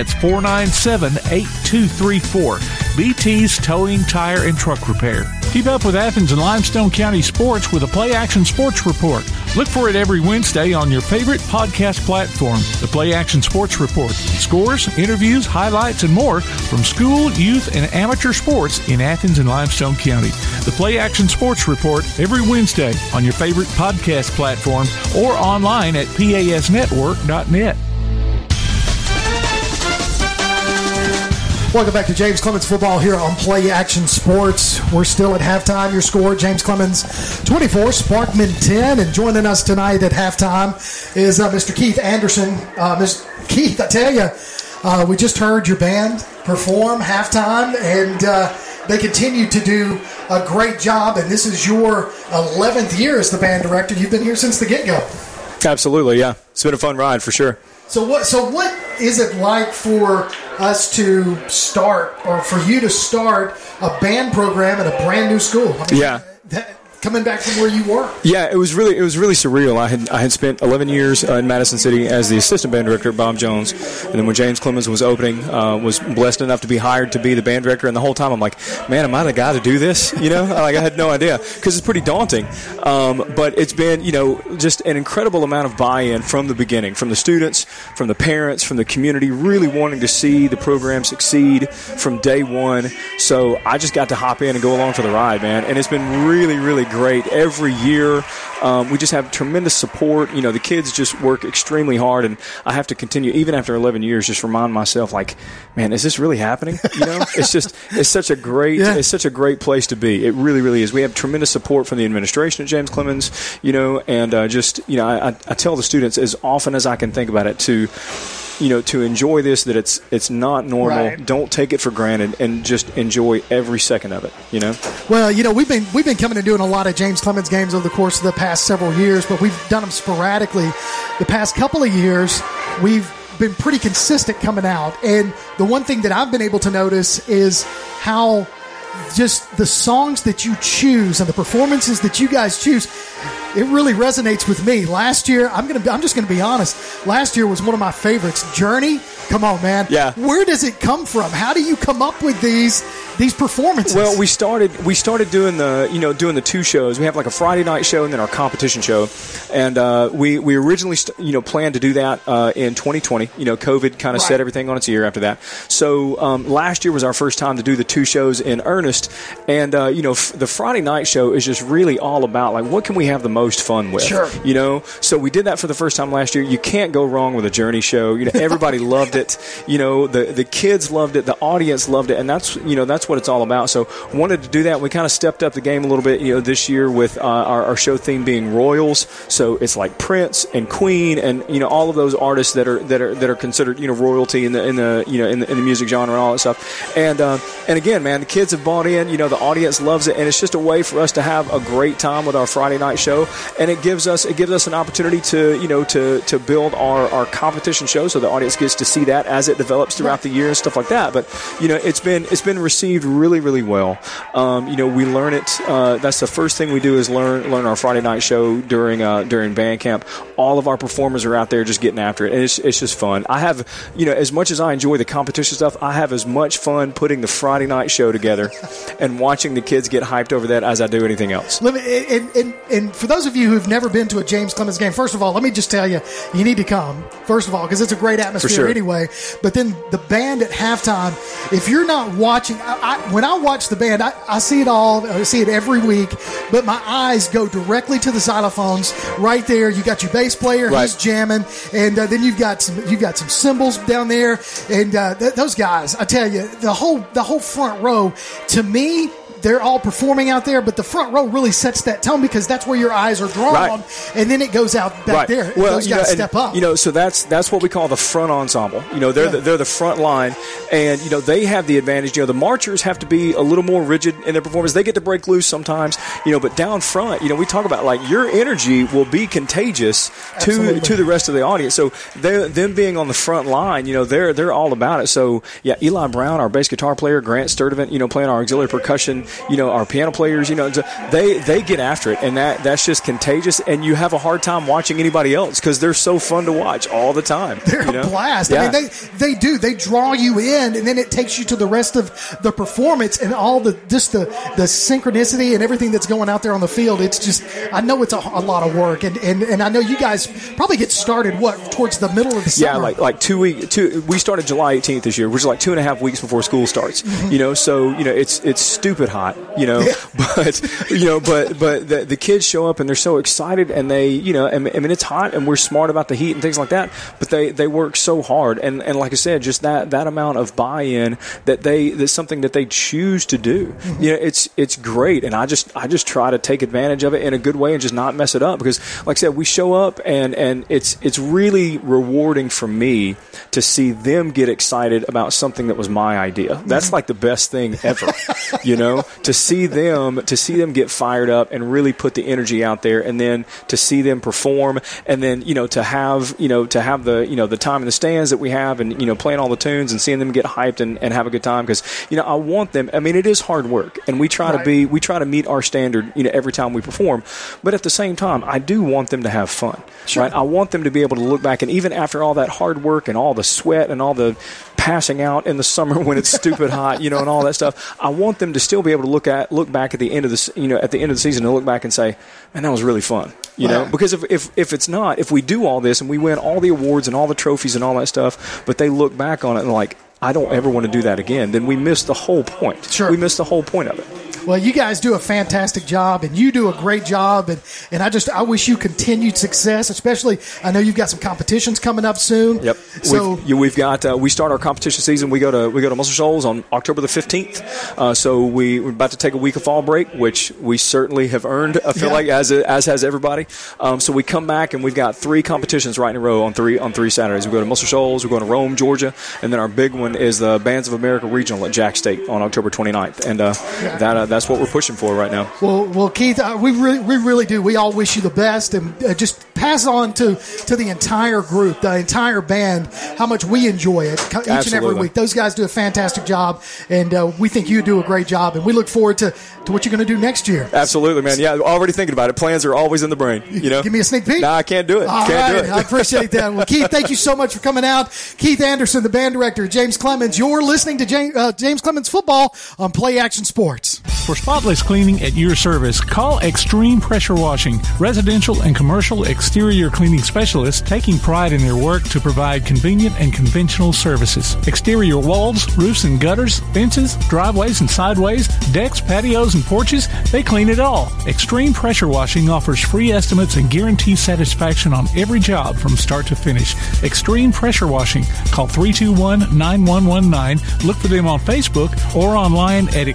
That's 497 8234. BT's Towing, Tire, and Truck Repair. Keep up with Athens and Limestone County sports with a Play Action Sports Report. Look for it every Wednesday on your favorite podcast platform, the Play Action Sports Report. Scores, interviews, highlights, and more from school, youth, and amateur sports in Athens and Limestone County. The Play Action Sports Report every Wednesday on your favorite podcast platform or online at pasnetwork.net. Welcome back to James Clemens Football here on Play Action Sports. We're still at halftime. Your score, James Clemens 24, Sparkman 10. And joining us tonight at halftime is uh, Mr. Keith Anderson. Uh, Mr. Keith, I tell you, uh, we just heard your band perform halftime, and uh, they continue to do a great job. And this is your 11th year as the band director. You've been here since the get go. Absolutely, yeah. It's been a fun ride for sure. So what? So what is it like for us to start, or for you to start a band program at a brand new school? I mean, yeah. That, coming back from where you were. Yeah, it was really it was really surreal. I had I had spent 11 years uh, in Madison City as the assistant band director at Bob Jones, and then when James Clemens was opening, uh, was blessed enough to be hired to be the band director. And the whole time I'm like, man, am I the guy to do this? [LAUGHS] You know, like I had no idea because it's pretty daunting. Um, but it's been you know just an incredible amount of buy-in from the beginning, from the students, from the parents, from the community, really wanting to see the program succeed from day one. So I just got to hop in and go along for the ride, man. And it's been really really great every year. Um, we just have tremendous support. You know, the kids just work extremely hard, and I have to continue even after 11 years. Just remind myself, like, man, is this really happening? You know, [LAUGHS] it's just it's such a great yeah. it's such a great place to be. It really, really is. We have tremendous support from the administration at James Clemens. You know, and uh, just you know, I, I tell the students as often as I can think about it to you know to enjoy this that it's it's not normal. Right. don't take it for granted and just enjoy every second of it you know? Well you know we've been we've been coming and doing a lot of James Clemens games over the course of the past several years but we've done them sporadically. The past couple of years we've been pretty consistent coming out. And the one thing that I've been able to notice is how just the songs that you choose and the performances that you guys choose it really resonates with me. Last year, I'm gonna I'm just gonna be honest. Last year was one of my favorites. Journey Come on, man. Yeah. Where does it come from? How do you come up with these these performances? Well, we started we started doing the you know doing the two shows. We have like a Friday night show and then our competition show, and uh, we we originally st- you know planned to do that uh, in 2020. You know, COVID kind of Right. set everything on its ear after that. So um, last year was our first time to do the two shows in earnest, and uh, you know f- the Friday night show is just really all about like what can we have the most fun with. Sure. You know, so we did that for the first time last year. You can't go wrong with a Journey show. You know, everybody [LAUGHS] loved it. You know, the the kids loved it, the audience loved it, and that's you know that's what it's all about. So wanted to do that. We kind of stepped up the game a little bit. You know, this year with uh, our, our show theme being royals. So it's like Prince and Queen and you know all of those artists that are that are that are considered you know royalty in the in the you know in the, in the music genre and all that stuff. And uh, and again, man, the kids have bought in. You know, the audience loves it, and it's just a way for us to have a great time with our Friday night show. And it gives us it gives us an opportunity to you know to to build our our competition show, so the audience gets to see that as it develops throughout the year and stuff like that. But you know, it's been it's been received really really well. Um, you know, we learn it. Uh, that's the first thing we do is learn learn our Friday night show during uh, during band camp. All of our performers are out there just getting after it, and it's it's just fun. I have you know as much as I enjoy the competition stuff, I have as much fun putting the Friday night show together [LAUGHS] and watching the kids get hyped over that as I do anything else. Let me, and, and, and for those of you who've never been to a James Clemens game, first of all, let me just tell you, you need to come. First of all, because it's a great atmosphere sure. anyway. But then the band at halftime, if you're not watching, I, I, when I watch the band, I, I see it all, I see it every week, but my eyes go directly to the xylophones right there. You got your bass player, Right. he's jamming, and uh, then you've got some, you've got some cymbals down there, and uh, th- those guys, I tell you, the whole, the whole front row, to me, they're all performing out there, but the front row really sets that tone because that's where your eyes are drawn, Right. and then it goes out back there. those you know, guys and, step up. You know, so that's that's what we call the front ensemble. You know, they're Yeah. the, they're the front line, and you know they have the advantage. You know, the marchers have to be a little more rigid in their performance. They get to break loose sometimes. You know, but down front, you know, we talk about like your energy will be contagious to Absolutely. to the rest of the audience. So they them being on the front line, you know, they're they're all about it. So yeah, Eli Brown, our bass guitar player, Grant Sturdivant, you know, playing our auxiliary percussion, you know, our piano players, you know, they they get after it, and that that's just contagious. And you have a hard time watching anybody else because they're so fun to watch all the time. [LAUGHS] They're you know? a blast. Yeah. I mean, they they do. They draw you in, and then it takes you to the rest of the performance and all the just the the synchronicity and everything that's going out there on the field. It's just I know it's a, a lot of work, and, and and I know you guys probably get started what towards the middle of the summer. Yeah, like like two week two. We started July 18th this year, which is like two and a half weeks before school starts. Mm-hmm. You know, so you know it's it's stupid hot. You know, [LAUGHS] but you know, but but the, the kids show up and they're so excited and they you know, I mean, I mean it's hot and we're smart about the heat and things like that. But they they work so hard and and like I said, just that that amount of buy in that they that's something that they choose to do. Mm-hmm. You know, it's it's great, and I just I just try to take advantage of it in a good way and just not mess it up because, like I said, we show up and and it's it's really rewarding for me to see them get excited about something that was my idea. That's like the best thing ever, you know, to see them to see them get fired up and really put the energy out there, and then to see them perform, and then you know to have you know to have the you know the time in the stands that we have, and you know playing all the tunes and seeing them get hyped and, and have a good time because you know I want them. I mean, it is hard work, and we try to be we try to meet our standard you know every time we perform, but at the same time, I do want them to have fun. Sure. Right? I want them to be able to look back, and even after all that hard work and all the sweat and all the passing out in the summer [LAUGHS] when it's stupid hot, you know, and all that stuff, I want them to still be able to look at look back at the end of the you know at the end of the season and look back and say, man, that was really fun. You know, because if, if if it's not, if we do all this and we win all the awards and all the trophies and all that stuff, but they look back on it and like. I don't ever want to do that again. Then we miss the whole point. Sure. We miss the whole point of it. Well, you guys do a fantastic job, and you do a great job, and, and I just I wish you continued success. Especially, I know you've got some competitions coming up soon. Yep. So we've, you, we've got uh, we start our competition season. We go to we go to Muscle Shoals on October the fifteenth. Uh, so we, we're about to take a week of fall break, which we certainly have earned. I feel Yeah. like as as has everybody. Um, so we come back and we've got three competitions right in a row on three on three Saturdays. We go to Muscle Shoals, we're going to Rome, Georgia, and then our big one is the Bands of America Regional at Jack State on October 29th. And uh, that uh, that's what we're pushing for right now. Well, well, Keith, uh, we really, we really do. We all wish you the best, and uh, just pass on to to the entire group, the entire band, how much we enjoy it each Absolutely. and every week. Those guys do a fantastic job, and uh, we think you do a great job, and we look forward to, to what you're going to do next year. Absolutely, man. Yeah, already thinking about it. Plans are always in the brain. You know, give me a sneak peek. No, nah, I can't do it. All can't right. do it. I appreciate that. Well, Keith, thank you so much for coming out. Keith Anderson, the band director, James Clemens. You're listening to James, uh, James Clemens Football on Play Action Sports. For spotless cleaning at your service, call Extreme Pressure Washing, residential and commercial exterior cleaning specialists taking pride in their work to provide convenient and conventional services. Exterior walls, roofs and gutters, fences, driveways and sideways, decks, patios and porches, they clean it all. Extreme Pressure Washing offers free estimates and guarantees satisfaction on every job from start to finish. Extreme Pressure Washing. Call 321 9119. Look for them on Facebook or online at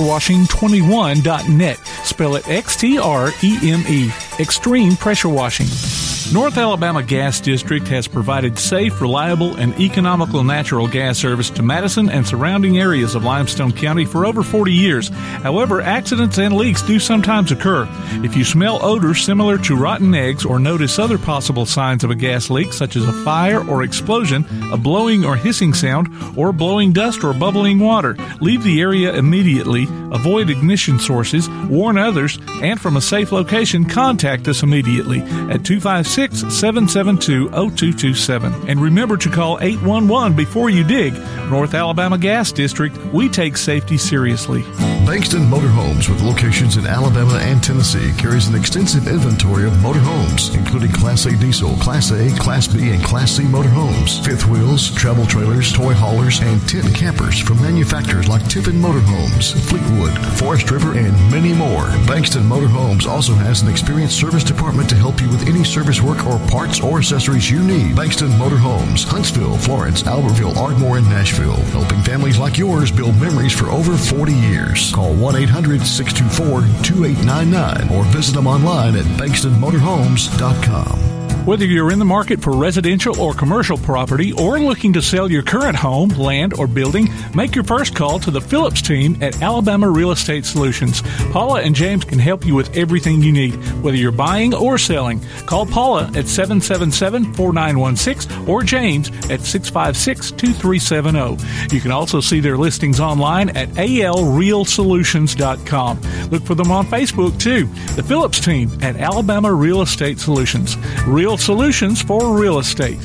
extremepressurewashing21.net. Spell it X T R E M E. Extreme Pressure Washing. North Alabama Gas District has provided safe, reliable, and economical natural gas service to Madison and surrounding areas of Limestone County for over 40 years. However, accidents and leaks do sometimes occur. If you smell odors similar to rotten eggs or notice other possible signs of a gas leak, such as a fire or explosion, a blowing or hissing sound, or blowing dust or bubbling water, leave the area immediately, avoid ignition sources, warn others, and from a safe location, contact us immediately at 256 772 0227. And remember to call 811 before you dig. North Alabama Gas District, we take safety seriously. Bankston Motorhomes, with locations in Alabama and Tennessee, carries an extensive inventory of motorhomes, including Class A diesel, Class A, Class B, and Class C motorhomes, fifth wheels, travel trailers, toy haulers, and tent campers from manufacturers like Tiffin Motorhomes, Fleetwood, Forest River, and many more. Bankston Motorhomes also has an experienced service department to help you with any service work or parts or accessories you need. Bankston Motorhomes, Huntsville, Florence, Albertville, Ardmore, and Nashville, helping families like yours build memories for over 40 years. Call 1 800 624 2899 or visit them online at bankstonmotorhomes.com. Whether you're in the market for residential or commercial property or looking to sell your current home, land, or building, make your first call to the Phillips team at Alabama Real Estate Solutions. Paula and James can help you with everything you need, whether you're buying or selling. Call Paula at 777 4916 or James at 656 2370. You can also see their listings online at alrealsolutions.com. Look for them on Facebook too. The Phillips team at Alabama Real Estate Solutions. Real Solutions for real estate.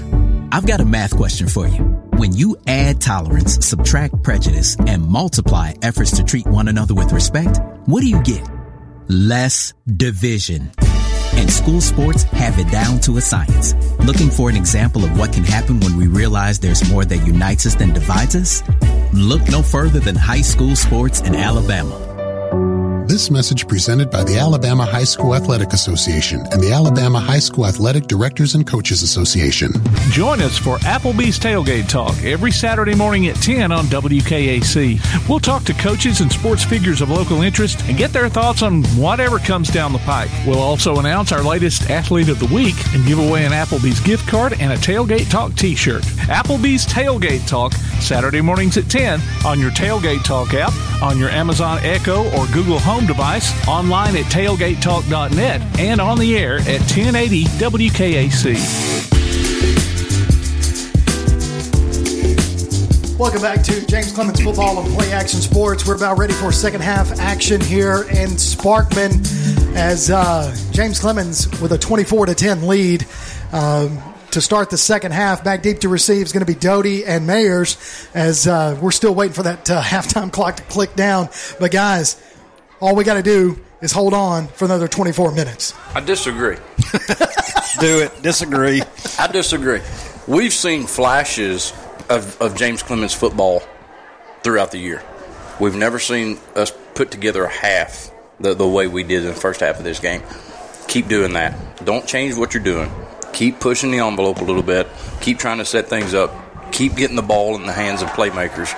I've got a math question for you. When you add tolerance, subtract prejudice, and multiply efforts to treat one another with respect, what do you get? Less division. And school sports have it down to a science. Looking for an example of what can happen when we realize there's more that unites us than divides us? Look no further than high school sports in Alabama. This message presented by the Alabama High School Athletic Association and the Alabama High School Athletic Directors and Coaches Association. Join us for Applebee's Tailgate Talk every Saturday morning at 10 on WKAC. We'll talk to coaches and sports figures of local interest and get their thoughts on whatever comes down the pike. We'll also announce our latest athlete of the week and give away an Applebee's gift card and a Tailgate Talk t shirt. Applebee's Tailgate Talk, Saturday mornings at 10 on your Tailgate Talk app, on your Amazon Echo or Google Home home device, online at tailgatetalk.net, and on the air at 1080 WKAC. Welcome back to James Clemens Football and Play Action Sports. We're about ready for second half action here in Sparkman as uh, James Clemens with a 24 to 10 lead. Um, to start the second half. Back deep to receive is going to be Doty and Mayers as uh, we're still waiting for that uh, [LAUGHS] halftime clock to click down. But guys, all we got to do is hold on for another 24 minutes. I disagree. [LAUGHS] do it. Disagree. I disagree. We've seen flashes of, of James Clemens football throughout the year. We've never seen us put together a half the, the way we did in the first half of this game. Keep doing that. Don't change what you're doing. Keep pushing the envelope a little bit. Keep trying to set things up. Keep getting the ball in the hands of playmakers.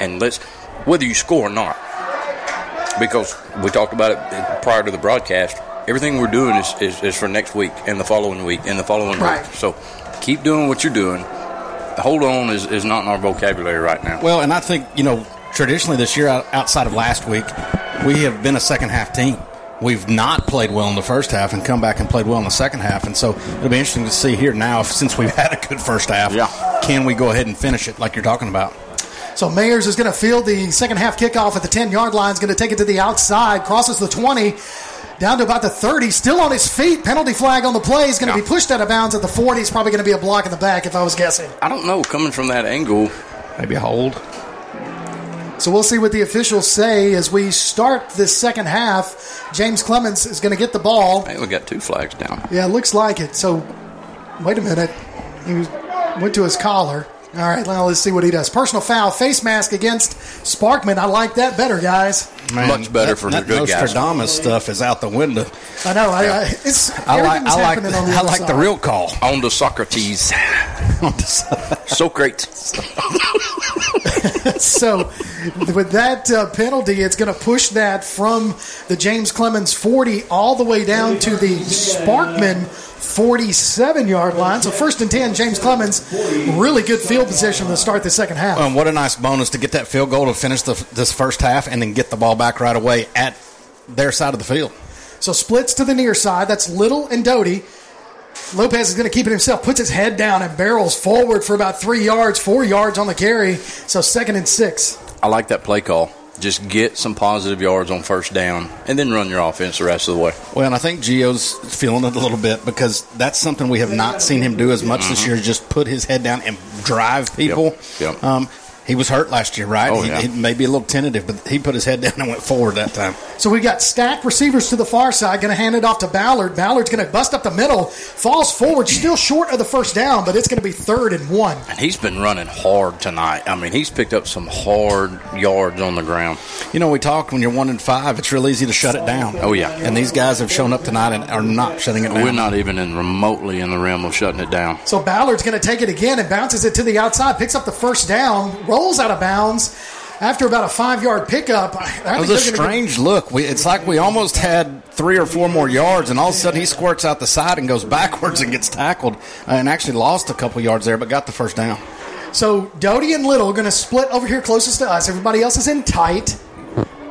And let's, whether you score or not, because we talked about it prior to the broadcast. Everything we're doing is, is, is for next week and the following week and the following right. week. So keep doing what you're doing. Hold on is, is not in our vocabulary right now. Well, and I think, you know, traditionally this year, outside of last week, we have been a second half team. We've not played well in the first half and come back and played well in the second half. And so it'll be interesting to see here now, if, since we've [LAUGHS] had a good first half, yeah. can we go ahead and finish it like you're talking about? So Mayers is going to field the second half kickoff at the 10 yard line. Is going to take it to the outside, crosses the 20, down to about the 30, still on his feet. Penalty flag on the play. He's going to be pushed out of bounds at the 40. It's probably going to be a block in the back, if I was guessing. I don't know. Coming from that angle, maybe a hold. So we'll see what the officials say as we start this second half. James Clemens is going to get the ball. Hey, we got two flags down. Yeah, it looks like it. So, wait a minute. He was, went to his collar. All right, now let's see what he does. Personal foul, face mask against Sparkman. I like that better, guys. Much better for that the good guys. Nostradamus stuff is out the window. I know. I, I, it's I like, I like, the, the I other like the real call. On to Socrates. [LAUGHS] Socrates. [LAUGHS] so, with that uh, penalty, it's going to push that from the James Clemens 40 all the way down to the Sparkman 47 yard line. So, first and 10, James Clemens, really good field position to start the second half. Um, what a nice bonus to get that field goal to finish the, this first half and then get the ball back right away at their side of the field. So splits to the near side. That's Little and Doty. Lopez is going to keep it himself, puts his head down and barrels forward for about three yards, four yards on the carry. So second and six. I like that play call. Just get some positive yards on first down, and then run your offense the rest of the way. Well, and I think Gio's feeling it a little bit because that's something we have not seen him do as much this Mhm. year. Just put his head down and drive people. Yep. Um, he was hurt last year, right? Oh, he, yeah. he may be a little tentative, but he put his head [LAUGHS] down and went forward that time. So we've got stacked receivers to the far side. Going to hand it off to Ballard. Ballard's going to bust up the middle, falls forward, still short of the first down, but it's going to be third and one. And he's been running hard tonight. I mean, he's picked up some hard yards on the ground. You know, we talked when you're one and five, it's real easy to shut it down. Oh yeah, and these guys have shown up tonight and are not shutting it down. We're not even in remotely in the realm of shutting it down. So Ballard's going to take it again and bounces it to the outside, picks up the first down, rolls out of bounds after about a five yard pickup. I That think was a strange look. We, it's like we almost had three or four more yards, and all of a sudden he squirts out the side and goes [LAUGHS] backwards and gets tackled, uh, and actually lost a couple yards there, but got the first down. So Doty and Little are going to split over here closest to us. Everybody else is in tight.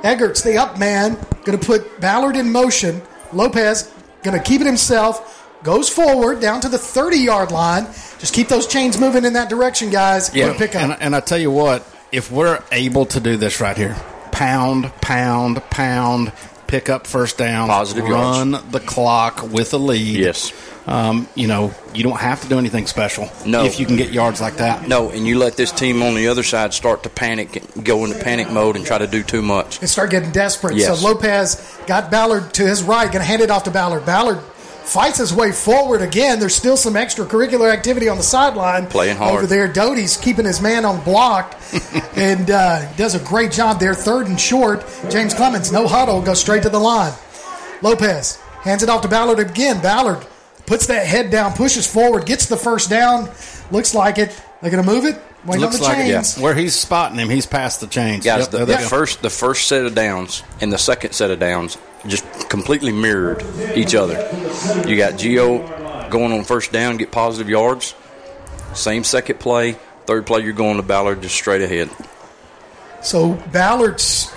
Eggert's the up man, going to put Ballard in motion. Lopez going to keep it himself. Goes forward down to the 30 yard line. Just keep those chains moving in that direction, guys. Quick pickup. and, and I tell you what, if we're able to do this right here, pound, pound, pound, pick up first down, Positive run the clock with a lead. Yes. Um, you know, you don't have to do anything special. No. if you can get yards like that. No, and you let this team on the other side start to panic, go into panic mode, and try to do too much. and start getting desperate. Yes. So Lopez got Ballard to his right, going to hand it off to Ballard. Ballard fights his way forward again. There's still some extracurricular activity on the sideline. Playing hard. Over there, Doty's keeping his man on block [LAUGHS] and uh, does a great job there. Third and short. James Clemens, no huddle, goes straight to the line. Lopez hands it off to Ballard again. Ballard puts that head down, pushes forward, gets the first down. Looks like it. They're going to move it. Waiting on Looks the like it, chains. Where he's spotting him, he's past the chains. Guys, Yep, the, there the they go. first the first set of downs and the second set of downs just completely mirrored each other. You got Gio going on first down, get positive yards. Same second play, third play you're going to Ballard just straight ahead. So Ballard's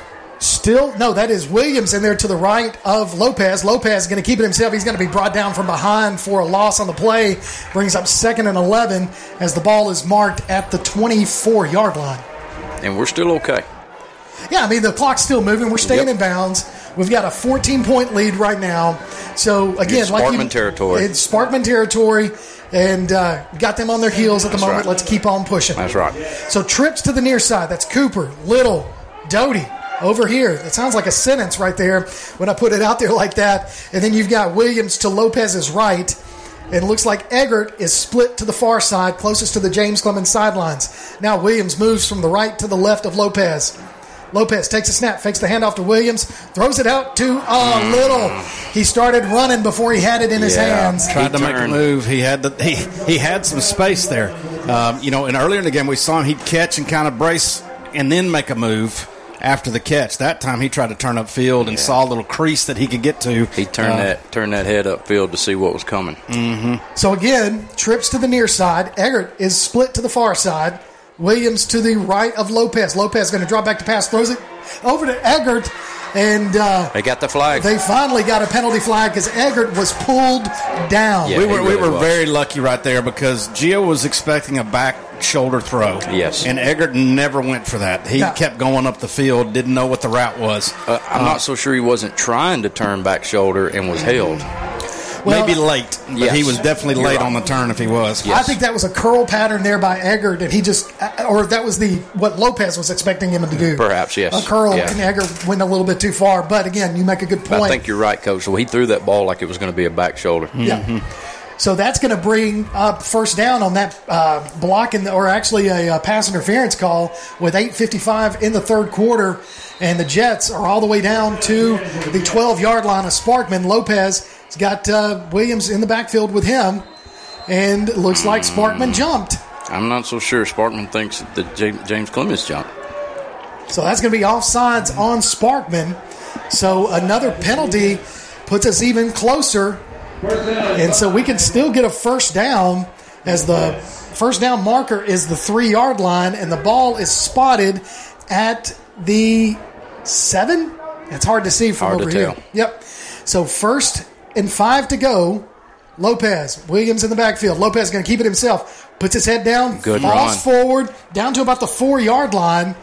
still no, that is Williams in there to the right of Lopez. Lopez is going to keep it himself. He's going to be brought down from behind for a loss on the play. Brings up second and eleven as the ball is marked at the twenty-four yard line. And we're still okay. Yeah, I mean the clock's still moving. We're staying Yep. in bounds. We've got a 14 point lead right now. So again, It's like you, Sparkman territory. It's Sparkman territory, and uh, got them on their heels at the That's moment. right. Let's keep on pushing. That's right. So trips to the near side. That's Cooper, Little, Doty. Over here. That sounds like a sentence right there when I put it out there [LAUGHS] like that. And then you've got Williams to Lopez's right. And it looks like Eggert is split to the far side, closest to the James Clemens sidelines. Now Williams moves from the right to the left of Lopez. Lopez takes a snap, fakes the handoff to Williams, throws it out to uh, Little. He started running before he had it in his hands. Tried to make a move. He had the, he he had some space there. Um, you know, and earlier in the game we saw him. He'd catch and kind of brace and then make a move after the catch. That time he tried to turn upfield and saw a little crease that he could get to. He turned Uh, that turned that head upfield to see what was coming. Mm-hmm. So again, trips to the near side. Eggert is split to the far side. Williams to the right of Lopez. Lopez going to drop back to pass, throws it over to Eggert, and uh, They got the flag. they finally got a penalty flag because Eggert was pulled down. Yeah, we he were we were was. very lucky right there because Gio was expecting a back shoulder throw. Yes. and Eggert never went for that. He Yeah. kept going up the field, didn't know what the route was. Uh, I'm not so sure he wasn't trying to turn back shoulder and was held. Well, Maybe late, but Yes. he was definitely late right. on the turn if he was. I think that was a curl pattern there by Eggert, and he just, or that was the what Lopez was expecting him to do. Perhaps, yes. A curl, Yeah. and Eggert went a little bit too far. But again, you make a good point. I think you're right, Coach. So he threw that ball like it was going to be a back shoulder. Yeah. So that's going to bring up first down on that uh, block, in the, or actually a, uh pass interference call with 8:55 in the third quarter, and the Jets are all the way down to the 12 yard line of Sparkman. Lopez has got uh, Williams in the backfield with him, and it looks like Sparkman jumped. I'm not so sure Sparkman thinks that James, Clemens jumped. So that's going to be offsides on Sparkman. So another penalty puts us even closer. And so we can still get a first down as the first down marker is the three yard line and the ball is spotted at the seven. It's hard to see from Hard over here. Yep. So first and five to go. Lopez, Williams in the backfield. Lopez going to keep it himself. Puts his head down, Good falls run. forward, down to about the four yard line.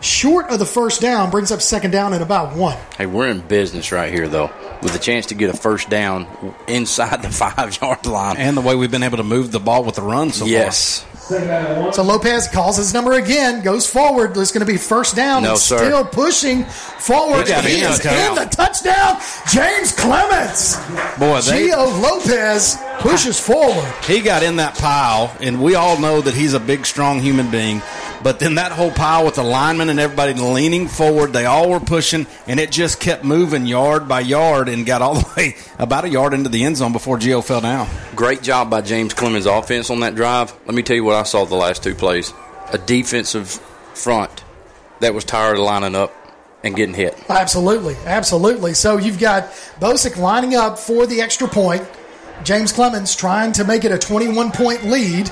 Short of the first down, brings up second down at about one. Hey, we're in business right here, though, with a chance to get a first down inside the [LAUGHS] five yard line. and the way we've been able to move the ball with the run so yes. So Lopez calls his number again, goes forward. There's going to be first down. No, and sir. Still pushing forward. He is the touchdown. in the touchdown. James Clemens. Boy, they, Gio Lopez pushes forward. he got in that pile, and we all know that he's a big, strong human being. But then that whole pile with the linemen and everybody leaning forward, they all were pushing, and it just kept moving yard by yard and got all the way about a yard into the end zone before Gio fell down. Great job by James Clemens' offense on that drive. Let me tell you what I saw the last two plays. A defensive front that was tired of lining up and getting hit. Absolutely, absolutely. So you've got Bosick lining up for the extra point. James Clemens trying to make it a 21 point lead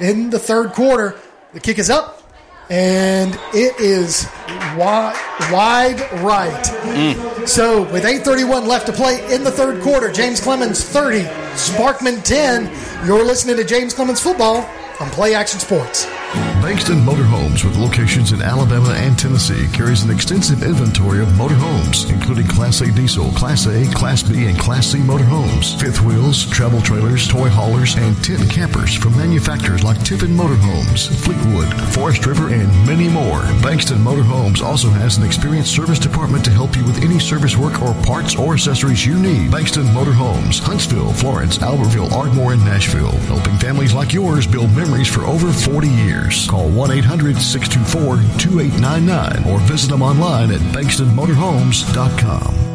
in the third quarter. The kick is up, and it is wide, wide right. Mm. So with 8:31 left to play in the third quarter, James Clemens 30, Sparkman 10. You're listening to James Clemens football on Play Action Sports. Bankston Motorhomes, with locations in Alabama and Tennessee, carries an extensive inventory of motorhomes, including Class A diesel, Class A, Class B, and Class C motorhomes, fifth wheels, travel trailers, toy haulers, and tent campers from manufacturers like Tiffin Motorhomes, Fleetwood, Forest River, and many more. Bankston Motorhomes also has an experienced service department to help you with any service work or parts or accessories you need. Bankston Motorhomes, Huntsville, Florence, Albertville, Ardmore, and Nashville, helping families like yours build memories for over 40 years. Call 1 800 624 2899 or visit them online at bankstonmotorhomes.com.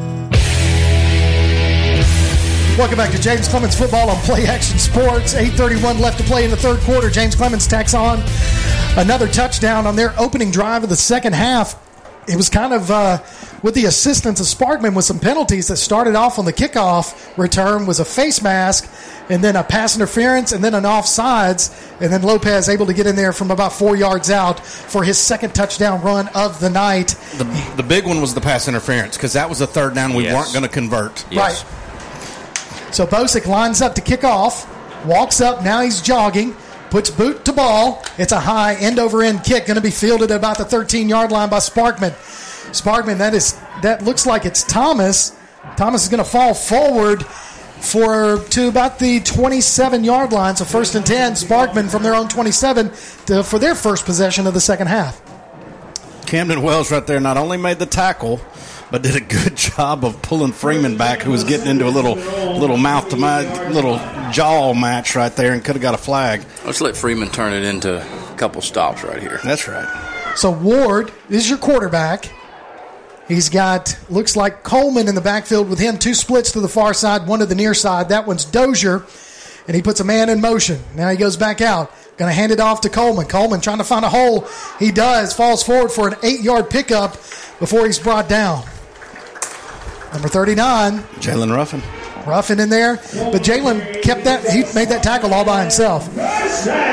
Welcome back to James Clemens Football on Play Action Sports. 8.31 left to play in the third quarter. James Clemens tacks on another touchdown on their opening drive of the second half. It was kind of uh, with the assistance of Sparkman with some penalties that started off on the kickoff return was a face mask and then a pass interference and then an offsides and then Lopez able to get in there from about four yards out for his second touchdown run of the night. The, the big one was the pass interference because that was a third down we Yes. weren't going to convert. Yes. Right. So Bosick lines up to kick off, walks up, now he's jogging, puts boot to ball. It's a high end over end kick, going to be fielded at about the 13 yard line by Sparkman. Sparkman, that is that looks like it's Thomas. Thomas is going to fall forward for to about the 27 yard line. So first and 10, Sparkman from their own 27 to, for their first possession of the second half. Camden Wells right there not only made the tackle, but did a good [LAUGHS] job of pulling Freeman back, who was getting into a little little mouth to mouth, little jaw match right there, and could have got a flag. Let's let Freeman turn it into a couple stops right here. That's right. So Ward is your quarterback. He's got looks like Coleman in the backfield with him. Two splits to the far side, one to the near side. That one's Dozier, and he puts a man in motion. Now he goes back out. Going to hand it off to Coleman. Coleman trying to find a hole. He does. Falls forward for an eight-yard pickup before he's brought down. Number 39, Jalen Ruffin. Ruffin in there, but Jalen kept that. He made that tackle all by himself.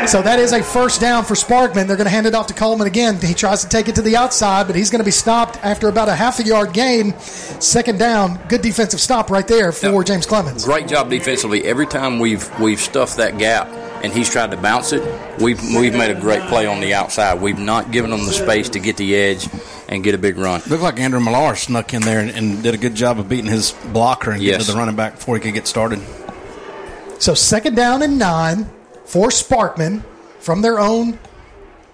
So that is a first down for Sparkman. They're going to hand it off to Coleman again. He tries to take it to the outside, but he's going to be stopped after about a half a yard gain. Second down. Good defensive stop right there for James Clemens. Great job defensively. Every time we've we've stuffed that gap and he's tried to bounce it, we've we've made a great play on the outside. We've not given them the space to get the edge and get a big run. Looked like Andrew Millar snuck in there and, and did a good job of beating his blocker and getting Yes. to the running back before he could get started. So second down and nine for Sparkman from their own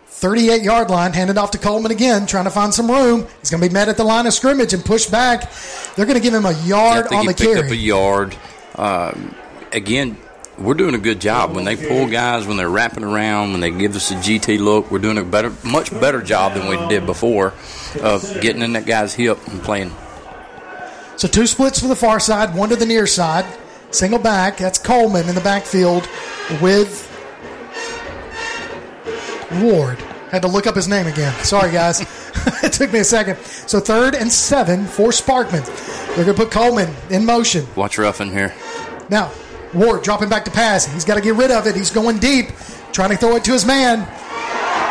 38 yard line, handed off to Coleman again, trying to find some room. He's going to be met at the line of scrimmage and pushed back. They're going to give him a I yard think on he the picked carry. up a yard. Um, again, we're doing a good job when they pull guys when they're wrapping around when they give us a GT look. We're doing a better, much better job than we did before of getting in that guy's hip and playing. So two splits for the far side, one to the near side. Single back. That's Coleman in the backfield with Ward. Had to look up his name again. Sorry, guys. [LAUGHS] it took me a second. So third and seven for Sparkman. They're going to put Coleman in motion. Watch Ruffin here. Now, Ward dropping back to pass. He's got to get rid of it. He's going deep, trying to throw it to his man.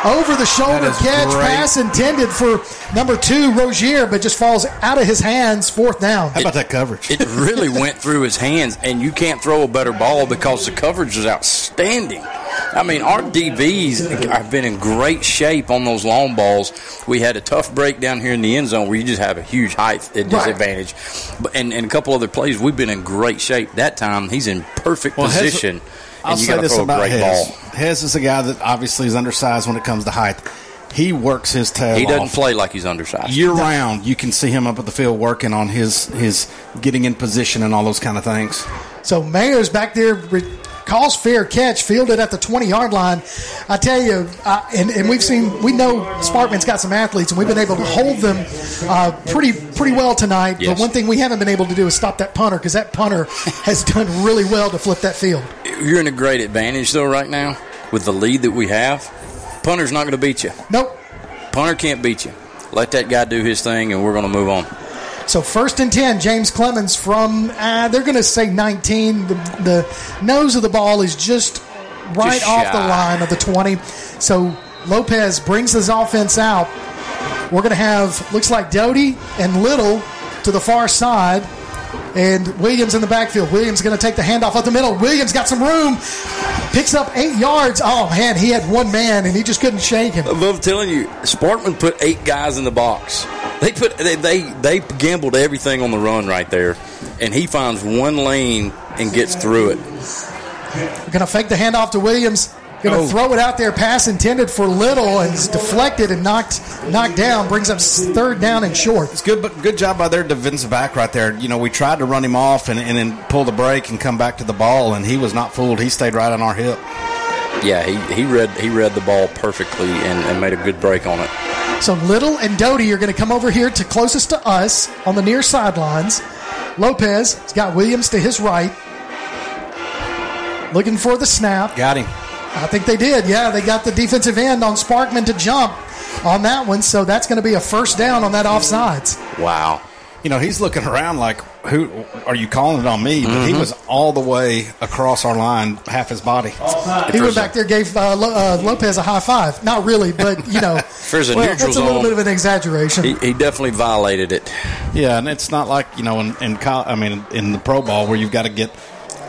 Over the shoulder catch, great. pass intended for number two, Rozier, but just falls out of his hands, fourth down. How about that coverage? It really went through his hands, and you can't throw a better ball because the coverage was outstanding. I mean, our DBs have been in great shape on those long balls. We had a tough break down here in the end zone where you just have a huge height disadvantage. But and, and a couple other plays, we've been in great shape. That time, he's in perfect Well, Hez- position, I'll you say this throw about great Hez. Hez is a guy that obviously is undersized when it comes to height. He works his tail He doesn't off. play like he's undersized. year round. You can see him up at the field working on his his getting in position and all those kind of things. So Mayer's back there, re- calls fair catch, fielded at the 20 yard line. I tell you, uh, and, and we've seen, we know Sparkman's got some athletes, and we've been able to hold them uh, pretty pretty well tonight. Yes. But one thing we haven't been able to do is stop that punter because that punter has done really well to flip that field. You're in a great advantage though right now with the lead that we have. Punter's not going to beat you. Nope. Punter can't beat you. Let that guy do his thing, and we're going to move on. So first and 10, James Clemens from, uh, they're going to say 19. The, the nose of the ball is just right Just off the line of the 20. So Lopez brings his offense out. We're going to have, looks like Doty and Little to the far side. And Williams in the backfield. Williams going to take the handoff up the middle. Williams got some room. Picks up eight yards. Oh, man, he had one man, and he just couldn't shake him. I'm telling you, Sparkman put eight guys in the box. They put they, they they gambled everything on the run right there, and he finds one lane and gets through it. Going to fake the handoff to Williams. Going to Oh. throw it out there. Pass intended for Little and it's deflected and knocked knocked down. Brings up third down and short. It's good, but good job by their defensive back right there. You know, we tried to run him off and, and then pull the break and come back to the ball, and he was not fooled. He stayed right on our hip. Yeah, he, he read he read the ball perfectly and, and made a good break on it. So Little and Doty are going to come over here to closest to us on the near sidelines. Lopez has got Williams to his right. Looking for the snap. Got him. I think they did. Yeah, they got the defensive end on Sparkman to jump on that one. So that's going to be a first down on that offsides. Wow. You know, he's looking around like, "Who are you calling it on me?" But he Mhm. was all the way across our line, half his body. He went back there, gave uh, Lo- uh, Lopez a high five. Not really, but you know, [LAUGHS] there's a well, neutral that's a little zone- bit of an exaggeration. He, he definitely violated it. Yeah, and it's not like you know in, in col- I mean in the pro ball where you've got to get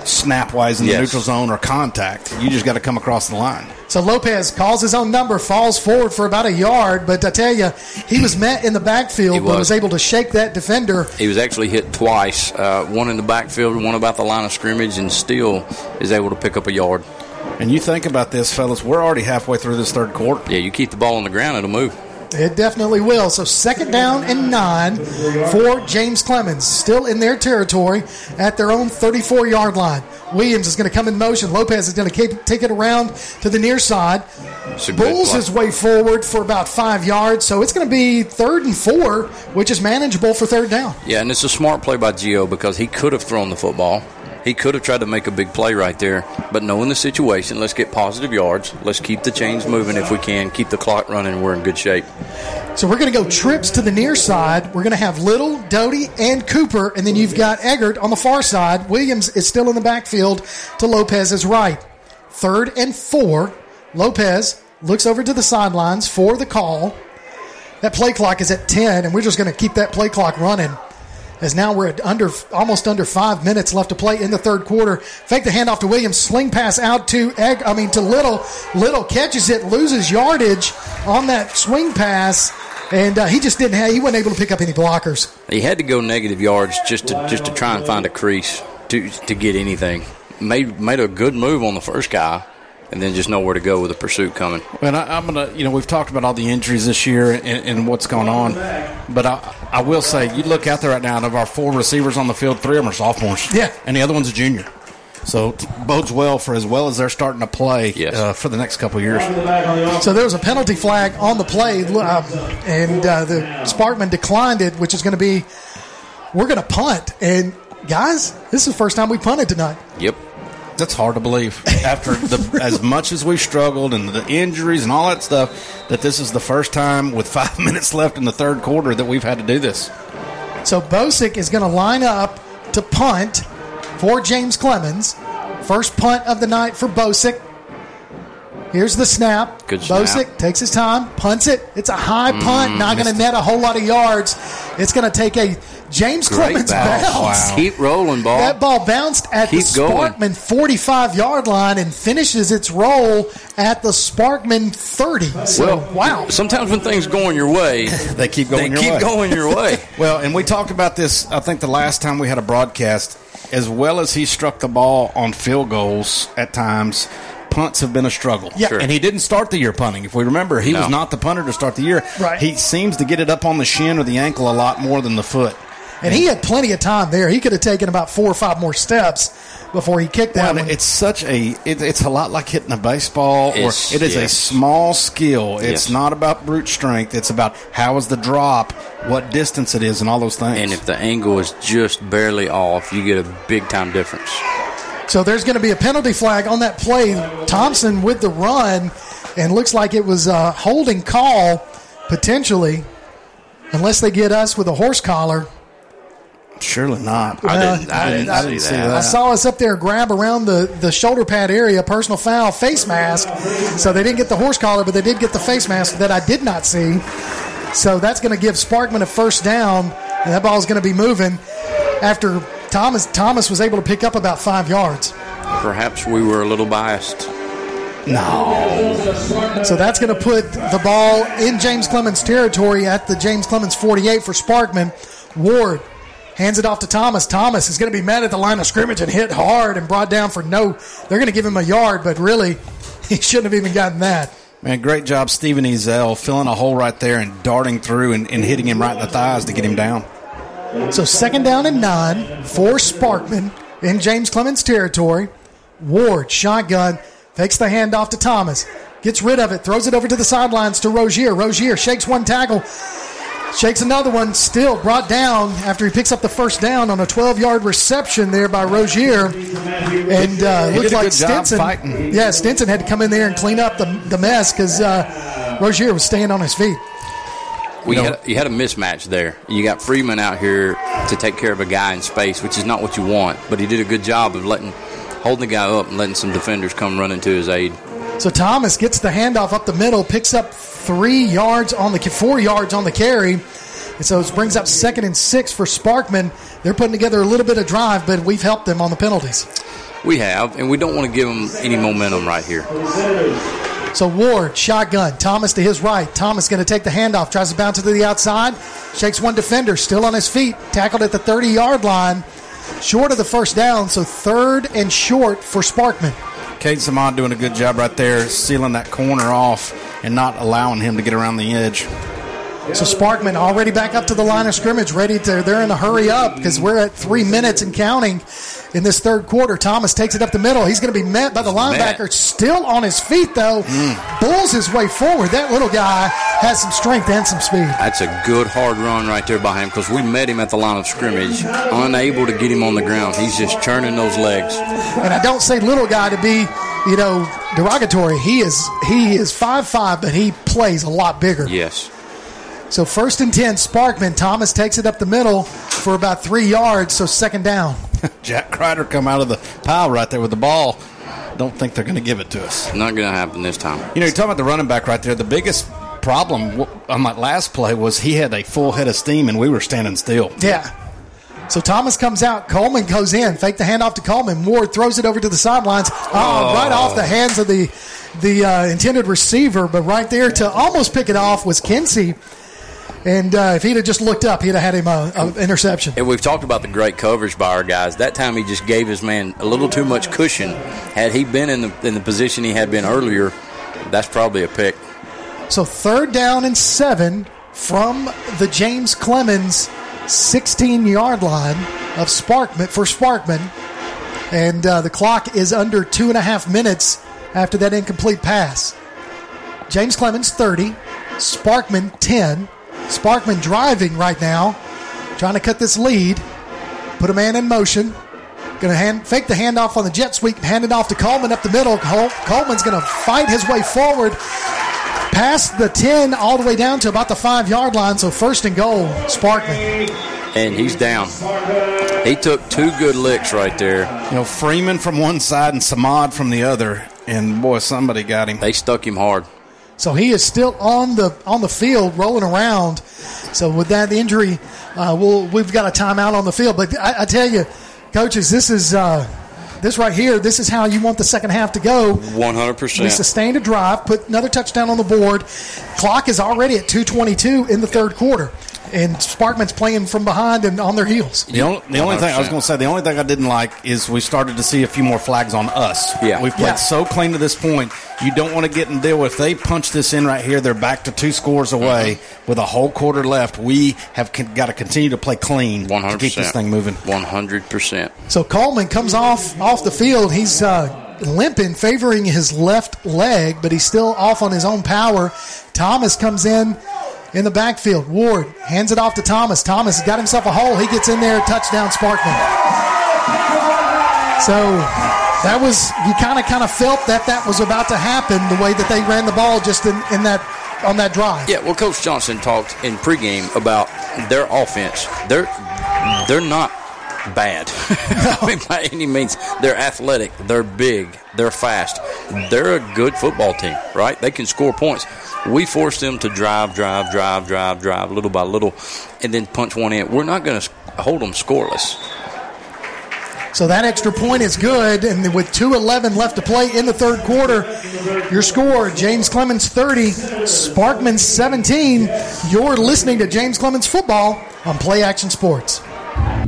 snap wise in the neutral zone or contact. You just got to come across the line. So Lopez calls his own number, falls forward for about a yard, but I tell you, he was met in the backfield, He but was was. able to shake that defender. He was actually hit twice, uh, one in the backfield, one about the line of scrimmage, and still is able to pick up a yard. And you think about this, fellas. We're already halfway through this third quarter. Yeah, you keep the ball on the ground, it'll move. It definitely will. So second down and nine for James Clemens, still in their territory at their own 34 yard line. Williams is going to come in motion. Lopez is going to keep, take it around to the near side. Bulls his way forward for about five yards. So it's going to be third and four, which is manageable for third down. Yeah, and it's a smart play by Gio because he could have thrown the football. He could have tried to make a big play right there, but knowing the situation, let's get positive yards. Let's keep the chains moving if we can. Keep the clock running. We're in good shape. So we're going to go trips to the near side. We're going to have Little, Doty, and Cooper, and then you've got Eggert on the far side. Williams is still in the backfield to Lopez's right. third and four. Lopez looks over to the sidelines for the call. That play clock is at 10, and we're just going to keep that play clock running. As now we're at under almost under five minutes left to play in the third quarter. Fake the handoff to Williams, sling pass out to Egg. I mean to Little. Little catches it, loses yardage on that swing pass, and uh, he just didn't have. He wasn't able to pick up any blockers. He had to go negative yards just to just to try and find a crease to to get anything. Made made a good move on the first guy, and then just nowhere to go with the pursuit coming. And I, I'm gonna, you know, we've talked about all the injuries this year and, and what's going on, but I, I will say, you look out there right now, and of our four receivers on the field, three of them are sophomores. Yeah, and the other one's a junior. So it bodes well for as well as they're starting to play uh, for the next couple of years. So there was a penalty flag on the play, uh, and uh, the Sparkman declined it, which is going to be we're going to punt. And guys, this is the first time we punted tonight. Yep. That's hard to believe. After the, as much as we've struggled and the injuries and all that stuff, that this is the first time with five [LAUGHS] minutes left in the third quarter that we've had to do this. So Bosick is going to line up to punt for James Clemens. First punt of the night for Bosick. Here's the snap. Good snap. Bosick takes his time, punts it. It's a high Mm, punt, not going to net a whole lot of yards. It's going to take a James Great Clemens bounce. bounce. Keep rolling, ball. That ball bounced at Keep the going. Sparkman 45 yard line and finishes its roll at the Sparkman 30. So, well, wow. Sometimes when things going your way, [LAUGHS] they keep going they your keep way. going your way. [LAUGHS] well, and we talked about this, I think, the last time we had a broadcast. As well as he struck the ball on field goals at times, punts have been a struggle. Yeah. Sure. And he didn't start the year punting. If we remember, he No. was not the punter to start the year. Right. He seems to get it up on the shin or the ankle a lot more than the foot. And he had plenty of time there. He could have taken about four or five more steps before he kicked that Well, one. it's such a it, it's a lot like hitting a baseball or It's- it is a small skill it's Yes. not about brute strength it's about how is the drop what distance it is and all those things And if the angle is just barely off, you get a big time difference. So there's going to be a penalty flag on that play. Thompson with the run, and looks like it was a holding call potentially, unless they get us with a horse collar. Surely not Well, I didn't, I didn't, I didn't see that I saw us up there grab around the, the shoulder pad area, personal foul, face mask. So they didn't get the horse collar, but they did get the face mask that I did not see. So that's going to give Sparkman a first down, and that ball is going to be moving after Thomas Thomas was able to pick up about five yards. Perhaps we were a little biased. No. So that's going to put the ball in James Clemens territory at the James Clemens 48 for Sparkman. Ward hands it off to Thomas. Thomas is going to be mad at the line of scrimmage and hit hard and brought down for no. They're going to give him a yard, but really, [LAUGHS] he shouldn't have even gotten that. man great job Steven Ezel filling a hole right there and darting through and, and hitting him right in the thighs to get him down So second down and nine for Sparkman in James Clemens territory. Ward, shotgun, takes the handoff to Thomas, gets rid of it, throws it over to the sidelines to Rozier. Rozier shakes one tackle, shakes another one, still brought down after he picks up the first down on a 12 yard reception there by Rozier. And uh, He looked did a like good job Stinson. fighting. Yeah, Stinson had to come in there and clean up the, the mess because uh, Rozier was staying on his feet. We You know- had, you had a mismatch there. You got Freeman out here to take care of a guy in space, which is not what you want. But he did a good job of letting holding the guy up and letting some defenders come running to his aid. So Thomas gets the handoff up the middle, picks up three yards on the four yards on the carry, and so it brings up second and six for Sparkman. They're putting together a little bit of drive, but we've helped them on the penalties. We have, and we don't want to give them any momentum right here. So Ward, shotgun, Thomas to his right. Thomas going to take the handoff, tries to bounce it to the outside, shakes one defender, still on his feet, tackled at the 30 yard line, short of the first down. So third and short for Sparkman. Cade Samad doing a good job right there sealing that corner off and not allowing him to get around the edge So Sparkman already back up to the line of scrimmage, ready to. They're in a hurry up because we're at three minutes and counting in this third quarter. Thomas takes it up the middle. He's going to be met by the linebacker, met. still on his feet though. Mm. Bulls his way forward. That little guy has some strength and some speed. That's a good hard run right there by him because we met him at the line of scrimmage, unable to get him on the ground. He's just churning those legs. And I don't say little guy to be, you know, derogatory. He is he is five five, but he plays a lot bigger. Yes. So first and ten, Sparkman. Thomas takes it up the middle for about three yards. So second down. [LAUGHS] Jack Kreider come out of the pile right there with the ball. don't think they're going to give it to us. Not going to happen this time. You know, you're talking about the running back right there. The biggest problem on that last play was he had a full head of steam and we were standing still. Yeah. So Thomas comes out. Coleman goes in. Fake the handoff to Coleman. Ward throws it over to the sidelines. Oh, oh. right off the hands of the the uh, intended receiver. But right there to almost pick it off was Kinsey. And uh, if he'd have just looked up, he'd have had him an interception. And we've talked about the great coverage by our guys. That time he just gave his man a little too much cushion. Had he been in the in the position he had been earlier, that's probably a pick. So third down and seven from the James Clemens 16 yard line of Sparkman for Sparkman. And uh, the clock is under two and a half minutes after that incomplete pass. James Clemens 30, Sparkman 10. Sparkman driving right now, trying to cut this lead. Put a man in motion. Going to hand, fake the handoff on the jet sweep, hand it off to Coleman up the middle. Col- Coleman's going to fight his way forward, past the 10, all the way down to about the five yard line. So first and goal, Sparkman. And he's down. He took two good licks right there. You know, Freeman from one side and Samad from the other. And boy, somebody got him. They stuck him hard. So he is still on the on the field, rolling around. So with that injury, uh, we'll, we've got a timeout on the field. But I, I tell you, coaches, this is uh, this right here. This is how you want the second half to go. One hundred percent. We sustained a drive, put another touchdown on the board. Clock is already at two twenty two in the third quarter and Sparkman's playing from behind and on their heels. The only, the only thing I was going to say, the only thing I didn't like is we started to see a few more flags on us. Yeah, we've played yeah. so clean to this point. You don't want to get in deal with. If they punch this in right here, they're back to two scores away mm-hmm. with a whole quarter left. We have got to continue to play clean 100%. to keep this thing moving. One hundred percent. So Coleman comes off off the field. He's. Uh, limping, favoring his left leg, but he's still off on his own power. Thomas comes in in the backfield. Ward hands it off to Thomas. Thomas has got himself a hole. He gets in there, touchdown Sparkman. So that was you kind of kind of felt that that was about to happen the way that they ran the ball just in, in that on that drive. Yeah, well, Coach Johnson talked in pregame about their offense. They're they're not bad. [LAUGHS] I mean, by any means, they're athletic, they're big, they're fast, they're a good football team, right? They can score points. We force them to drive, drive, drive, drive, drive, little by little, and then punch one in. We're not going to hold them scoreless. So that extra point is good, and with 2.11 left to play in the third quarter, your score James Clemens 30, Sparkman 17. You're listening to James Clemens Football on Play Action Sports.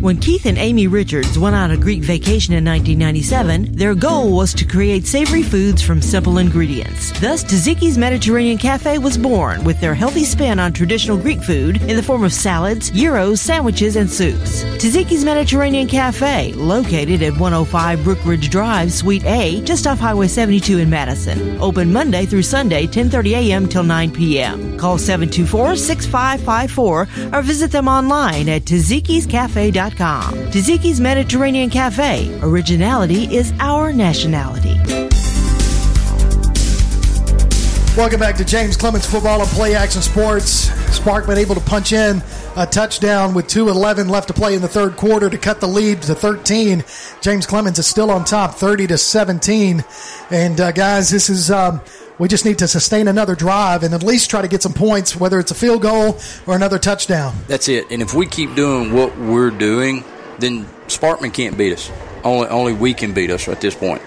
When Keith and Amy Richards went on a Greek vacation in 1997, their goal was to create savory foods from simple ingredients. Thus, Taziki's Mediterranean Cafe was born with their healthy spin on traditional Greek food in the form of salads, gyros, sandwiches, and soups. Taziki's Mediterranean Cafe, located at 105 Brookridge Drive, Suite A, just off Highway 72 in Madison. Open Monday through Sunday, 10:30 a.m. till 9 p.m. Call 724-6554 or visit them online at tazikiscafe.com Taziki's.com. Taziki's Mediterranean Cafe. Originality is our nationality. Welcome back to James Clemens Football and Play Action Sports. Sparkman able to punch in a touchdown with 2.11 left to play in the third quarter to cut the lead to 13. James Clemens is still on top, 30 to 17. And uh, guys, this is um, we just need to sustain another drive and at least try to get some points, whether it's a field goal or another touchdown. That's it. And if we keep doing what we're doing, then Sparkman can't beat us. Only, only we can beat us at this point.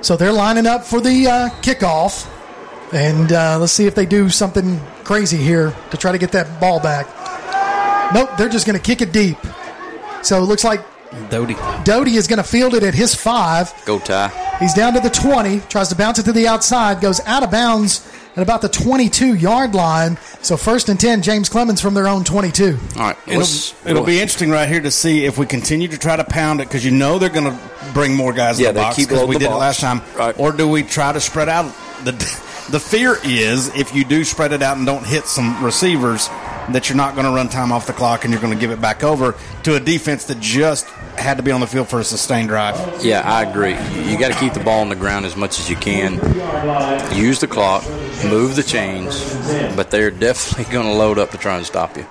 So they're lining up for the uh, kickoff. And uh, let's see if they do something crazy here to try to get that ball back. Nope, they're just going to kick it deep. So it looks like Doty. Doty is going to field it at his five. Go Ty. He's down to the 20, tries to bounce it to the outside, goes out of bounds at about the 22 yard line. So first and 10, James Clemens from their own 22. All right. It'll, it'll be interesting right here to see if we continue to try to pound it because you know they're going to bring more guys yeah, in the box because we did box. it last time. Right. Or do we try to spread out the the fear is if you do spread it out and don't hit some receivers that you're not going to run time off the clock and you're going to give it back over to a defense that just had to be on the field for a sustained drive. Yeah, I agree. You got to keep the ball on the ground as much as you can. Use the clock, move the chains, but they're definitely [LAUGHS] going to load up to try and stop you.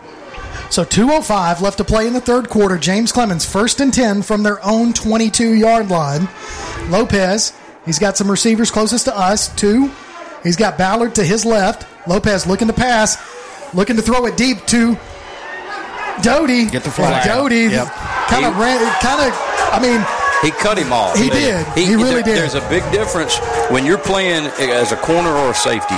So 205 left to play in the third quarter. James Clemens first and 10 from their own 22 yard line. Lopez He's got some receivers closest to us, two. He's got Ballard to his left. Lopez looking to pass, looking to throw it deep to Doty. Get the flag. Doty Yep. kind of ran, kind of. I mean, He cut him off. He did. He really did. There's a big difference when you're playing as a corner or a safety.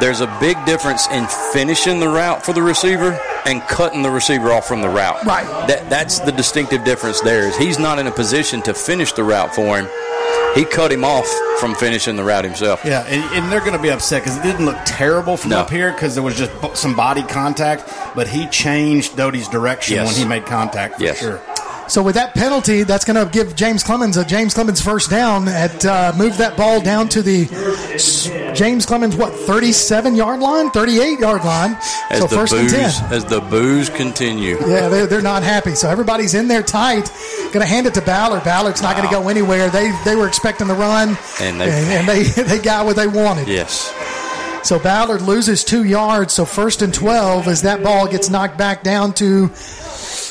There's a big difference in finishing the route for the receiver and cutting the receiver off from the route. Right. That that's the distinctive difference. There is he's not in a position to finish the route for him. He cut him off from finishing the route himself. Yeah, and, and they're going to be upset because it didn't look terrible from No. up here because there was just some body contact, but he changed Doty's direction Yes. when he made contact for Yes. sure. So with that penalty, that's going to give James Clemens a James Clemens first down. At uh, move that ball down to the James Clemens what thirty seven yard line, thirty eight yard line. As so first booze and ten. as the booze continue. Yeah, they're, they're not happy. So everybody's in there tight. Going to hand it to Ballard. Ballard's not going to go anywhere. They they were expecting the run, And they- and, and they [LAUGHS] they got what they wanted. Yes. So Ballard loses two yards. So first and 12 as that ball gets knocked back down to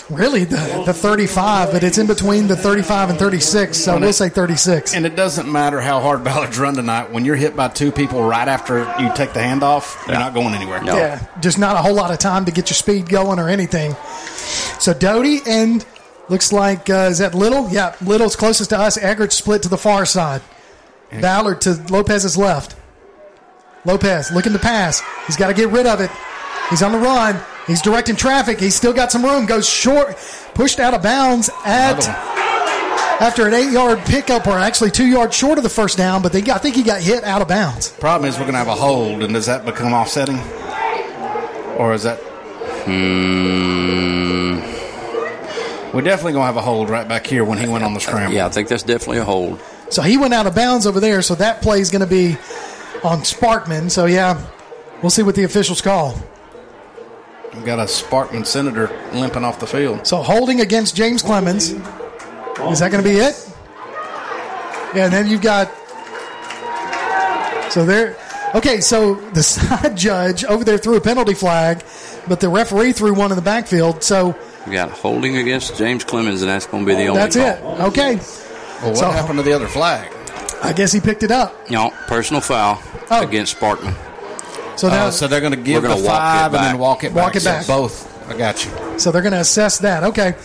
really the, the 35, but it's in between the 35 and 36. So we'll say 36. And it doesn't matter how hard Ballard's run tonight. When you're hit by two people right after you take the handoff, you're not going anywhere. Yeah, just not a whole lot of time to get your speed going or anything. So Doty and looks like, uh, is that Little? Yeah, Little's closest to us. Eggert split to the far side. Ballard to Lopez's left. Lopez looking to pass. He's got to get rid of it. He's on the run. He's directing traffic. He's still got some room. Goes short, pushed out of bounds at after an eight-yard pickup, or actually two yards short of the first down. But they, got, I think he got hit out of bounds. Problem is, we're going to have a hold, and does that become offsetting? Or is that. Hmm. We're definitely going to have a hold right back here when he went on the scramble. Yeah, I think that's definitely a hold. So he went out of bounds over there. So that play is going to be on Sparkman. So yeah, we'll see what the officials call. We've got a Sparkman senator limping off the field. So holding against James Clemens. Is that going to be it? Yeah, and then you've got. So there. Okay, so the [LAUGHS] side judge over there threw a penalty flag, but the referee threw one in the backfield. So We got holding against James Clemens, and that's going to be the only one. that's call. it. Okay. Well, what So- happened to the other flag? I guess he picked it up. No, personal foul oh. against Sparkman. So now, Oh, so they're going to give We're the walk it five and then walk it Walk back. it back. So both. I got you. So they're going to assess that. Okay.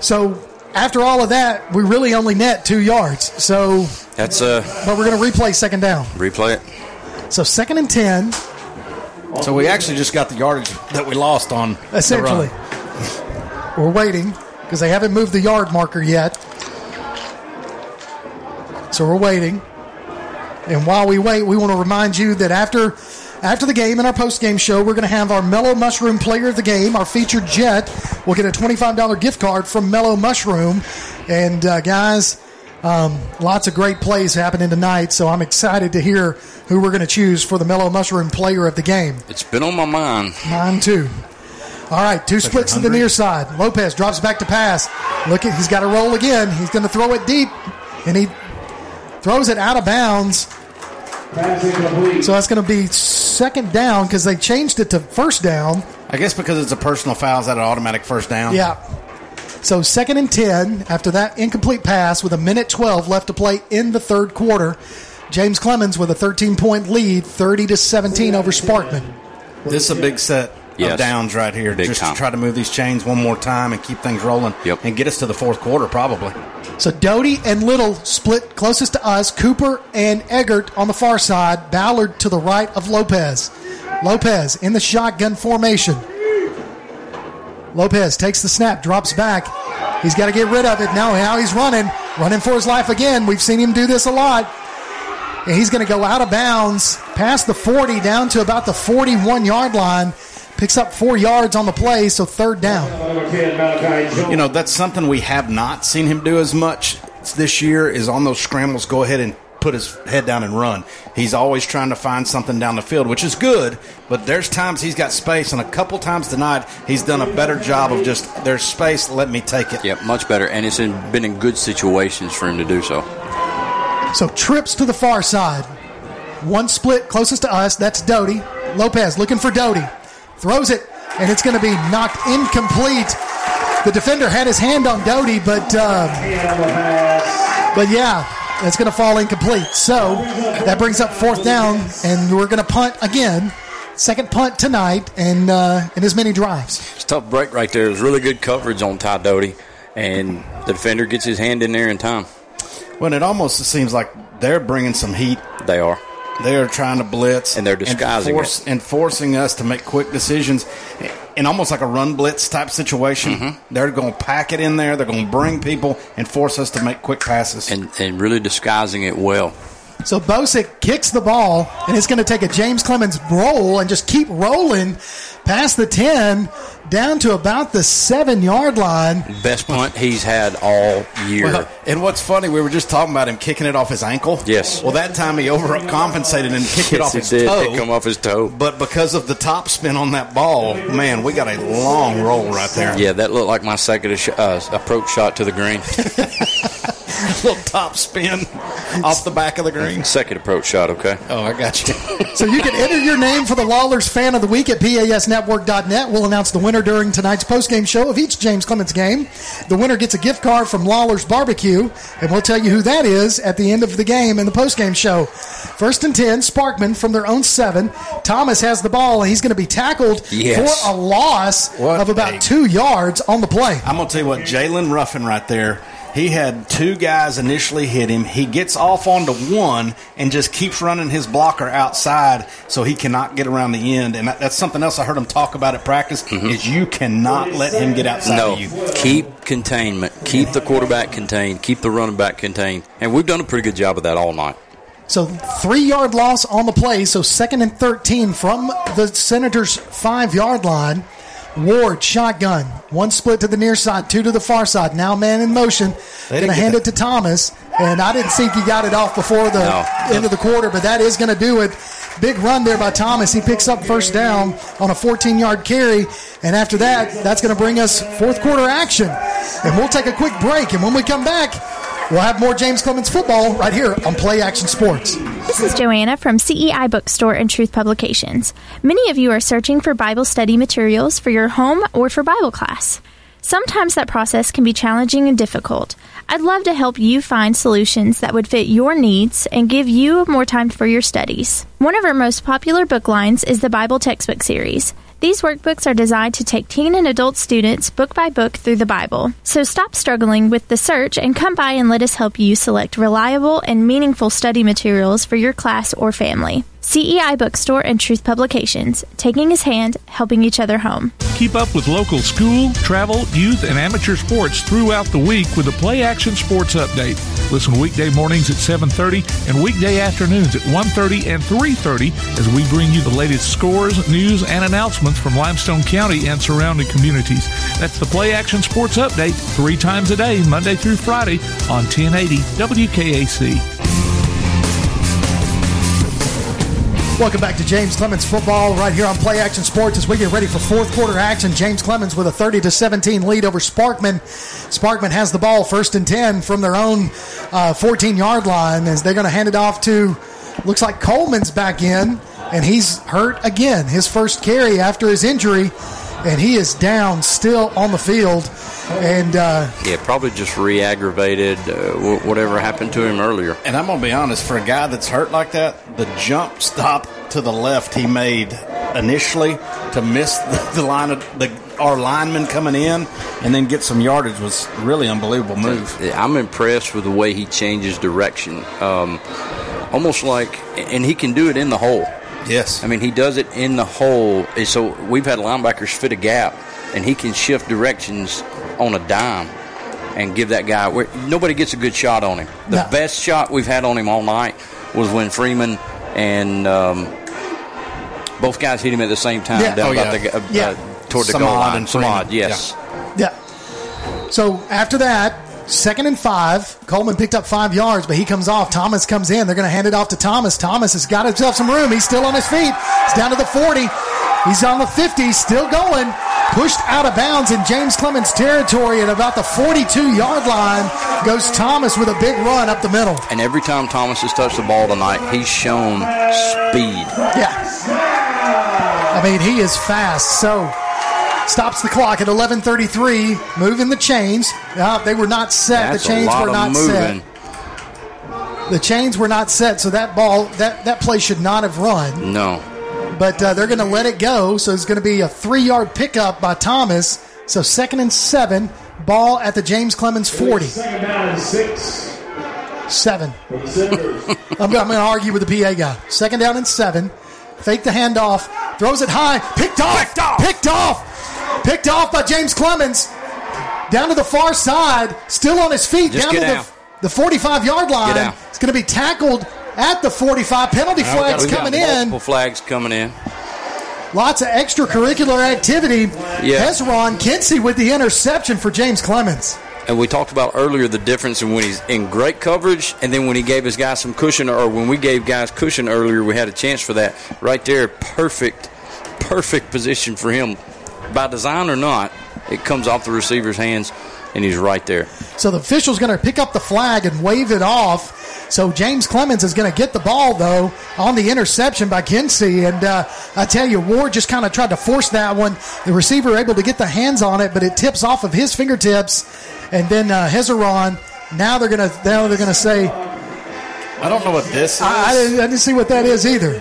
So after all of that, we really only net two yards. So, That's uh, but we're going to replay second down. replay it. So second and ten, So we actually just got the yardage that we lost on the essentially. run. We're waiting because they haven't moved the yard marker yet. So we're waiting. And while we wait, we want to remind you that after after the game in our post game show, we're going to have our Mellow Mushroom Player of the Game. Our featured Jet will get a $25 gift card from Mellow Mushroom. And uh, guys, um, lots of great plays happening tonight. So I'm excited to hear who we're going to choose for the Mellow Mushroom Player of the Game. It's been on my mind. Mine too. All right, two splits to the near side. Lopez drops back to pass. Look at he's got to roll again. He's going to throw it deep, and he throws it out of bounds. So that's going to be second down because they changed it to first down. I guess because it's a personal foul, is that an automatic first down? Yeah. So second and ten after that incomplete pass with a minute twelve left to play in the third quarter. James Clemens with a 13 point lead, 30 to 17 over Sparkman. This is a big set Yes. of downs right here. Big just time. to try to move these chains one more time and keep things rolling. Yep. And get us to the fourth quarter, probably. So Doty and Little split closest to us. Cooper and Eggert on the far side. Ballard to the right of Lopez. Lopez in the shotgun formation. Lopez takes the snap, drops back. He's got to get rid of it. Now, now he's running, running for his life again. We've seen him do this a lot. And he's going to go out of bounds, past the 40, down to about the 41 yard line. Picks up four yards on the play, so third down. You know, that's something we have not seen him do as much this year is on those scrambles, go ahead and put his head down and run. He's always trying to find something down the field, which is good, but there's times he's got space, and a couple times tonight he's done a better job of just, there's space, let me take it. Yep, much better, and it's in, been in good situations for him to do so. So trips to the far side. One split closest to us. That's Doty. Lopez looking for Doty. Throws it, and it's going to be knocked incomplete. The defender had his hand on Doty, but uh, but yeah, it's going to fall incomplete. So that brings up fourth down, and we're going to punt again. Second punt tonight, and uh, in as many drives. It's a tough break right there. It was really good coverage on Ty Doty, and the defender gets his hand in there in time. Well, it almost seems like they're bringing some heat. They are. They are trying to blitz, and they're disguising and, force, it. and forcing us to make quick decisions, in almost like a run blitz type situation. Mm-hmm. They're going to pack it in there. They're going to bring people and force us to make quick passes, and, and really disguising it well. So Bosick kicks the ball, and it's going to take a James Clemens roll and just keep rolling past the 10 down to about the seven yard line. Best punt he's had all year. Well, and what's funny, we were just talking about him kicking it off his ankle. Yes. Well, that time he overcompensated and kicked it off his did. toe. It come off his toe. But because of the top spin on that ball, man, we got a long roll right there. Yeah, that looked like my second uh, approach shot to the green. [LAUGHS] little top spin off the back of the green. Second approach shot, okay? Oh, I got you. so you can enter your name for the Lawlers Fan of the Week at PASnetwork.net. We'll announce the winner during tonight's postgame show of each James Clemens game. The winner gets a gift card from Lawler's Barbecue, and we'll tell you who that is at the end of the game in the postgame show. First and 10, Sparkman from their own seven. Thomas has the ball, and he's going to be tackled Yes. for a loss What of about a- two yards on the play. I'm going to tell you what, Jalen Ruffin right there. He had two guys initially hit him. He gets off onto one and just keeps running his blocker outside so he cannot get around the end. And that, that's something else I heard him talk about at practice mm-hmm. is you cannot let him get outside no, of you. keep containment. Keep the quarterback contained. Keep the running back contained. And we've done a pretty good job of that all night. So three yard loss on the play. So second and 13 from the Senators' five yard line. Ward, shotgun. One split to the near side, two to the far side. Now man in motion. Going to hand it to Thomas. And I didn't think he got it off before the No. end of the quarter, but that is going to do it. Big run there by Thomas. He picks up first down on a 14 yard carry. And after that, that's going to bring us fourth quarter action. And we'll take a quick break. And when we come back, we'll have more James Clemens football right here on Play Action Sports. This is Joanna from CEI Bookstore and Truth Publications. Many of you are searching for Bible study materials for your home or for Bible class. Sometimes that process can be challenging and difficult. I'd love to help you find solutions that would fit your needs and give you more time for your studies. One of our most popular book lines is the Bible Textbook Series. These workbooks are designed to take teen and adult students book by book through the Bible. So stop struggling with the search and come by and let us help you select reliable and meaningful study materials for your class or family. CEI Bookstore and Truth Publications, taking his hand, helping each other home. Keep up with local school, travel, youth, and amateur sports throughout the week with the Play Action Sports Update. Listen weekday mornings at 7:30 and weekday afternoons at 1:30 and 3:30 as we bring you the latest scores, news, and announcements from Limestone County and surrounding communities. That's the Play Action Sports Update three times a day, Monday through Friday on 1080 WKAC. Welcome back to James Clemens football right here on Play Action Sports as we get ready for fourth quarter action. James Clemens with a 30 to 17 lead over Sparkman. Sparkman has the ball first and 10 from their own 14 yard line as they're going to hand it off to looks like Coleman's back in and he's hurt again. His first carry after his injury and he is down still on the field and uh, Yeah, probably just re-aggravated uh, whatever happened to him earlier. And I'm going to be honest, for a guy that's hurt like that, the jump stop to the left he made initially to miss the, [LAUGHS] the line of the our lineman coming in and then get some yardage was really unbelievable move. I'm impressed with the way he changes direction. Um, almost like, and he can do it in the hole. Yes. I mean, he does it in the hole. So we've had linebackers fit a gap, and he can shift directions on a dime and give that guy. Where, nobody gets a good shot on him. The No. best shot we've had on him all night was when Freeman and um, both guys hit him at the same time Yeah. down Oh, about yeah. the uh, Yeah. uh, toward the Samad goal line. and Samad, yes. Yeah. So after that, second and five, Coleman picked up five yards, but he comes off. Thomas comes in. They're going to hand it off to Thomas. Thomas has got himself some room. He's still on his feet. He's down to the 40. He's on the 50, still going. Pushed out of bounds in James Clemens territory at about the 42 yard line goes Thomas with a big run up the middle. And every time Thomas has touched the ball tonight, he's shown speed. Yeah. I mean, he is fast. So stops the clock at 11:33. Moving the chains. Uh, they were not set. That's the chains a lot were of not moving. set. The chains were not set, so that ball, that, that play should not have run. No. But uh, they're going to let it go, so it's going to be a three yard pickup by Thomas. So second and seven, ball at the James Clemens 40. Second down and six. Seven. For the Senators. [LAUGHS] I'm, going to argue with the PA guy. Second down and seven. Fake the handoff. Throws it high. Picked off. Picked off. Picked off. Picked off by James Clemens. Down to the far side. Still on his feet. Just down get to out. the, the 45 yard line. out. It's going to be tackled at the 45. Penalty flags got coming in. multiple flags coming in. Lots of extracurricular activity. Yeah. Hezron Kinsey with the interception for James Clemens. And we talked about earlier the difference in when he's in great coverage and then when he gave his guys some cushion, or when we gave guys cushion earlier, we had a chance for that. Right there, perfect, perfect position for him. By design or not, it comes off the receiver's hands and he's right there. So the official's going to pick up the flag and wave it off. So James Clemens is going to get the ball though on the interception by Kinsey, and uh, I tell you, Ward just kind of tried to force that one. The receiver able to get the hands on it, but it tips off of his fingertips, and then uh, Hezron. Now they're going to now they're going to say. I don't know what this is. I, I, didn't, I didn't see what that is either.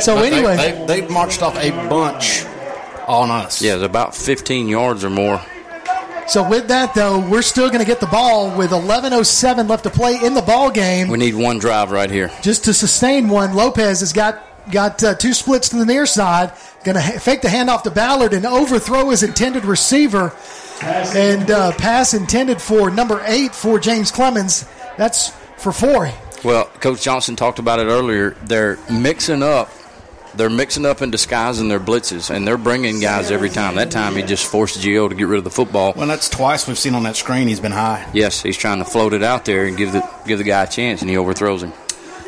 So But they- anyway, they, they marched off a bunch on us. Yeah, it's about 15 yards or more. So with that though, we're still going to get the ball with 11:07 left to play in the ball game. We need one drive right here. just to sustain one. Lopez has got got uh, two splits to the near side. Going to ha- fake the handoff to Ballard and overthrow his intended receiver. And uh, pass intended for number eight for James Clemens. That's for four. Well, Coach Johnson talked about it earlier. They're mixing up. They're mixing up and disguising their blitzes, and they're bringing guys every time. That time he just forced Gio to get rid of the football. Well, that's twice we've seen on that screen he's been high. Yes, he's trying to float it out there and give the give the guy a chance, and he overthrows him.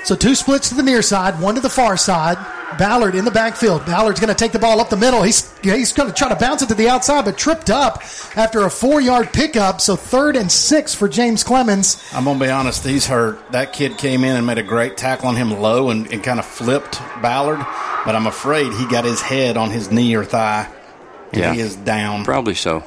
So two splits to the near side, one to the far side. Ballard in the backfield. Ballard's going to take the ball up the middle. He's he's going to try to bounce it to the outside, but tripped up after a four-yard pickup. So third and six for James Clemens. I'm gonna be honest. He's hurt. That kid came in and made a great tackle on him low and, and kind of flipped Ballard, but I'm afraid he got his head on his knee or thigh, and Yeah. he is down. Probably so.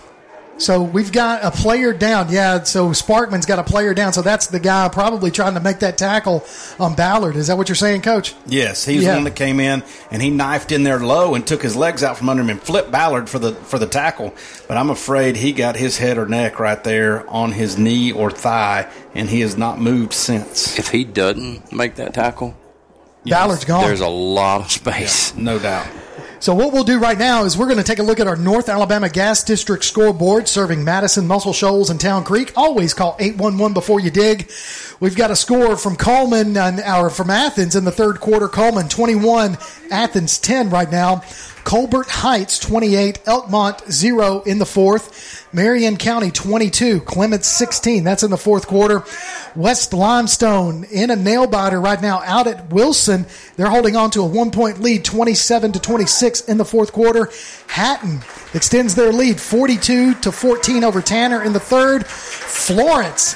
So we've got a player down. Yeah, so Sparkman's got a player down. So that's the guy probably trying to make that tackle on Ballard. Is that what you're saying, Coach? Yes, he's Yeah. the one that came in and he knifed in there low and took his legs out from under him and flipped Ballard for the for the tackle. But I'm afraid he got his head or neck right there on his knee or thigh, and he has not moved since. If he doesn't make that tackle, Ballard's gone. there's a lot of space. No doubt. So what we'll do right now is we're going to take a look at our North Alabama Gas District scoreboard serving Madison, Muscle Shoals, and Town Creek. Always call 811 before you dig. We've got a score from Coleman and our from Athens in the third quarter. Coleman 21, Athens 10 right now. Colbert Heights 28, Elkmont 0 in the fourth. Marion County 22, Clements 16. That's in the fourth quarter. West Limestone in a nail biter right now out at Wilson. They're holding on to a one point lead, 27 to 26 in the fourth quarter. Hatton extends their lead 42 to 14 over Tanner in the third. Florence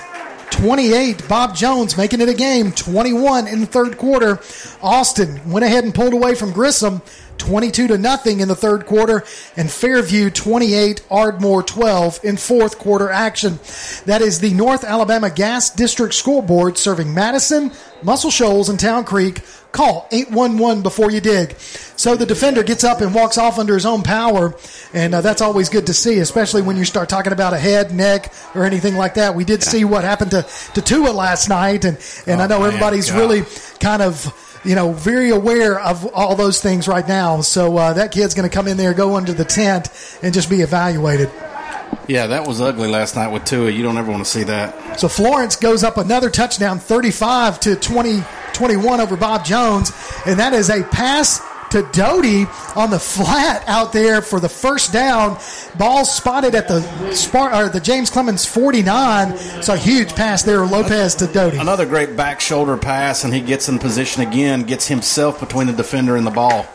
28. Bob Jones making it a game. 21 in the third quarter. Austin went ahead and pulled away from Grissom. 22 to nothing in the third quarter. And Fairview 28, Ardmore 12 in fourth quarter action. That is the North Alabama Gas District scoreboard serving Madison, Muscle Shoals, and Town Creek. Call 811 before you dig. So the defender gets up and walks off under his own power, and uh, that's always good to see, especially when you start talking about a head, neck, or anything like that. We did see what happened to, to Tua last night, and, and I know man, everybody's God. really kind of you know, very aware of all those things right now. So uh, that kid's going to come in there, go under the tent, and just be evaluated. Yeah, that was ugly last night with Tua. You don't ever want to see that. So Florence goes up another touchdown, 35 to 20, 21 over Bob Jones, and that is a pass to Doty on the [LAUGHS] flat out there for the first down. Ball spotted at the Spar- the James Clemens 49. It's a huge pass there, Lopez to Doty. Another great back shoulder pass, and he gets in position again, gets himself between the defender and the ball.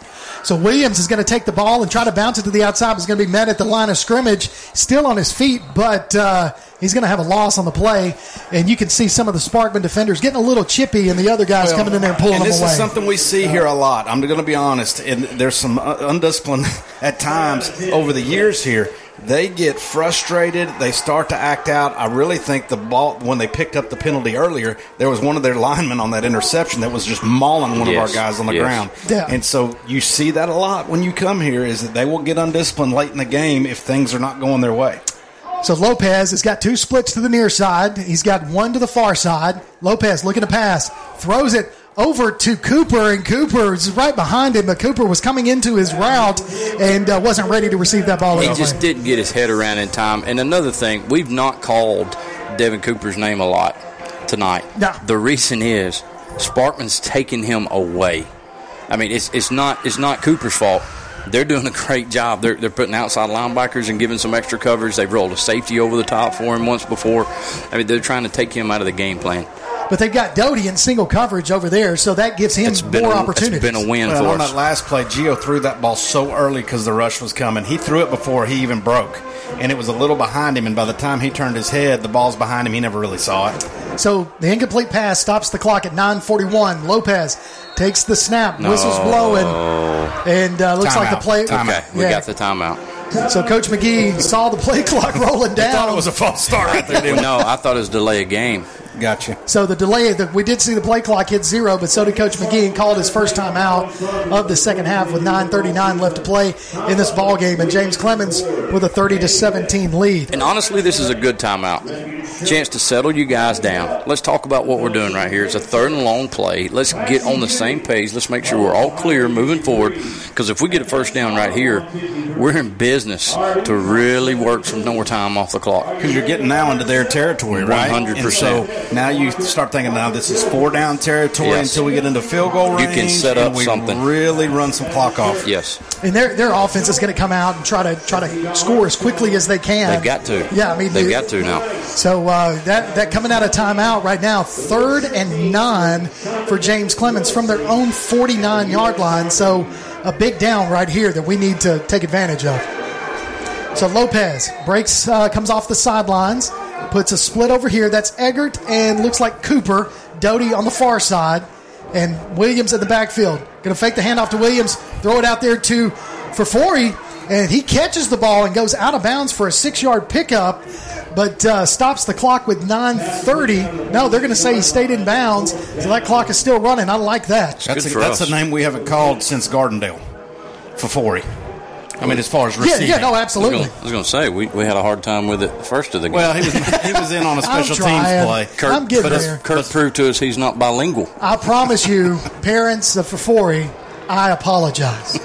So Williams is going to take the ball and try to bounce it to the outside. He's going to be met at the line of scrimmage, still on his feet, but uh, he's going to have a loss on the play. And you can see some of the Sparkman defenders getting a little chippy, and the other guys Well, coming in there and pulling and them this away. is something we see here a lot. I'm going to be honest, and there's some uh, undiscipline [LAUGHS] at times over the years here. They get frustrated. They start to act out. I really think the ball when they picked up the penalty earlier, there was one of their linemen on that interception that was just mauling one of our guys on the Yes. ground. Yeah. And so you see that a lot when you come here is that they will get undisciplined late in the game if things are not going their way. So Lopez has got two splits to the near side. He's got one to the far side. Lopez looking to pass, throws it over to Cooper, and Cooper is right behind him. But Cooper was coming into his route and uh, wasn't ready to receive that ball. He just didn't get his head around in time. And another thing, we've not called Devin Cooper's name a lot tonight. No. The reason is Sparkman's taking him away. I mean, it's it's not it's not Cooper's fault. They're doing a great job. They're, they're putting outside linebackers and giving some extra coverage. They've rolled a safety over the top for him once before. I mean, they're trying to take him out of the game plan. But they've got Doty in single coverage over there, so that gives him It's been more a- it's opportunities. been a win Well, for on us. that last play, Gio threw that ball so early because the rush was coming. He threw it before he even broke, and it was a little behind him. And by the time he turned his head, the ball's behind him. He never really saw it. So the incomplete pass stops the clock at 9:41. Lopez takes the snap, whistles No. blowing, and uh, looks like the Timeout. play. Okay, we got the timeout. So Coach McGee saw the play [LAUGHS] clock rolling down. I thought it was a false start right [LAUGHS] there. no, I thought it was delay a game. We? Gotcha. So the delay, the, we did see the play clock hit zero, but so did Coach McGee and called his first time out of the second half with 9:39 left to play in this ball game, and James Clemens with a 30 to 17 lead. And honestly, this is a good timeout. Chance to settle you guys down. Let's talk about what we're doing right here. It's a third and long play. Let's get on the same page. Let's make sure we're all clear moving forward. Because if we get a first down right here, we're in business to really work some more time off the clock. Because you're getting now into their territory, right? 100%. And so now you start thinking, now this is four down territory Yes. until we get into field goal range. You can set and up we something. Really run some clock off. Yes. And their their offense is going to come out and try to try to score as quickly as they can. They've got to. Yeah, I mean they've the- got to now. So uh, that that coming out of timeout right now, third and nine for James Clemens from their own 49 yard line. So a big down right here that we need to take advantage of. So Lopez breaks, uh, comes off the sidelines, puts a split over here. That's Eggert and looks like Cooper. Doty on the far side, and Williams in the backfield. Going to fake the handoff to Williams, throw it out there to for Fafori, and he catches the ball and goes out of bounds for a six-yard pickup, but uh, stops the clock with 9:30. No, they're going to say he stayed in bounds, so that clock is still running. I like that. That's, good a, that's a name we haven't called since Gardendale. Fafori. I mean, as far as Yeah, receiving. yeah, no, absolutely. I was going to say we, we had a hard time with it the first of the game. Well, he was he was in on a [LAUGHS] I'm special teams trying. play. Kurt, I'm getting but there. Kurt proved to us he's not bilingual. I promise you, [LAUGHS] parents of Fafori, I apologize.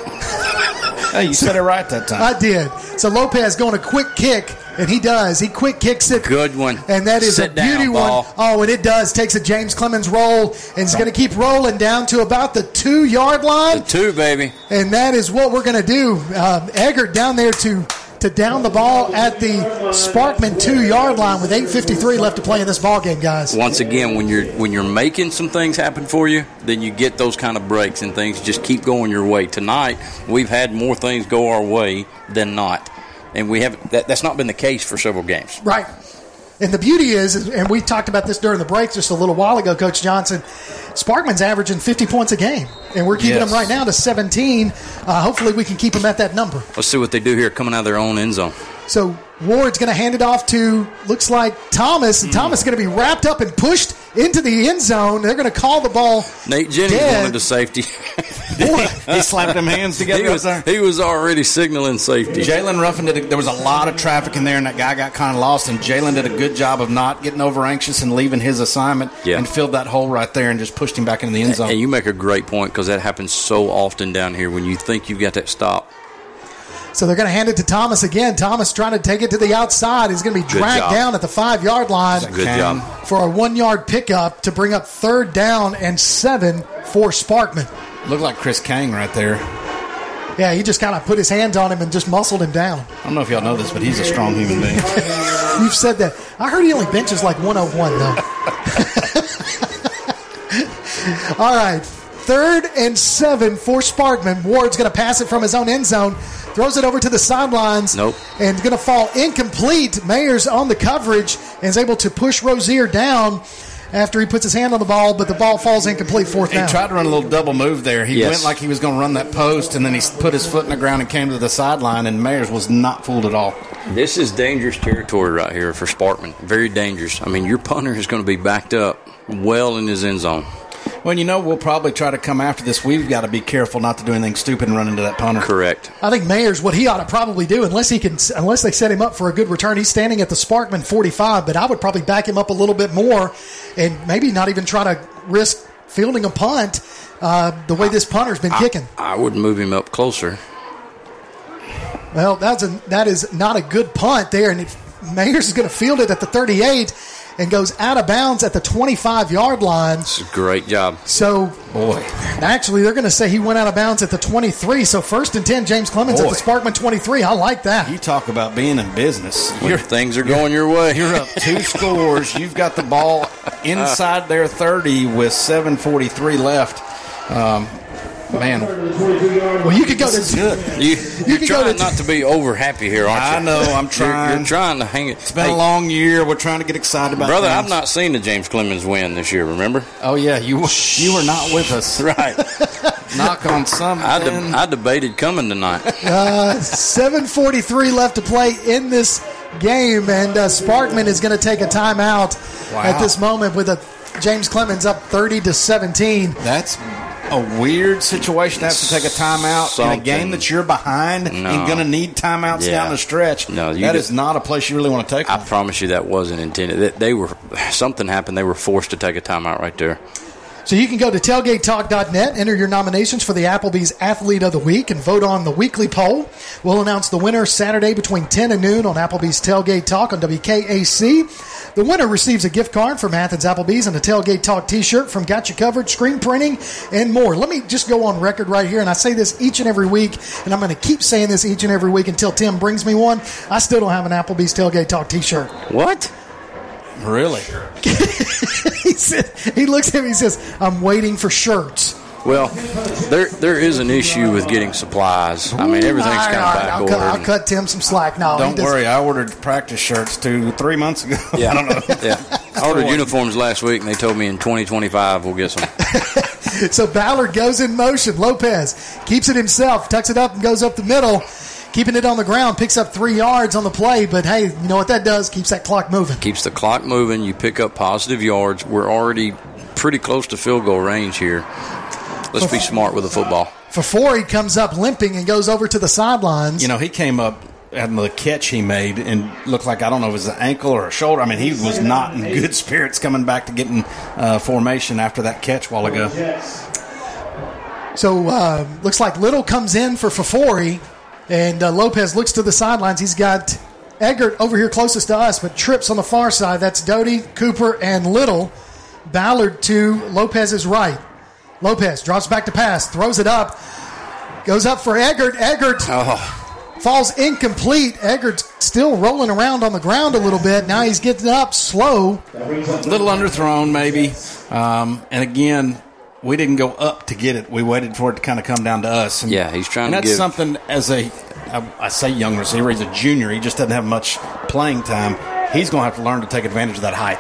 Hey, you said it right that [LAUGHS] time. I did. So Lopez going a quick kick, and he does. He quick kicks it. Good one. And that is Sit a down, beauty ball. one. Oh, and it does. Takes a James Clemens roll and is going to keep rolling down to about the two yard line. The two, baby. And that is what we're going to do. Um, Eggert down there to to down the ball at the Sparkman two yard line with 8:53 left to play in this ball game, guys. Once again, when you're when you're making some things happen for you, then you get those kind of breaks and things just keep going your way. Tonight, we've had more things go our way than not, and we have that, that's not been the case for several games. Right. And the beauty is, and we talked about this during the break just a little while ago, Coach Johnson. Sparkman's averaging 50 points a game, and we're keeping Yes. them right now to 17. Uh, hopefully, we can keep them at that number. Let's see what they do here, coming out of their own end zone. So Ward's going to hand it off to looks like Thomas, and Thomas is going to be wrapped up and pushed into the end zone. They're going to call the ball. Nate Jennings Dead. wanted the safety. [LAUGHS] he slapped them hands together he, was, he was already signaling safety. Jalen Ruffin did. A, there was a lot of traffic in there, and that guy got kind of lost. And Jalen did a good job of not getting over anxious and leaving his assignment, Yeah. and filled that hole right there, and just pushed him back into the end zone. And you make a great point because that happens so often down here when you think you've got that stop. So they're going to hand it to Thomas again. Thomas trying to take it to the outside. He's going to be dragged down at the five yard line Good job. for a one yard pickup to bring up third down and seven for Sparkman. Looked like Chris Cain right there. Yeah, he just kind of put his hands on him and just muscled him down. I don't know if y'all know this, but he's a strong human being. [LAUGHS] You've said that. I heard he only benches like 101, though. [LAUGHS] [LAUGHS] All right. Third and seven for Sparkman. Ward's going to pass it from his own end zone. Throws it over to the sidelines. Nope. And going to fall incomplete. Mayers on the coverage and is able to push Rozier down. After he puts his hand on the ball, but the ball falls incomplete fourth down. He tried to run a little double move there. He Yes. went like he was going to run that post, and then he put his foot in the ground and came to the sideline. And Mayers was not fooled at all. This is dangerous territory right here for Sparkman. Very dangerous. I mean, your punter is going to be backed up well in his end zone. Well, you know, we'll probably try to come after this. We've got to be careful not to do anything stupid and run into that punter. Correct. I think Mayers, what he ought to probably do, unless he can, unless they set him up for a good return, he's standing at the Sparkman 45, but I would probably back him up a little bit more and maybe not even try to risk fielding a punt uh, the way this punter's been kicking. I would move him up closer. Well, that's a, that is not a good punt there, and if Mayers is going to field it at the 38 and goes out of bounds at the 25 yard line. It's a great job. So, boy, actually, they're going to say he went out of bounds at the 23. So, first and 10, James Clemens at the Sparkman 23. I like that. You talk about being in business. When things are going your way. You're up two [LAUGHS] scores. You've got the ball [LAUGHS] inside their 30 with 7:43 left. Um, man, well, you could go to good. You, you're could go trying to- not to be over happy here, aren't you? I know. I'm You're- trying. You're, trying to hang it. It's been a long year. We're trying to get excited about. Brother, things. I've not seen the James Clemens win this year. Remember? Oh yeah, you were- you were not with us. [LAUGHS] Right. [LAUGHS] Knock on some. I, de- I debated coming tonight. [LAUGHS] Uh, 7:43 left to play in this game, and uh, Sparkman is going to take a timeout Wow. at this moment with a James Clemens up 30 to 17. That's a weird situation to have to take a timeout in a game that you're behind No. and going to need timeouts Yeah. down the stretch. No, you that did- is not a place you really want to take. I them. promise you that wasn't intended. That They were something happened. They were forced to take a timeout right there. So you can go to tailgatetalk.net, enter your nominations for the Applebee's Athlete of the Week, and vote on the weekly poll. We'll announce the winner Saturday between 10 and noon on Applebee's Tailgate Talk on WKAC. The winner receives a gift card from Athens Applebee's and a Tailgate Talk t-shirt from Gotcha Covered, screen printing, and more. Let me just go on record right here, and I say this each and every week, and I'm going to keep saying this each and every week until Tim brings me one. I still don't have an Applebee's Tailgate Talk t-shirt. What? Really? [LAUGHS] he said, he looks at me, he says, I'm waiting for shirts. Well, there there is an issue with getting supplies. I mean, everything's kind of right, back I'll, cut, I'll cut Tim some slack. No, he Don't doesn't- worry, I ordered practice shirts two, three months ago. [LAUGHS] Yeah, I don't know. yeah. I ordered uniforms last week, and they told me in 2025 we'll get some. [LAUGHS] So Ballard goes in motion. Lopez keeps it himself, tucks it up, and goes up the middle, keeping it on the ground. Picks up three yards on the play, but hey, you know what that does? Keeps that clock moving. Keeps the clock moving. You pick up positive yards. We're already pretty close to field goal range here. Let's be smart with the football. For four, he comes up limping and goes over to the sidelines. You know, he came up and the catch he made and looked like I don't know if it was an ankle or a shoulder. I mean, he was not in good spirits coming back to getting uh, formation after that catch a while ago. So uh, looks like Little comes in for Fafori, and uh, Lopez looks to the sidelines. He's got Eggert over here closest to us, but trips on the far side. That's Doty, Cooper, and Little. Ballard to Lopez's right. Lopez drops back to pass, throws it up, goes up for Eggert. Eggert falls incomplete. Eggert's still rolling around on the ground a little bit. Now he's getting up slow. A little underthrown, maybe. Um, and again, we didn't go up to get it. We waited for it to kind of come down to us. And, Yeah, he's trying and to that's give- something as a, I, I say young receiver, he's a junior. He just doesn't have much playing time. He's going to have to learn to take advantage of that height.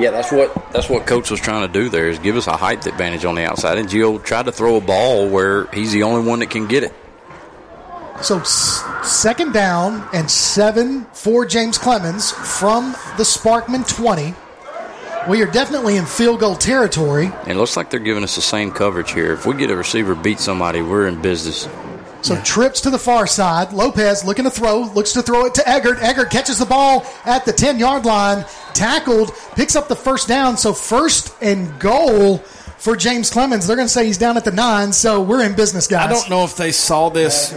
Yeah, that's what that's what coach was trying to do. There is give us a height advantage on the outside, and Gio tried to throw a ball where he's the only one that can get it. So second down and seven for James Clemens from the Sparkman 20. We are definitely in field goal territory. It looks like they're giving us the same coverage here. If we get a receiver beat somebody, we're in business. So trips to the far side. Lopez looking to throw, looks to throw it to Eggert. Eggert catches the ball at the 10 yard line, tackled, picks up the first down. So first and goal for James Clemens. They're going to say he's down at the nine. So we're in business, guys. I don't know if they saw this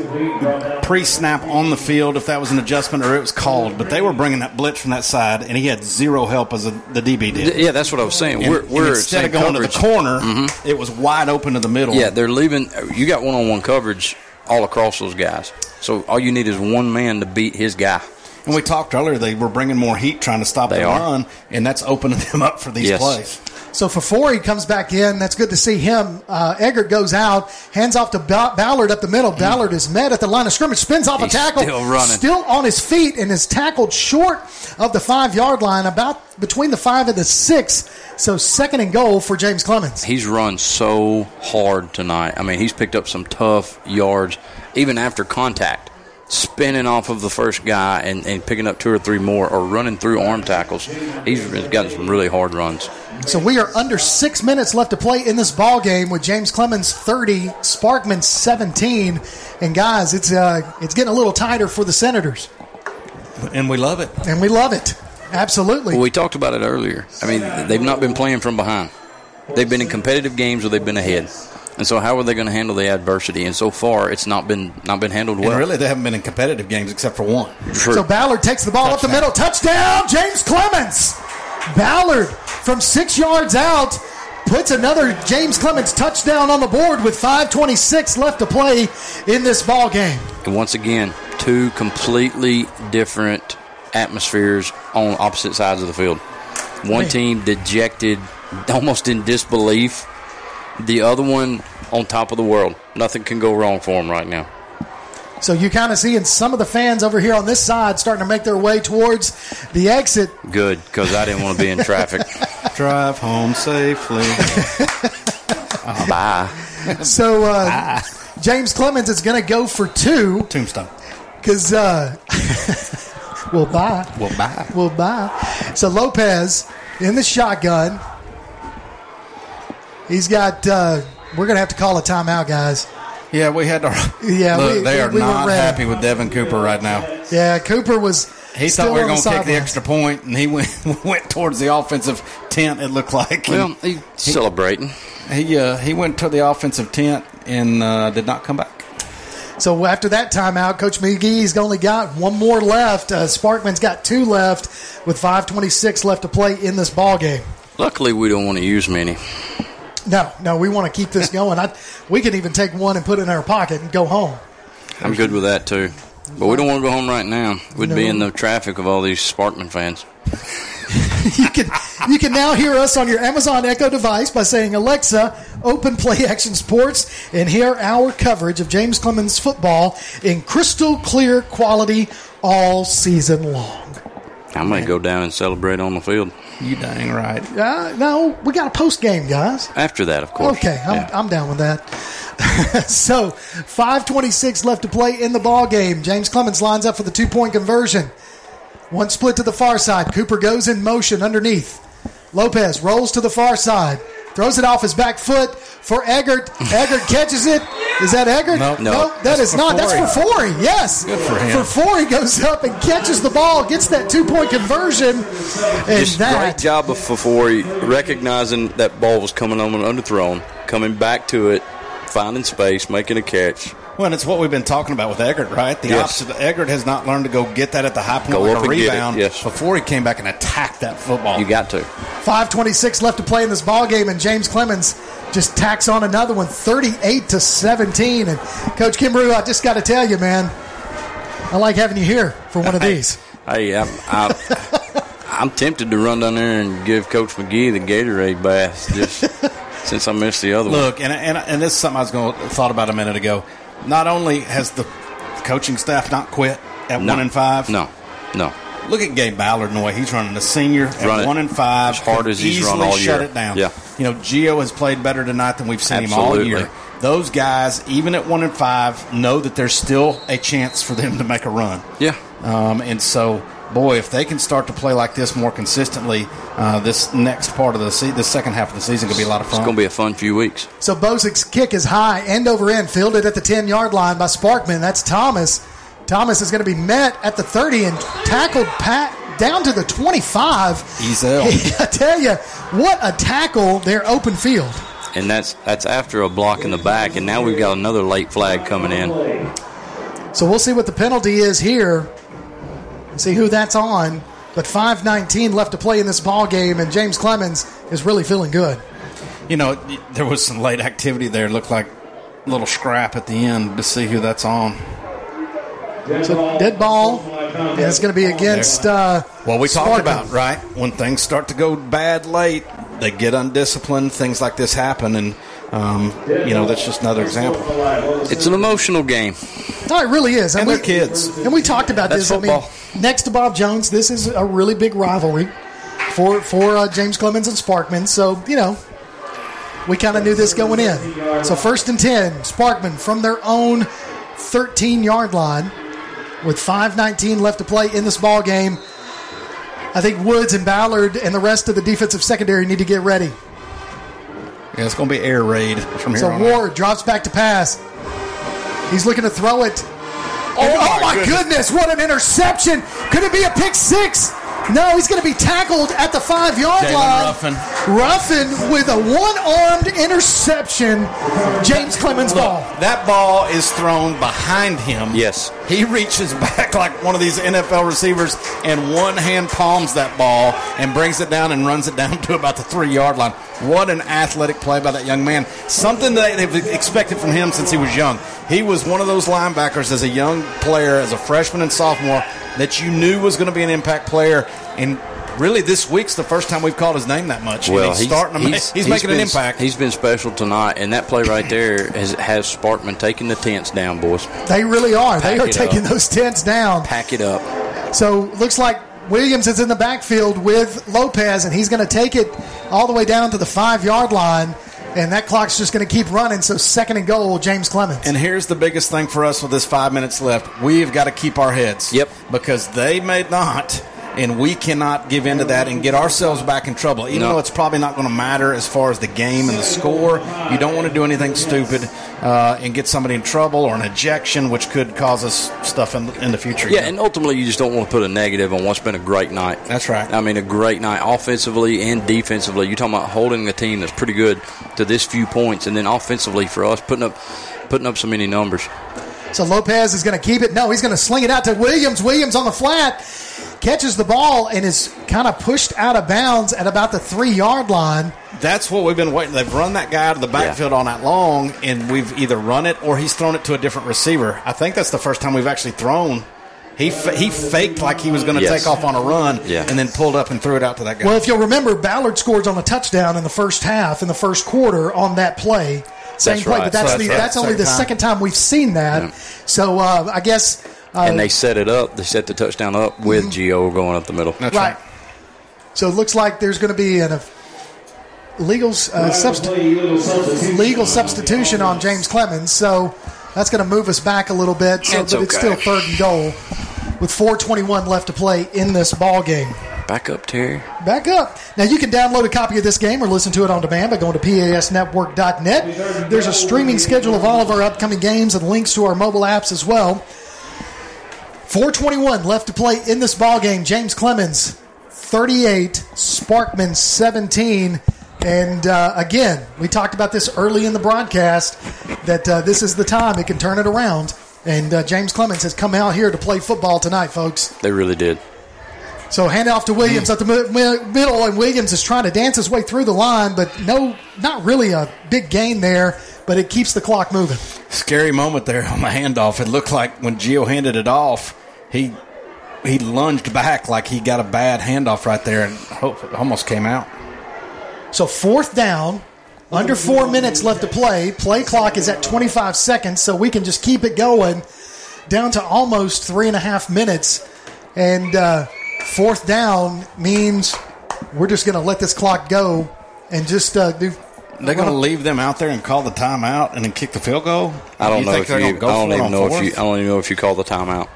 pre-snap on the field, if that was an adjustment or it was called, but they were bringing that blitz from that side, and he had zero help as a, the DB did. Yeah, that's what I was saying. And- we're and we're instead of going coverage. to the corner, Mhm. it was wide open to the middle. Yeah, they're leaving. You got one on one coverage all across those guys. So all you need is one man to beat his guy. And we talked earlier; they were bringing more heat, trying to stop They the are. run, and that's opening [LAUGHS] them up for these Yes. plays. So Fafori comes back in. That's good to see him. Uh, Eggert goes out, hands off to ba- Ballard up the middle. Ballard is met at the line of scrimmage, spins off Mm. He's a tackle, still running. still on his feet, and is tackled short of the five yard line, about between the five and the six. So second and goal for James Clemens. He's run so hard tonight. I mean, he's picked up some tough yards, even after contact. Spinning off of the first guy and, and picking up two or three more, or running through arm tackles. He's gotten some really hard runs. So we are under six minutes left to play in this ball game with James Clemens 30, Sparkman 17, and guys, it's uh, it's getting a little tighter for the Senators, And we love it. and we love it. Absolutely. Well, we talked about it earlier. I mean, they've not been playing from behind. They've been in competitive games where they've been ahead. And so, how are they going to handle the adversity? And so far, it's not been not been handled well. And really, they haven't been in competitive games except for one. True. So Ballard takes the ball up the middle, touchdown, James Clemens. Ballard from six yards out puts another James Clemens touchdown on the board with 5:26 left to play in this ball game. And once again, two completely different atmospheres on opposite sides of the field. One Man. team dejected, almost in disbelief. The other one on top of the world. Nothing can go wrong for him right now. So you kind of seeing some of the fans over here on this side starting to make their way towards the exit. Good, because I didn't want to be in traffic. [LAUGHS] Drive home safely. [LAUGHS] Bye. So uh, James Clemens is going to go for two Tombstone. because uh, we'll [LAUGHS] buy. We'll bye. We'll buy. So Lopez in the shotgun. He's got. Uh, we're going to have to call a timeout, guys. Yeah, we had to. [LAUGHS] Yeah, Look, we- they are we not ready. happy with Devin Cooper right now. Yeah, Cooper was. He still thought we were going to kick the extra point, and he went [LAUGHS] went towards the offensive tent. It looked like. Well, And he's celebrating. he uh, he went to the offensive tent and uh, did not come back. So after that timeout, Coach McGee's only got one more left. Uh, Sparkman's got two left with 5:26 left to play in this ball game. Luckily, we don't want to use many. No, no, we want to keep this going. I, we can even take one and put it in our pocket and go home. I'm good with that too. But we don't want to go home right now. We'd be in the traffic of all these Sparkman fans. [LAUGHS] you can you can now hear us on your Amazon Echo device by saying Alexa, open Play Action Sports, and hear our coverage of James Clemens football in crystal clear quality all season long. I might go down and celebrate on the field. You dang right. Uh, no, we got a post game, guys. After that, of course. Okay, I'm, Yeah. I'm down with that. [LAUGHS] so, 5:26 left to play in the ball game. James Clemens lines up for the two point conversion. One split to the far side. Cooper goes in motion underneath. Lopez rolls to the far side, throws it off his back foot for Eggert. Eggert catches it. Is that Eggert? Nope. No. that That's for not. That's for Forey. Yes, Good for him. Fafori goes up and catches the ball, gets that two point conversion, and Just that great job of Fafori recognizing that ball was coming on an underthrown, coming back to it, finding space, making a catch. Well, and it's what we've been talking about with Eggert, right? The Yes. opposite. Eggert has not learned to go get that at the high point Go like a and get it, rebound yes. before he came back and attacked that football. You got to. 526 left to play in this ball game, and James Clemens just tacks on another one, 38 to 17. And Coach Kimbrough, I just got to tell you, man, I like having you here for one of these. Hey, I'm, I'm, [LAUGHS] I'm tempted to run down there and give Coach McGee the Gatorade bath just [LAUGHS] since I missed the other one. Look, and, and and this is something I was going to thought about a minute ago. Not only has the coaching staff not quit at No. one and five. No, no. Look at Gabe Ballard and the way he's running. The senior at Run one and five, as hard as he's run all shut year. it down. Yeah. you know, Gio has played better tonight than we've seen him all year. Those guys, even at one and five, know that there's still a chance for them to make a run. Yeah. Um, and so, boy, if they can start to play like this more consistently, uh, this next part of the se- the second half of the season could be a lot of fun. It's going to be a fun few weeks. So Bozik's kick is high, end over end, fielded at the 10 yard line by Sparkman. That's Thomas. Thomas is going to be met at the 30 and tackled Pat down to the 25. He's Ezel. [LAUGHS] I tell you, what a tackle there, open field. And that's that's after a block in the back, and now we've got another late flag coming in. So we'll see what the penalty is here. See who that's on. But 5:19 left to play in this ball game, and James Clemens is really feeling good. You know, there was some late activity there. It looked like a little scrap at the end to see who that's on. So dead ball, and it's going to be against. Uh, Well, we talked about right when things start to go bad late. they get undisciplined. Things like this happen, and um, you know that's just another example. It's an emotional game. No, it really is. And we, they're kids. And we talked about That's this. I mean, next to Bob Jones, this is a really big rivalry for for uh, James Clemens and Sparkman. So you know, we kind of knew this going in. So first and ten, Sparkman from their own 13 yard line with 5:19 left to play in this ball game. I think Woods and Ballard and the rest of the defensive secondary need to get ready. Yeah, it's going to be air raid from here So on. out. Ward drops back to pass. He's looking to throw it. Oh, oh my goodness. What an interception. Could it be a pick six? No, he's going to be tackled at the five yard Jalen line. Ruffin. Ruffin with a one armed interception. James Clemens ball. That ball is thrown behind him. Yes. He reaches [LAUGHS] back like one of these NFL receivers and one hand palms that ball and brings it down and runs it down [LAUGHS] to about the three yard line. What an athletic play by that young man. Something that they've expected from him since he was young. He was one of those linebackers as a young player, as a freshman and sophomore, that you knew was going to be an impact player. And really, this week's the first time we've called his name that much. Well, he's, starting to make, he's, making been, an impact. He's been special tonight, and that play right there has, has Sparkman taking the tents down, boys. They really are. they are taking up. those tents down. Pack it up. So looks like Williams is in the backfield with Lopez, and he's going to take it all the way down to the five yard line. And that clock's just going to keep running. So second and goal, James Clemens. And here's the biggest thing for us with this five minutes left. We've got to keep our heads. Yep. Because they may not, and we cannot give into that and get ourselves back in trouble. Even No. though it's probably not going to matter as far as the game and the score, you don't want to do anything stupid uh, and get somebody in trouble or an ejection, which could cause us stuff in, in the future. Yeah, and ultimately, you just don't want to put a negative on what's been a great night. That's right. I mean, a great night offensively and defensively. You're talking about holding a team that's pretty good to this few points, and then offensively for us, putting up putting up so many numbers. So Lopez is going to keep it. No, he's going to sling it out to Williams. Williams on the flat catches the ball and is kind of pushed out of bounds at about the three yard line. That's what we've been waiting. They've run that guy out of the backfield on that long, and we've either run it or he's thrown it to a different receiver. I think that's the first time we've actually thrown. He fa- he faked like he was going to Yes. take off on a run, Yeah. and then pulled up and threw it out to that guy. Well, if you'll remember, Ballard scores on a touchdown in the first half, in the first quarter on that play. Same That's play, right. but that's So the, that's that's, right. only the Second second time we've seen that. So uh, I guess. Uh, and they set it up. They set the touchdown up with Gio going up the middle. That's right. So it looks like there's going to be an, a legal uh, substi- legal substitution on James Clemens. So that's going to move us back a little bit. So, It's but it's still third and goal with 4:21 left to play in this ball game. Back up, Terry. Back up. Now you can download a copy of this game or listen to it on demand by going to pasnetwork.net. There's a streaming schedule of all of our upcoming games and links to our mobile apps as well. 421 left to play in this ball game. James Clemens 38, Sparkman 17. And uh, again, we talked about this early in the broadcast that uh, this is the time it can turn it around. And uh, James Clemens has come out here to play football tonight, folks. They really did. So hand it off to Williams at the mi- mi- middle, and Williams is trying to dance his way through the line, but no, not really a big gain there. But it keeps the clock moving. Scary moment there on the handoff. It looked like when Gio handed it off, he he lunged back like he got a bad handoff right there, and almost came out. So fourth down, under four minutes left to play. Play clock is at 25 seconds, so we can just keep it going down to almost three and a half minutes. And uh, fourth down means we're just going to let this clock go and just uh, do. They're going to leave them out there and call the timeout and then kick the field goal. I don't You know if you. go I don't even on know if you. I don't even know if you call the timeout.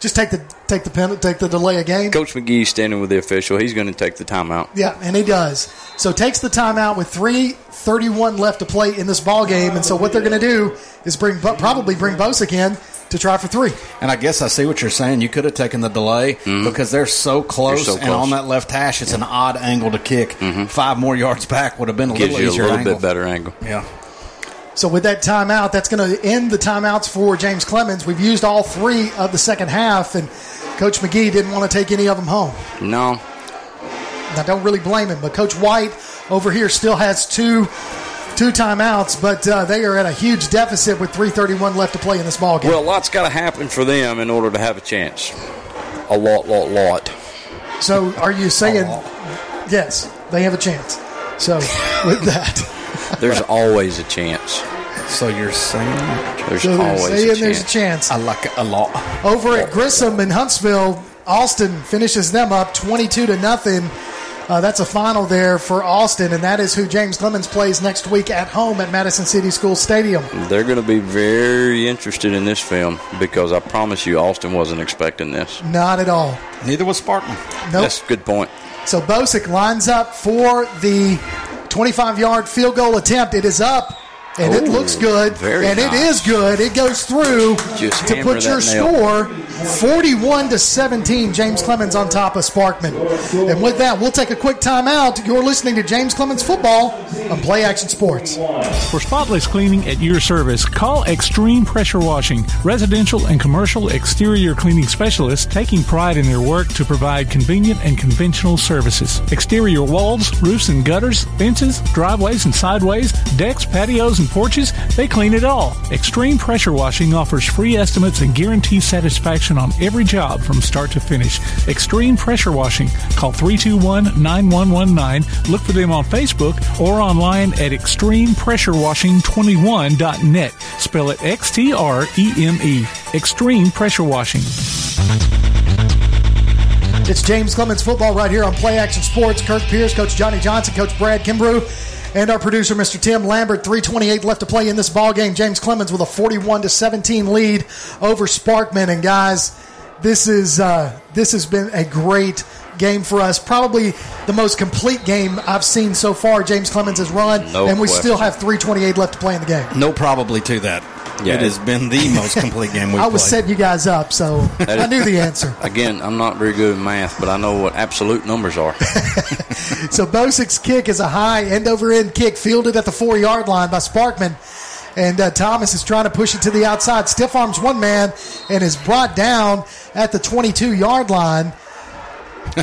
Just take the take the pen, take the delay of game. Coach McGee standing with the official. He's going to take the timeout. Yeah, and he does. So takes the timeout with three thirty-one left to play in this ball game, and so what they're going to do is bring probably bring Bosick in to try for three. And I guess I see what you're saying. You could have taken the delay mm-hmm. because they're so close, so and on that left hash, it's an odd angle to kick. Mm-hmm. Five more yards back would have been a Gives little you a little angle. bit better angle. Yeah. So with that timeout, that's going to end the timeouts for James Clemens. We've used all three of the second half, and Coach McGee didn't want to take any of them home. No, I don't really blame him, but Coach White over here still has two two timeouts, but uh, they are at a huge deficit with 3:31 left to play in this ball game. Well, a lot's got to happen for them in order to have a chance. A lot, lot, lot. So are you saying yes, they have a chance? So with that, [LAUGHS] There's always a chance. So you're saying There's so always saying a there's a chance. chance. I like it a lot. Over at Grissom in Huntsville, Austin finishes them up 22 to nothing. Uh, that's a final there for Austin, and that is who James Clemens plays next week at home at Madison City School Stadium. They're going to be very interested in this film because I promise you, Austin wasn't expecting this. Not at all. Neither was Spartan. Nope. That's a good point. So Bosick lines up for the 25 yard field goal attempt. It is up. And it looks good. very and it nice. is good. It goes through Just to put your nail. score 41 to 17. James Clemens on top of Sparkman. And with that, we'll take a quick timeout. You're listening to James Clemens Football on Play Action Sports. For spotless cleaning at your service, call Extreme Pressure Washing, residential and commercial exterior cleaning specialists taking pride in their work to provide convenient and conventional services. Exterior walls, roofs and gutters, fences, driveways and sideways, decks, patios and porches, they clean it all. Extreme Pressure Washing offers free estimates and guarantees satisfaction on every job from start to finish. Extreme Pressure Washing. Call 321 9119. Look for them on Facebook or online at extremepressurewashing21.net. Spell it X T R E M E. Extreme Pressure Washing. It's James Clemens Football right here on Play Action Sports. Kirk Pierce, Coach Johnny Johnson, Coach Brad Kimbrew, and our producer, Mr. Tim Lambert. 328 left to play in this ball game. James Clemens with a 41 to 17 lead over Sparkman. And guys, this is uh, this has been a great game for us. Probably the most complete game I've seen so far. James Clemens has run, No and we question. still have 328 left to play in the game. No, probably to that. Yeah. It has been the most complete game we've I was played. setting you guys up, so I knew the answer. Again, I'm not very good at math, but I know what absolute numbers are. [LAUGHS] So Bosick's kick is a high end over end kick fielded at the four yard line by Sparkman. And uh, Thomas is trying to push it to the outside. Stiff arms one man and is brought down at the 22 yard line. [LAUGHS]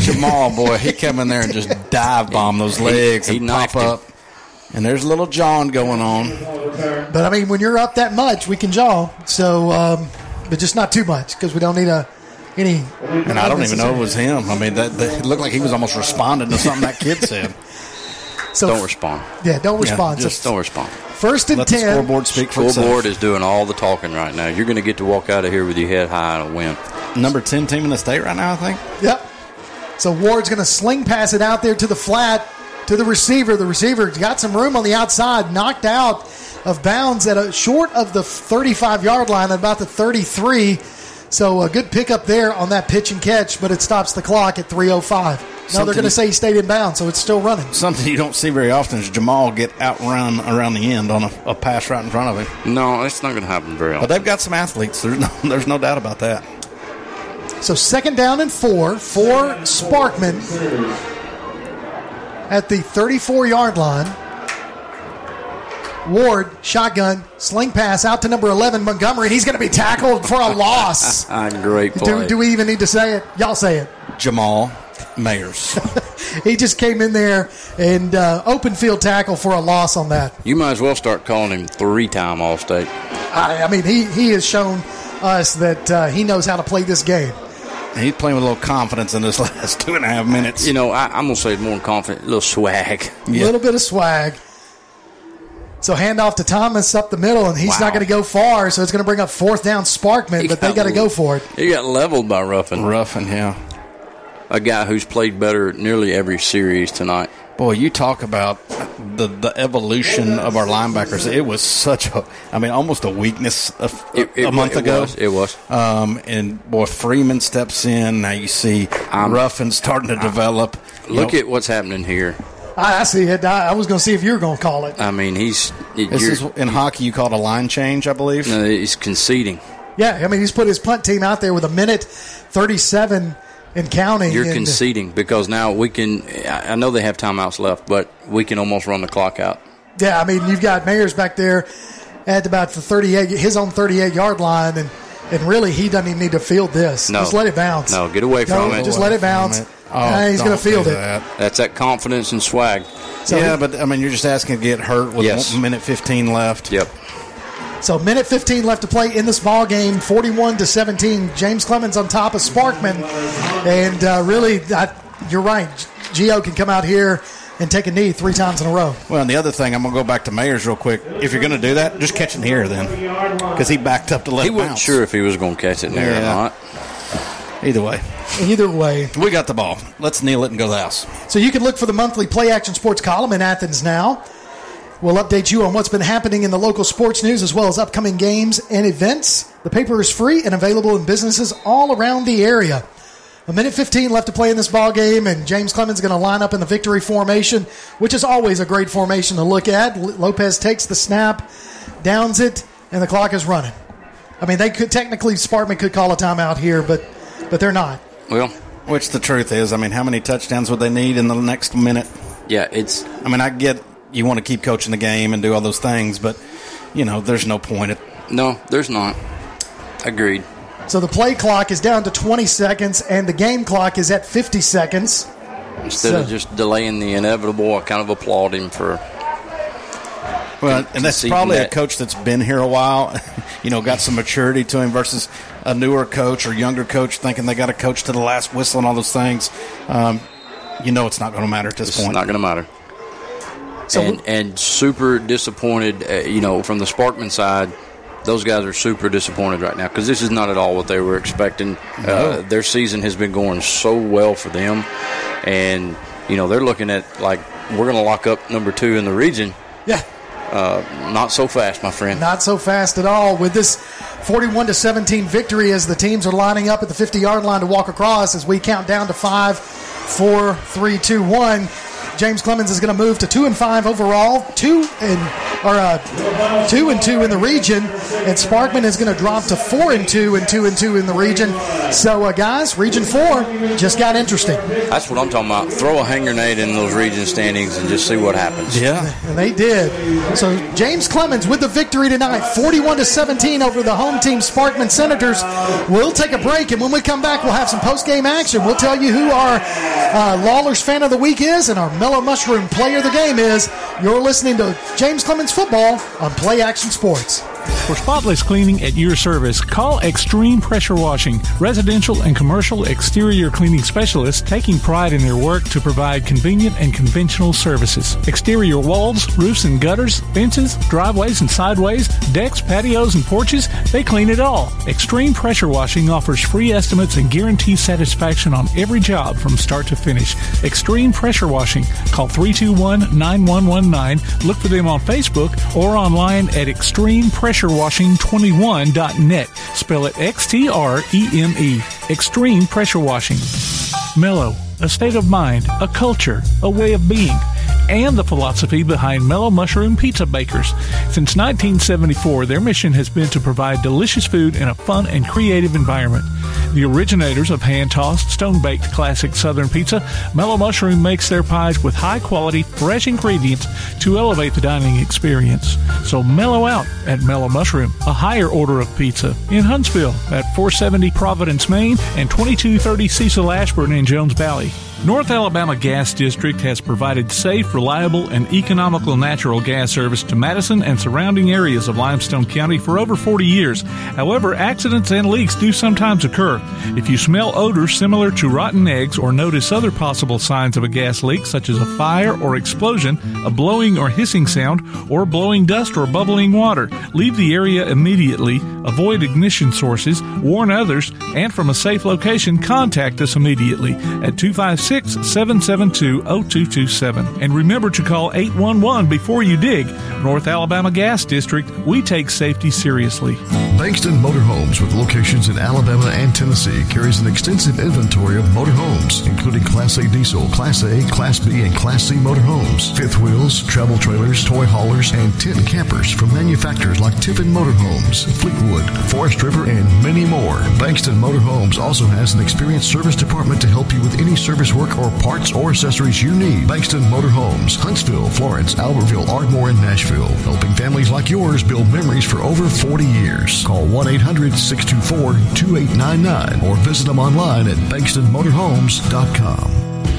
Jamal, boy, he come in there and just dive bomb those legs he and knifed pop him. up. And there's a little John going on. But I mean, when you're up that much, we can jaw. So, um, but just not too much because we don't need a any. And I don't even know it was him. I mean, that, that it looked like he was almost responding to something that kid said. [LAUGHS] So don't respond. Yeah, don't respond. So Just don't respond. First and Let the scoreboard speak for itself. Scoreboard is doing all the talking right now. You're going to get to walk out of here with your head high and a win. Number 10 team in the state right now, I think. Yep. So Ward's going to sling pass it out there to the flat to the receiver. The receiver got some room on the outside, knocked out of bounds at a short of the 35 yard line, at about the 33. So a good pickup there on that pitch and catch, but it stops the clock at 3:05. Now they're going to say he stayed in bounds, so it's still running. Something you don't see very often is Jamal get outrun around the end on a, a pass right in front of him. No, it's not going to happen very But they've got some athletes. There's no, [LAUGHS] there's no doubt about that. So second down and four for Sparkman at the 34 yard line. Ward, shotgun, sling pass out to number 11, Montgomery, he's going to be tackled for a [LAUGHS] loss. Great do, play. do we even need to say it? Y'all say it. Jamal Mayers. [LAUGHS] He just came in there and uh, open field tackle for a loss on that. you might as well start calling him three-time All-State. I, I mean, he, he has shown us that uh, he knows how to play this game. He's playing with a little confidence in this [LAUGHS] last two and a half minutes. You know, I, I'm going to say more confident, a little swag. A little bit of swag. So handoff to Thomas up the middle, and he's Wow. not going to go far. So it's going to bring up fourth down Sparkman, but they got to go for it. He got leveled by Ruffin. Ruffin, yeah. A guy who's played better nearly every series tonight. Boy, you talk about the the evolution of our linebackers. It was such a, I mean, almost a weakness a, It- it a month wa- it ago. was, it was. Um, and boy, Freeman steps in. Now you see Ruffin starting to develop. Look know, at what's happening here. I, I see it. I, I was going to see if you were going to call it. I mean, he's This is in hockey you call it a line change, I believe. no, he's conceding. Yeah, I mean, he's put his punt team out there with a minute 37 and counting. You're and- conceding because now we can. I I know they have timeouts left, but we can almost run the clock out. Yeah, I mean, you've got Mayers back there at about the 38, his own 38 yard line, and, and really he doesn't even need to field this. No, Just let it bounce. No, get away No, from it. just let it bounce. Oh, Uh, he's going to field do it. that. That's that confidence and swag. So yeah, he- but I mean, you're just asking to get hurt with Yes. one minute 15 left. Yep. So minute 15 left to play in this ball game, 41 to 17. James Clemens on top of Sparkman, and uh, really, I, you're right. Gio can come out here and take a knee three times in a row. Well, and the other thing, I'm going to go back to Mayers real quick. If you're going to do that, just catch it here then, because he backed up to let He wasn't bounce. sure if he was going to catch it in there Yeah. or not. Either way, Either way, we got the ball. Let's kneel it and go to the house. So you can look for the monthly Play Action Sports column in Athens now. We'll update you on what's been happening in the local sports news as well as upcoming games and events. The paper is free and available in businesses all around the area. A minute 15 left to play in this ball game, and James Clemens is going to line up in the victory formation, which is always a great formation to look at. L- Lopez takes the snap, downs it, and the clock is running. I mean, they could technically Sparkman could call a timeout here, but but they're not. Well, which the truth is, I mean, how many touchdowns would they need in the next minute? Yeah, it's. I mean, I get you want to keep coaching the game and do all those things, but you know, there's no point. At, No, there's not. Agreed. So the play clock is down to 20 seconds, and the game clock is at 50 seconds. Instead So- of just delaying the inevitable, I kind of applaud him for. well, and that's conceding probably a coach that's been here a while. [LAUGHS] you know, got some maturity to him versus a newer coach or younger coach thinking they got to coach to the last whistle and all those things. Um, you know, it's not going to matter at this It's point. not going to matter. And and super disappointed, uh, you know, from the Sparkman side. Those guys are super disappointed right now because this is not at all what they were expecting. No. Uh, their season has been going so well for them, and you know they're looking at like we're going to lock up number two in the region. Yeah. Uh, not so fast, my friend. Not so fast at all with this 41 to 17 victory as the teams are lining up at the 50 yard line to walk across as we count down to five, four, three, two, one. James Clemens is going to move to two and five overall, two and or uh, two and two in the region, and Sparkman is going to drop to four and two and two and two in the region. So, uh, guys, Region Four just got interesting, That's what I'm talking about. Throw a hand grenade in those region standings and just see what happens. Yeah. and they did. So James Clemens with the victory tonight, 41 to 17 over the home team Sparkman Senators. We'll take a break, and when we come back, we'll have some post game action. We'll tell you who our uh, Lawler's fan of the week is and our Mellow Mushroom player of the game is. You're listening to James Clemens Football on Play Action Sports. For spotless cleaning at your service, call Extreme Pressure Washing, residential and commercial exterior cleaning specialists taking pride in their work to provide convenient and conventional services. Exterior walls, roofs and gutters, fences, driveways and sideways, decks, patios and porches, they clean it all. Extreme Pressure Washing offers free estimates and guarantees satisfaction on every job from start to finish. Extreme Pressure Washing. Call 321 9119. Look for them on Facebook or online at extremepressurewashing21.net. Spell it X T R E M E. Extreme Pressure Washing. Mellow, a state of mind, a culture, a way of being, and the philosophy behind Mellow Mushroom Pizza Bakers. Since 1974, their mission has been to provide delicious food in a fun and creative environment. The originators of hand tossed, stone baked classic Southern pizza, Mellow Mushroom makes their pies with high quality, fresh ingredients to elevate the dining experience. So mellow out at Mellow Mushroom, a higher order of pizza in Huntsville at 470 Providence, Main, and 2230 Cecil Ashburn in Jones Valley. North Alabama Gas District has provided safe, reliable, and economical natural gas service to Madison and surrounding areas of Limestone County for over 40 years. However, accidents and leaks do sometimes occur. If you smell odors similar to rotten eggs or notice other possible signs of a gas leak, such as a fire or explosion, a blowing or hissing sound, or blowing dust or bubbling water, leave the area immediately, avoid ignition sources, warn others, and from a safe location, contact us immediately at 256 772 0227. And remember to call 811 before you dig. North Alabama Gas District, we take safety seriously. Bankston Motorhomes, with locations in Alabama and Tennessee, carries an extensive inventory of motorhomes, including Class A diesel, Class A, Class B, and Class C motorhomes, fifth wheels, travel trailers, toy haulers, and tent campers from manufacturers like Tiffin Motorhomes, Fleetwood, Forest River, and many more. Bankston Motorhomes also has an experienced service department to help you with any service work or parts or accessories you need. Bankston Motorhomes, Huntsville, Florence, Albertville, Ardmore, and Nashville, helping families like yours build memories for over 40 years. Call 1 800 624 2899 or visit them online at bankstonmotorhomes.com.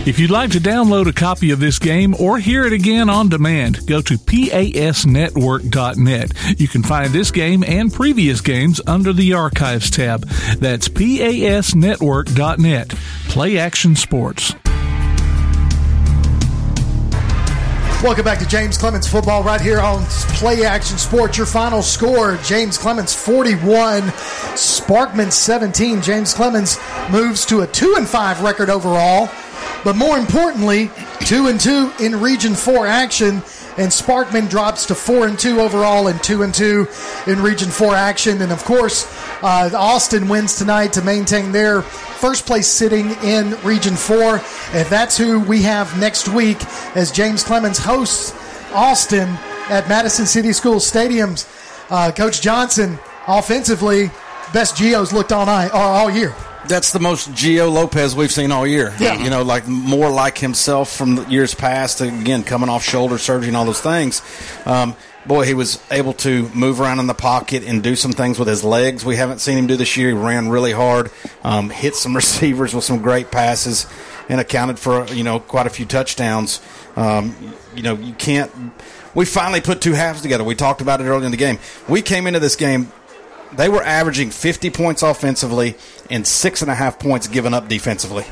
If you'd like to download a copy of this game or hear it again on demand, go to pasnetwork.net. You can find this game and previous games under the Archives tab. That's pasnetwork.net. Play action sports. Welcome back to James Clemens Football right here on Play Action Sports. Your final score James Clemens 41, Sparkman 17. James Clemens moves to a 2 and 5 record overall, but more importantly, 2 and 2 in Region 4 action. And Sparkman drops to four and two overall, and two and two in Region Four action. And of course, uh, Austin wins tonight to maintain their first place sitting in Region 4. And that's who we have next week as James Clemens hosts Austin at Madison City School Stadiums. Uh, Coach Johnson, offensively, best Gio's looked all night or all year. That's the most Gio Lopez we've seen all year. Yeah. You know, like more like himself from the years past. Again, coming off shoulder surgery and all those things. Um, boy, he was able to move around in the pocket and do some things with his legs we haven't seen him do this year. He ran really hard, um, hit some [LAUGHS] receivers with some great passes, and accounted for you know quite a few touchdowns. Um, you know, you can't. We finally put two halves together. We talked about it early in the game. We came into this game. They were averaging 50 points offensively and six and a half points given up defensively.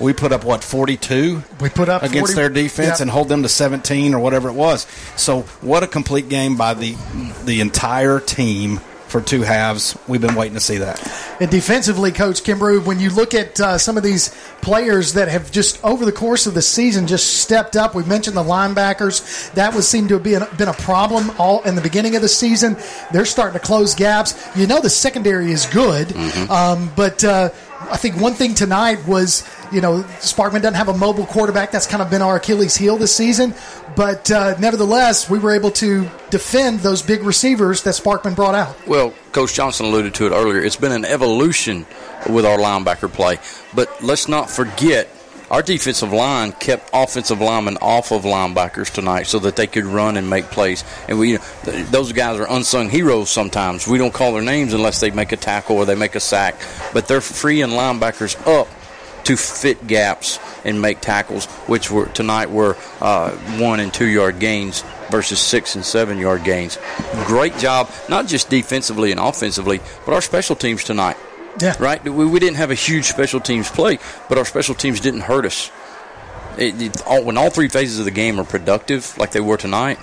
We put up what 42 We put up against 40 their defense and hold them to 17 or whatever it was. So what a complete game by the the entire team for two halves. We've been waiting to see that. And defensively, Coach Kimbrough, when you look at uh, some of these players that have just over the course of the season just stepped up, we mentioned the linebackers. That was seemed to have been, been a problem all in the beginning of the season. They're starting to close gaps. You know the secondary is good, um, but uh, I think one thing tonight was you know Sparkman doesn't have a mobile quarterback. That's kind of been our Achilles heel this season. But uh, nevertheless, we were able to defend those big receivers that Sparkman brought out. Well, Coach Johnson alluded to it earlier. It's been an evolution with our linebacker play. But let's not forget, our defensive line kept offensive linemen off of linebackers tonight so that they could run and make plays. And we, you know, those guys are unsung heroes sometimes. We don't call their names unless they make a tackle or they make a sack. But they're freeing linebackers up to fit gaps and make tackles, which were tonight were uh, one and two yard gains versus six and seven yard gains. Great job, not just defensively and offensively, but our special teams tonight. Yeah. Right? We, we didn't have a huge special teams play, but our special teams didn't hurt us. It, it, all, when all three phases of the game are productive, like they were tonight,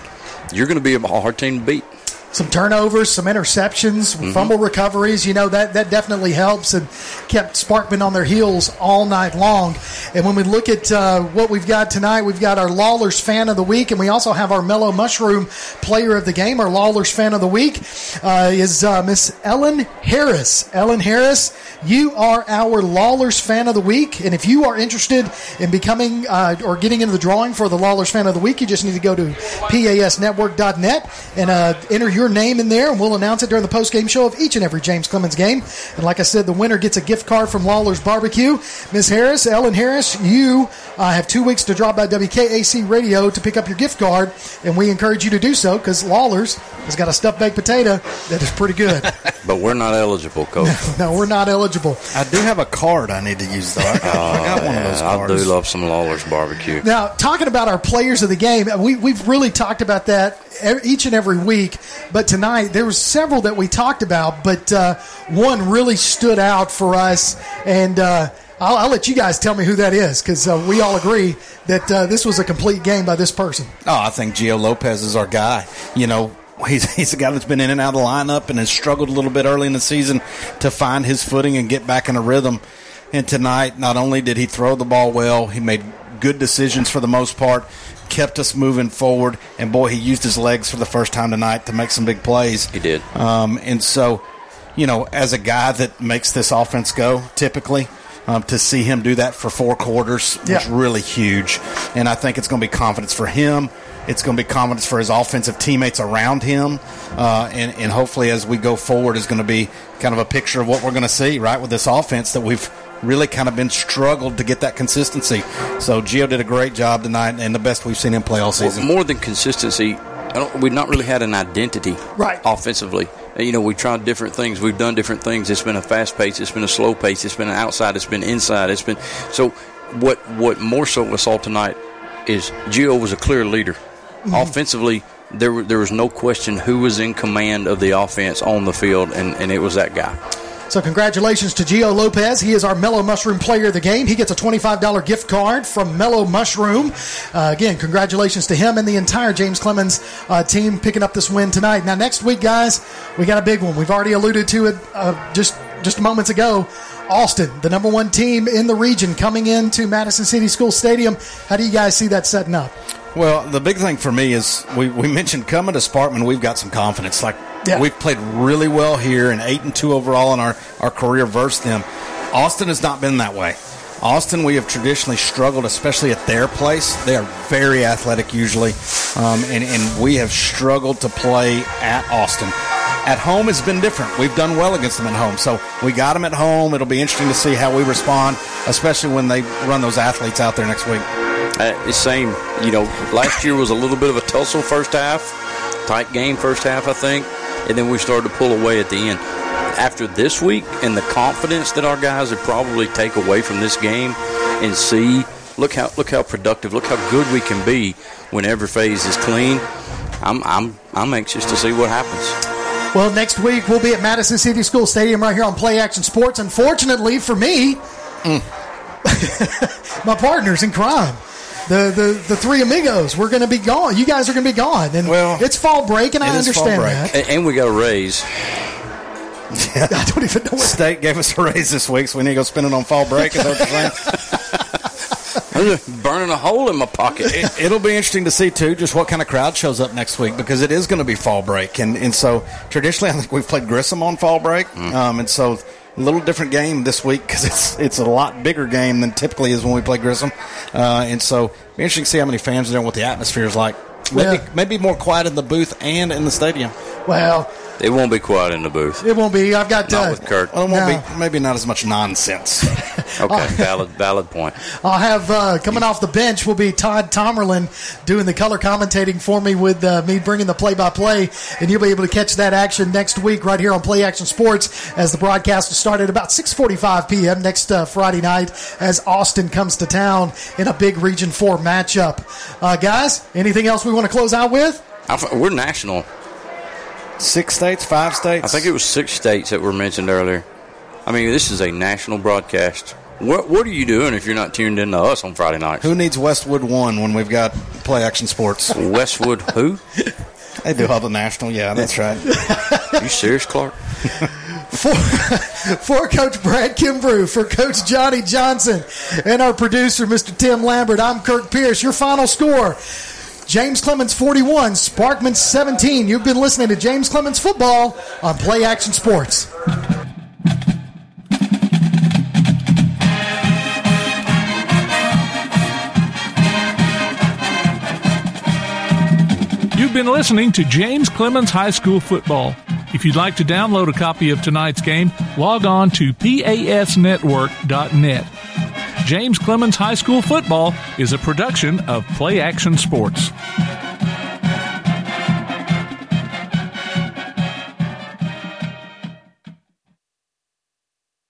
you're going to be a hard team to beat. Some turnovers, some interceptions, fumble recoveries. You know that that definitely helps and kept Sparkman on their heels all night long. And when we look at uh, what we've got tonight, we've got our Lawlers fan of the week, and we also have our Mellow Mushroom player of the game. Our Lawlers fan of the week uh, is uh, Miss Ellen Harris. Ellen Harris, you are our Lawlers fan of the week, and if you are interested in becoming uh, or getting into the drawing for the Lawlers fan of the week, you just need to go to pasnetwork.net and uh, enter your name in there, and we'll announce it during the post game show of each and every James Clemens game. And like I said, the winner gets a gift card from Lawler's Barbecue. Miss Harris, Ellen Harris, you uh, have two weeks to drop by WKAC Radio to pick up your gift card, and we encourage you to do so because Lawler's has got a stuffed baked potato that is pretty good. [LAUGHS] But we're not eligible, Coach. [LAUGHS] no, we're not eligible. I do have a card I need to use though. I got, I got one of those Yeah, I do love some Lawler's barbecue. Now, talking about our players of the game, we, we've really talked about that each and every week. But tonight, there were several that we talked about, but uh, one really stood out for us. And uh, I'll, I'll let you guys tell me who that is because uh, we all agree that uh, this was a complete game by this person. Oh, I think Gio Lopez is our guy. You know, he's [LAUGHS] he's a guy that's been in and out of the lineup and has struggled a little bit early in the season to find his footing and get back in a rhythm. And tonight, not only did he throw the ball well, he made good decisions for the most part, kept us moving forward, and boy, he used his legs for the first time tonight to make some big plays. He did. Um, and so, you know, as a guy that makes this offense go, typically, um, to see him do that for four quarters was really huge. And I think it's going to be confidence for him. It's going to be confidence for his offensive teammates around him. Uh, and, and hopefully, as we go forward, is going to be kind of a picture of what we're going to see, right, with this offense that we've really kind of been struggled to get that consistency. So, Gio did a great job tonight and the best we've seen him play all season. Well, More than consistency, I don't, we've not really had an identity Right. offensively. You know, we've tried different things. We've done different things. It's been a fast pace. It's been a slow pace. It's been an outside. It's been inside. It's been so. What what more so we saw tonight is Gio was a clear leader. Mm-hmm. Offensively, there were- there was no question who was in command of the offense on the field, and, and it was that guy. So congratulations to Gio Lopez. He is our Mellow Mushroom Player of the Game. He gets a $25 gift card from Mellow Mushroom. Uh, again, congratulations to him and the entire James Clemens uh, team picking up this win tonight. Now, next week, guys, we got a big one. We've already alluded to it uh, just just moments ago. Austin, the number one team in the region, coming into Madison City School Stadium. How do you guys see that setting up? Well, the big thing for me is we, we mentioned coming to Sparkman, we've got some confidence. Like Yeah. we've played really well here and eight and two overall in our, our career versus them. Austin has not been that way. Austin, we have traditionally struggled, especially at their place. They are very athletic usually, um, and, and we have struggled to play at Austin. At home has been different. We've done well against them at home, so we got them at home. It'll be interesting to see how we respond, especially when they run those athletes out there next week. Uh, the same, you know, last year was a little bit of a tussle first half, tight game first half, I think, and then we started to pull away at the end. After this week and the confidence that our guys would probably take away from this game and see, look how look how productive, look how good we can be when every phase is clean. I'm I'm I'm anxious to see what happens. Well, next week we'll be at Madison City School Stadium right here on Play Action Sports. Unfortunately for me, mm. [LAUGHS] my partners in crime, the, the, the three amigos, we're going to be gone. You guys are going to be gone. And well, it's fall break, and I understand that. And, and we got a raise. [LAUGHS] I don't even know what State gave us a raise this week, so we need to go spend it on fall break. Is that what you're saying? [LAUGHS] burning a hole in my pocket. It, will be interesting to see too, just what kind of crowd shows up next week because it is going to be fall break, and and so traditionally I think we've played Grissom on fall break, um, and so a little different game this week because it's it's a lot bigger game than typically is when we play Grissom, uh, and so be interesting to see how many fans are there and what the atmosphere is like. Maybe Yeah. maybe more quiet in the booth and in the stadium. Well, It won't be quiet in the booth. it won't be. I've got Not uh, with Kirk. Well, it won't No. be maybe not as much nonsense. [LAUGHS] Okay, [LAUGHS] valid valid point. I'll have uh, coming off the bench will be Todd Tomerlin doing the color commentating for me with uh, me bringing the play by play, and you'll be able to catch that action next week right here on Play Action Sports as the broadcast will start at about 6:45 p.m. next uh, Friday night as Austin comes to town in a big Region Four matchup. Uh, guys, anything else we want to close out with? I f- we're national. Six states, five states. I think it was six states that were mentioned earlier. I mean, this is a national broadcast. What What are you doing if you're not tuned in to us on Friday nights? Who needs Westwood one when we've got play action sports? Westwood who? [LAUGHS] They do all the national. Yeah, that's right. you serious, Clark? for, [LAUGHS] for Coach Brad Kimbrew, for Coach Johnny Johnson, and our producer, Mr. Tim Lambert, I'm Kirk Pierce. Your final score James Clemens 41, Sparkman 17. You've been listening to James Clemens Football on Play Action Sports. You've been listening to James Clemens High School Football. If you'd like to download a copy of tonight's game, log on to pasnetwork.net. James Clemens High School Football is a production of Play Action Sports.